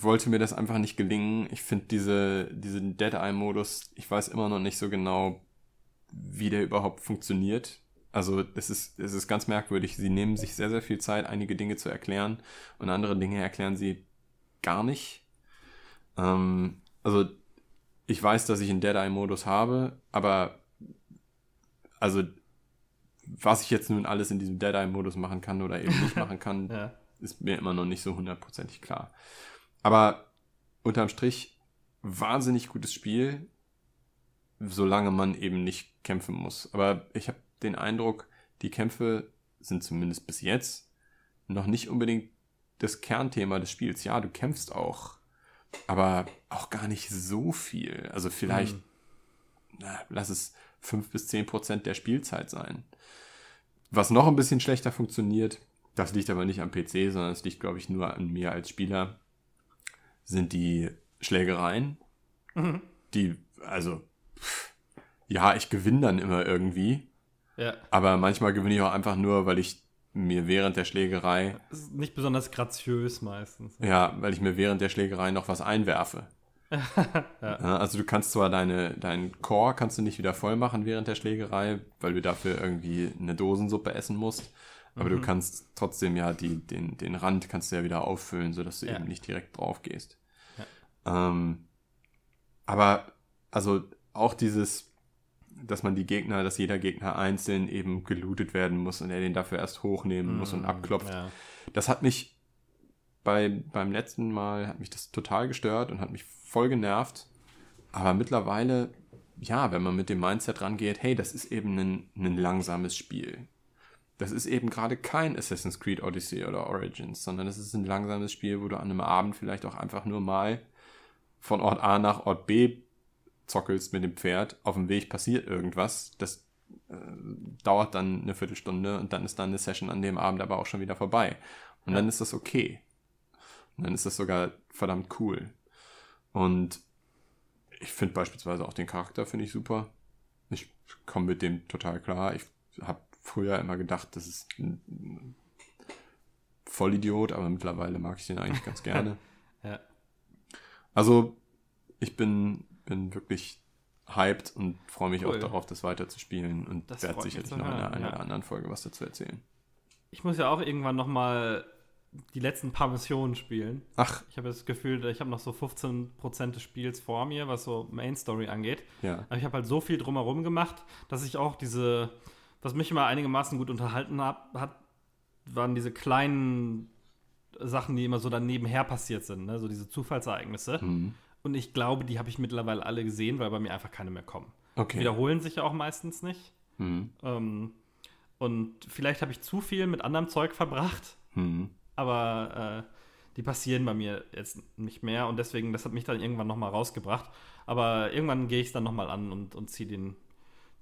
wollte mir das einfach nicht gelingen. Ich finde diese, diesen Dead-Eye-Modus, ich weiß immer noch nicht so genau, wie der überhaupt funktioniert. Also es ist, es ist ganz merkwürdig. Sie nehmen sich sehr, sehr viel Zeit, einige Dinge zu erklären und andere Dinge erklären sie gar nicht. Ähm, also ich weiß, dass ich einen Dead-Eye-Modus habe, aber also was ich jetzt nun alles in diesem Dead-Eye-Modus machen kann oder eben nicht [laughs] machen kann, ja. ist mir immer noch nicht so hundertprozentig klar. Aber unterm Strich wahnsinnig gutes Spiel, solange man eben nicht kämpfen muss. Aber ich habe den Eindruck, die Kämpfe sind zumindest bis jetzt noch nicht unbedingt das Kernthema des Spiels. Ja, du kämpfst auch, aber auch gar nicht so viel. Also vielleicht, mhm. na, lass es fünf bis zehn Prozent der Spielzeit sein. Was noch ein bisschen schlechter funktioniert, das liegt aber nicht am PC, sondern es liegt, glaube ich, nur an mir als Spieler, sind die Schlägereien. Mhm. Die, also, pff, ja, ich gewinne dann immer irgendwie. Ja. Aber manchmal gewinne ich auch einfach nur, weil ich mir während der Schlägerei. Das ist nicht besonders graziös meistens. Ja, weil ich mir während der Schlägerei noch was einwerfe. [laughs] ja. Also du kannst zwar deine, deinen Core kannst du nicht wieder voll machen während der Schlägerei, weil du dafür irgendwie eine Dosensuppe essen musst. Aber mhm. du kannst trotzdem ja die, den, den Rand kannst du ja wieder auffüllen, sodass du ja. eben nicht direkt drauf gehst. Ja. Ähm, aber also auch dieses, dass man die Gegner, dass jeder Gegner einzeln eben gelootet werden muss und er den dafür erst hochnehmen mhm. muss und mhm. abklopft. Ja. Das hat mich bei, beim letzten Mal hat mich das total gestört und hat mich voll genervt. Aber mittlerweile, ja, wenn man mit dem Mindset rangeht, hey, das ist eben ein, ein langsames Spiel. Das ist eben gerade kein Assassin's Creed Odyssey oder Origins, sondern das ist ein langsames Spiel, wo du an einem Abend vielleicht auch einfach nur mal von Ort A nach Ort B zockelst mit dem Pferd. Auf dem Weg passiert irgendwas. Das äh, dauert dann eine Viertelstunde und dann ist dann eine Session an dem Abend aber auch schon wieder vorbei. Und ja. dann ist das okay. Und dann ist das sogar verdammt cool. Und ich finde beispielsweise auch den Charakter finde ich super. Ich komme mit dem total klar. Ich habe früher immer gedacht, das ist ein Vollidiot, aber mittlerweile mag ich den eigentlich ganz gerne. [laughs] ja. Also, ich bin, bin wirklich hyped und freue mich cool. auch darauf, das weiter zu spielen und werde sicherlich noch in einer, einer ja. anderen Folge was dazu erzählen. Ich muss ja auch irgendwann nochmal die letzten paar Missionen spielen. Ach. Ich habe das Gefühl, ich habe noch so 15% des Spiels vor mir, was so Main Story angeht. Ja. Aber ich habe halt so viel drumherum gemacht, dass ich auch diese, was mich immer einigermaßen gut unterhalten hab, hat, waren diese kleinen Sachen, die immer so dann nebenher passiert sind, ne? so diese Zufallsereignisse. Mhm. Und ich glaube, die habe ich mittlerweile alle gesehen, weil bei mir einfach keine mehr kommen. Okay. Die wiederholen sich ja auch meistens nicht. Mhm. Ähm, und vielleicht habe ich zu viel mit anderem Zeug verbracht. Mhm aber äh, die passieren bei mir jetzt nicht mehr und deswegen, das hat mich dann irgendwann nochmal rausgebracht. Aber irgendwann gehe ich es dann nochmal an und, und ziehe den,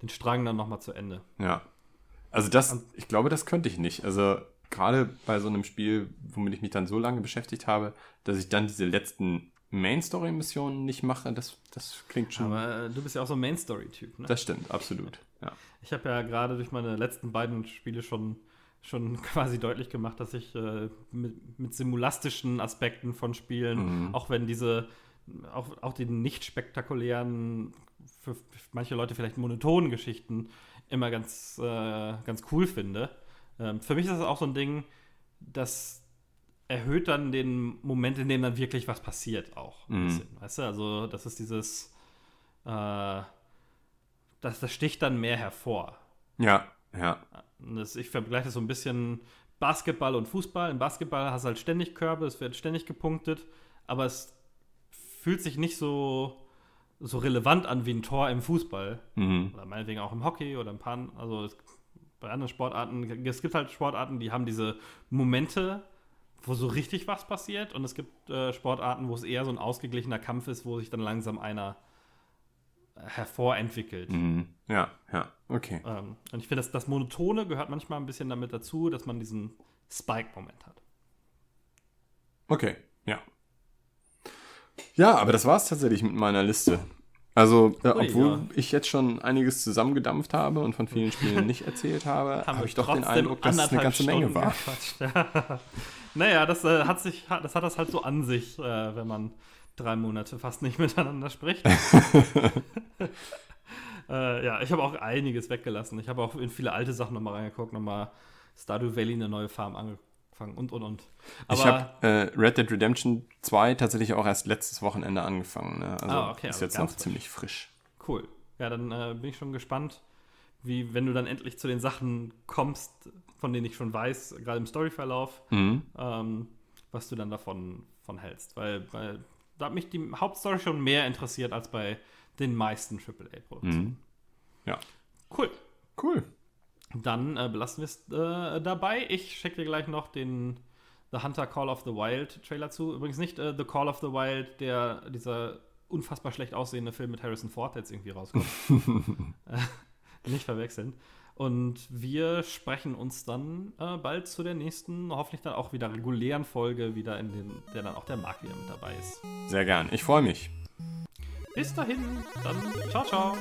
den Strang dann nochmal zu Ende. Ja. Also das, ich glaube, das könnte ich nicht. Also gerade bei so einem Spiel, womit ich mich dann so lange beschäftigt habe, dass ich dann diese letzten Main-Story-Missionen nicht mache, das, das klingt schon. Aber äh, du bist ja auch so ein Main-Story-Typ, ne? Das stimmt, absolut. Ja. Ich habe ja gerade durch meine letzten beiden Spiele schon schon [laughs] quasi deutlich gemacht, dass ich äh, mit, mit, simulastischen Aspekten von Spielen, mhm. auch wenn diese auch, auch die nicht spektakulären, für manche Leute vielleicht monotonen Geschichten immer ganz, äh, ganz cool finde. Ähm, für mich ist das auch so ein Ding, das erhöht dann den Moment, in dem dann wirklich was passiert auch. Mhm. bisschen, weißt du, also das ist dieses, äh, das, das sticht dann mehr hervor. Ja, ja. Das, ich vergleiche das so ein bisschen Basketball und Fußball. Im Basketball hast du halt ständig Körbe, es wird ständig gepunktet, aber es fühlt sich nicht so, so relevant an wie ein Tor im Fußball. Mhm. Oder meinetwegen auch im Hockey oder im Pan. Also es, bei anderen Sportarten, es gibt halt Sportarten, die haben diese Momente, wo so richtig was passiert. Und es gibt äh, Sportarten, wo es eher so ein ausgeglichener Kampf ist, wo sich dann langsam einer hervorentwickelt. Mhm. Ja, ja. Okay. Ähm, und ich finde, das, das Monotone gehört manchmal ein bisschen damit dazu, dass man diesen Spike-Moment hat. Okay, ja. Ja, aber das war es tatsächlich mit meiner Liste. Also, äh, obwohl ja. ich jetzt schon einiges zusammengedampft habe und von vielen Spielen [laughs] nicht erzählt habe, habe ich doch den Eindruck, dass es eine ganze Menge Stunden war. gequatscht. Ja. [laughs] naja, das, äh, hat sich, das hat das halt so an sich, äh, wenn man drei Monate fast nicht [laughs] miteinander spricht. äh, ja, ich habe auch einiges weggelassen. Ich habe auch in viele alte Sachen nochmal reingeguckt, nochmal Stardew Valley, eine neue Farm angefangen und, und, und. ich habe äh, Red Dead Redemption 2 tatsächlich auch erst letztes Wochenende angefangen. Ne? Also Ah, okay, ist also jetzt noch frisch. ziemlich frisch. Cool. Ja, dann äh, bin ich schon gespannt, wie, wenn du dann endlich zu den Sachen kommst, von denen ich schon weiß, gerade im Storyverlauf, Mhm. ähm, was du dann davon von hältst. Weil, weil da hat mich die Hauptstory schon mehr interessiert als bei den meisten AAA-Produktionen. Mhm. Ja. Cool. Cool. Dann äh, belassen wir es äh, dabei. Ich schicke dir gleich noch den The Hunter Call of the Wild Trailer zu. Übrigens nicht äh, The Call of the Wild, der dieser unfassbar schlecht aussehende Film mit Harrison Ford der jetzt irgendwie rauskommt. [laughs] äh, nicht verwechseln. Und wir sprechen uns dann äh, bald zu der nächsten, hoffentlich dann auch wieder regulären Folge, wieder in den, der dann auch der Marc wieder mit dabei ist. Sehr gern. Ich freue mich. Bis dahin, dann ciao, ciao.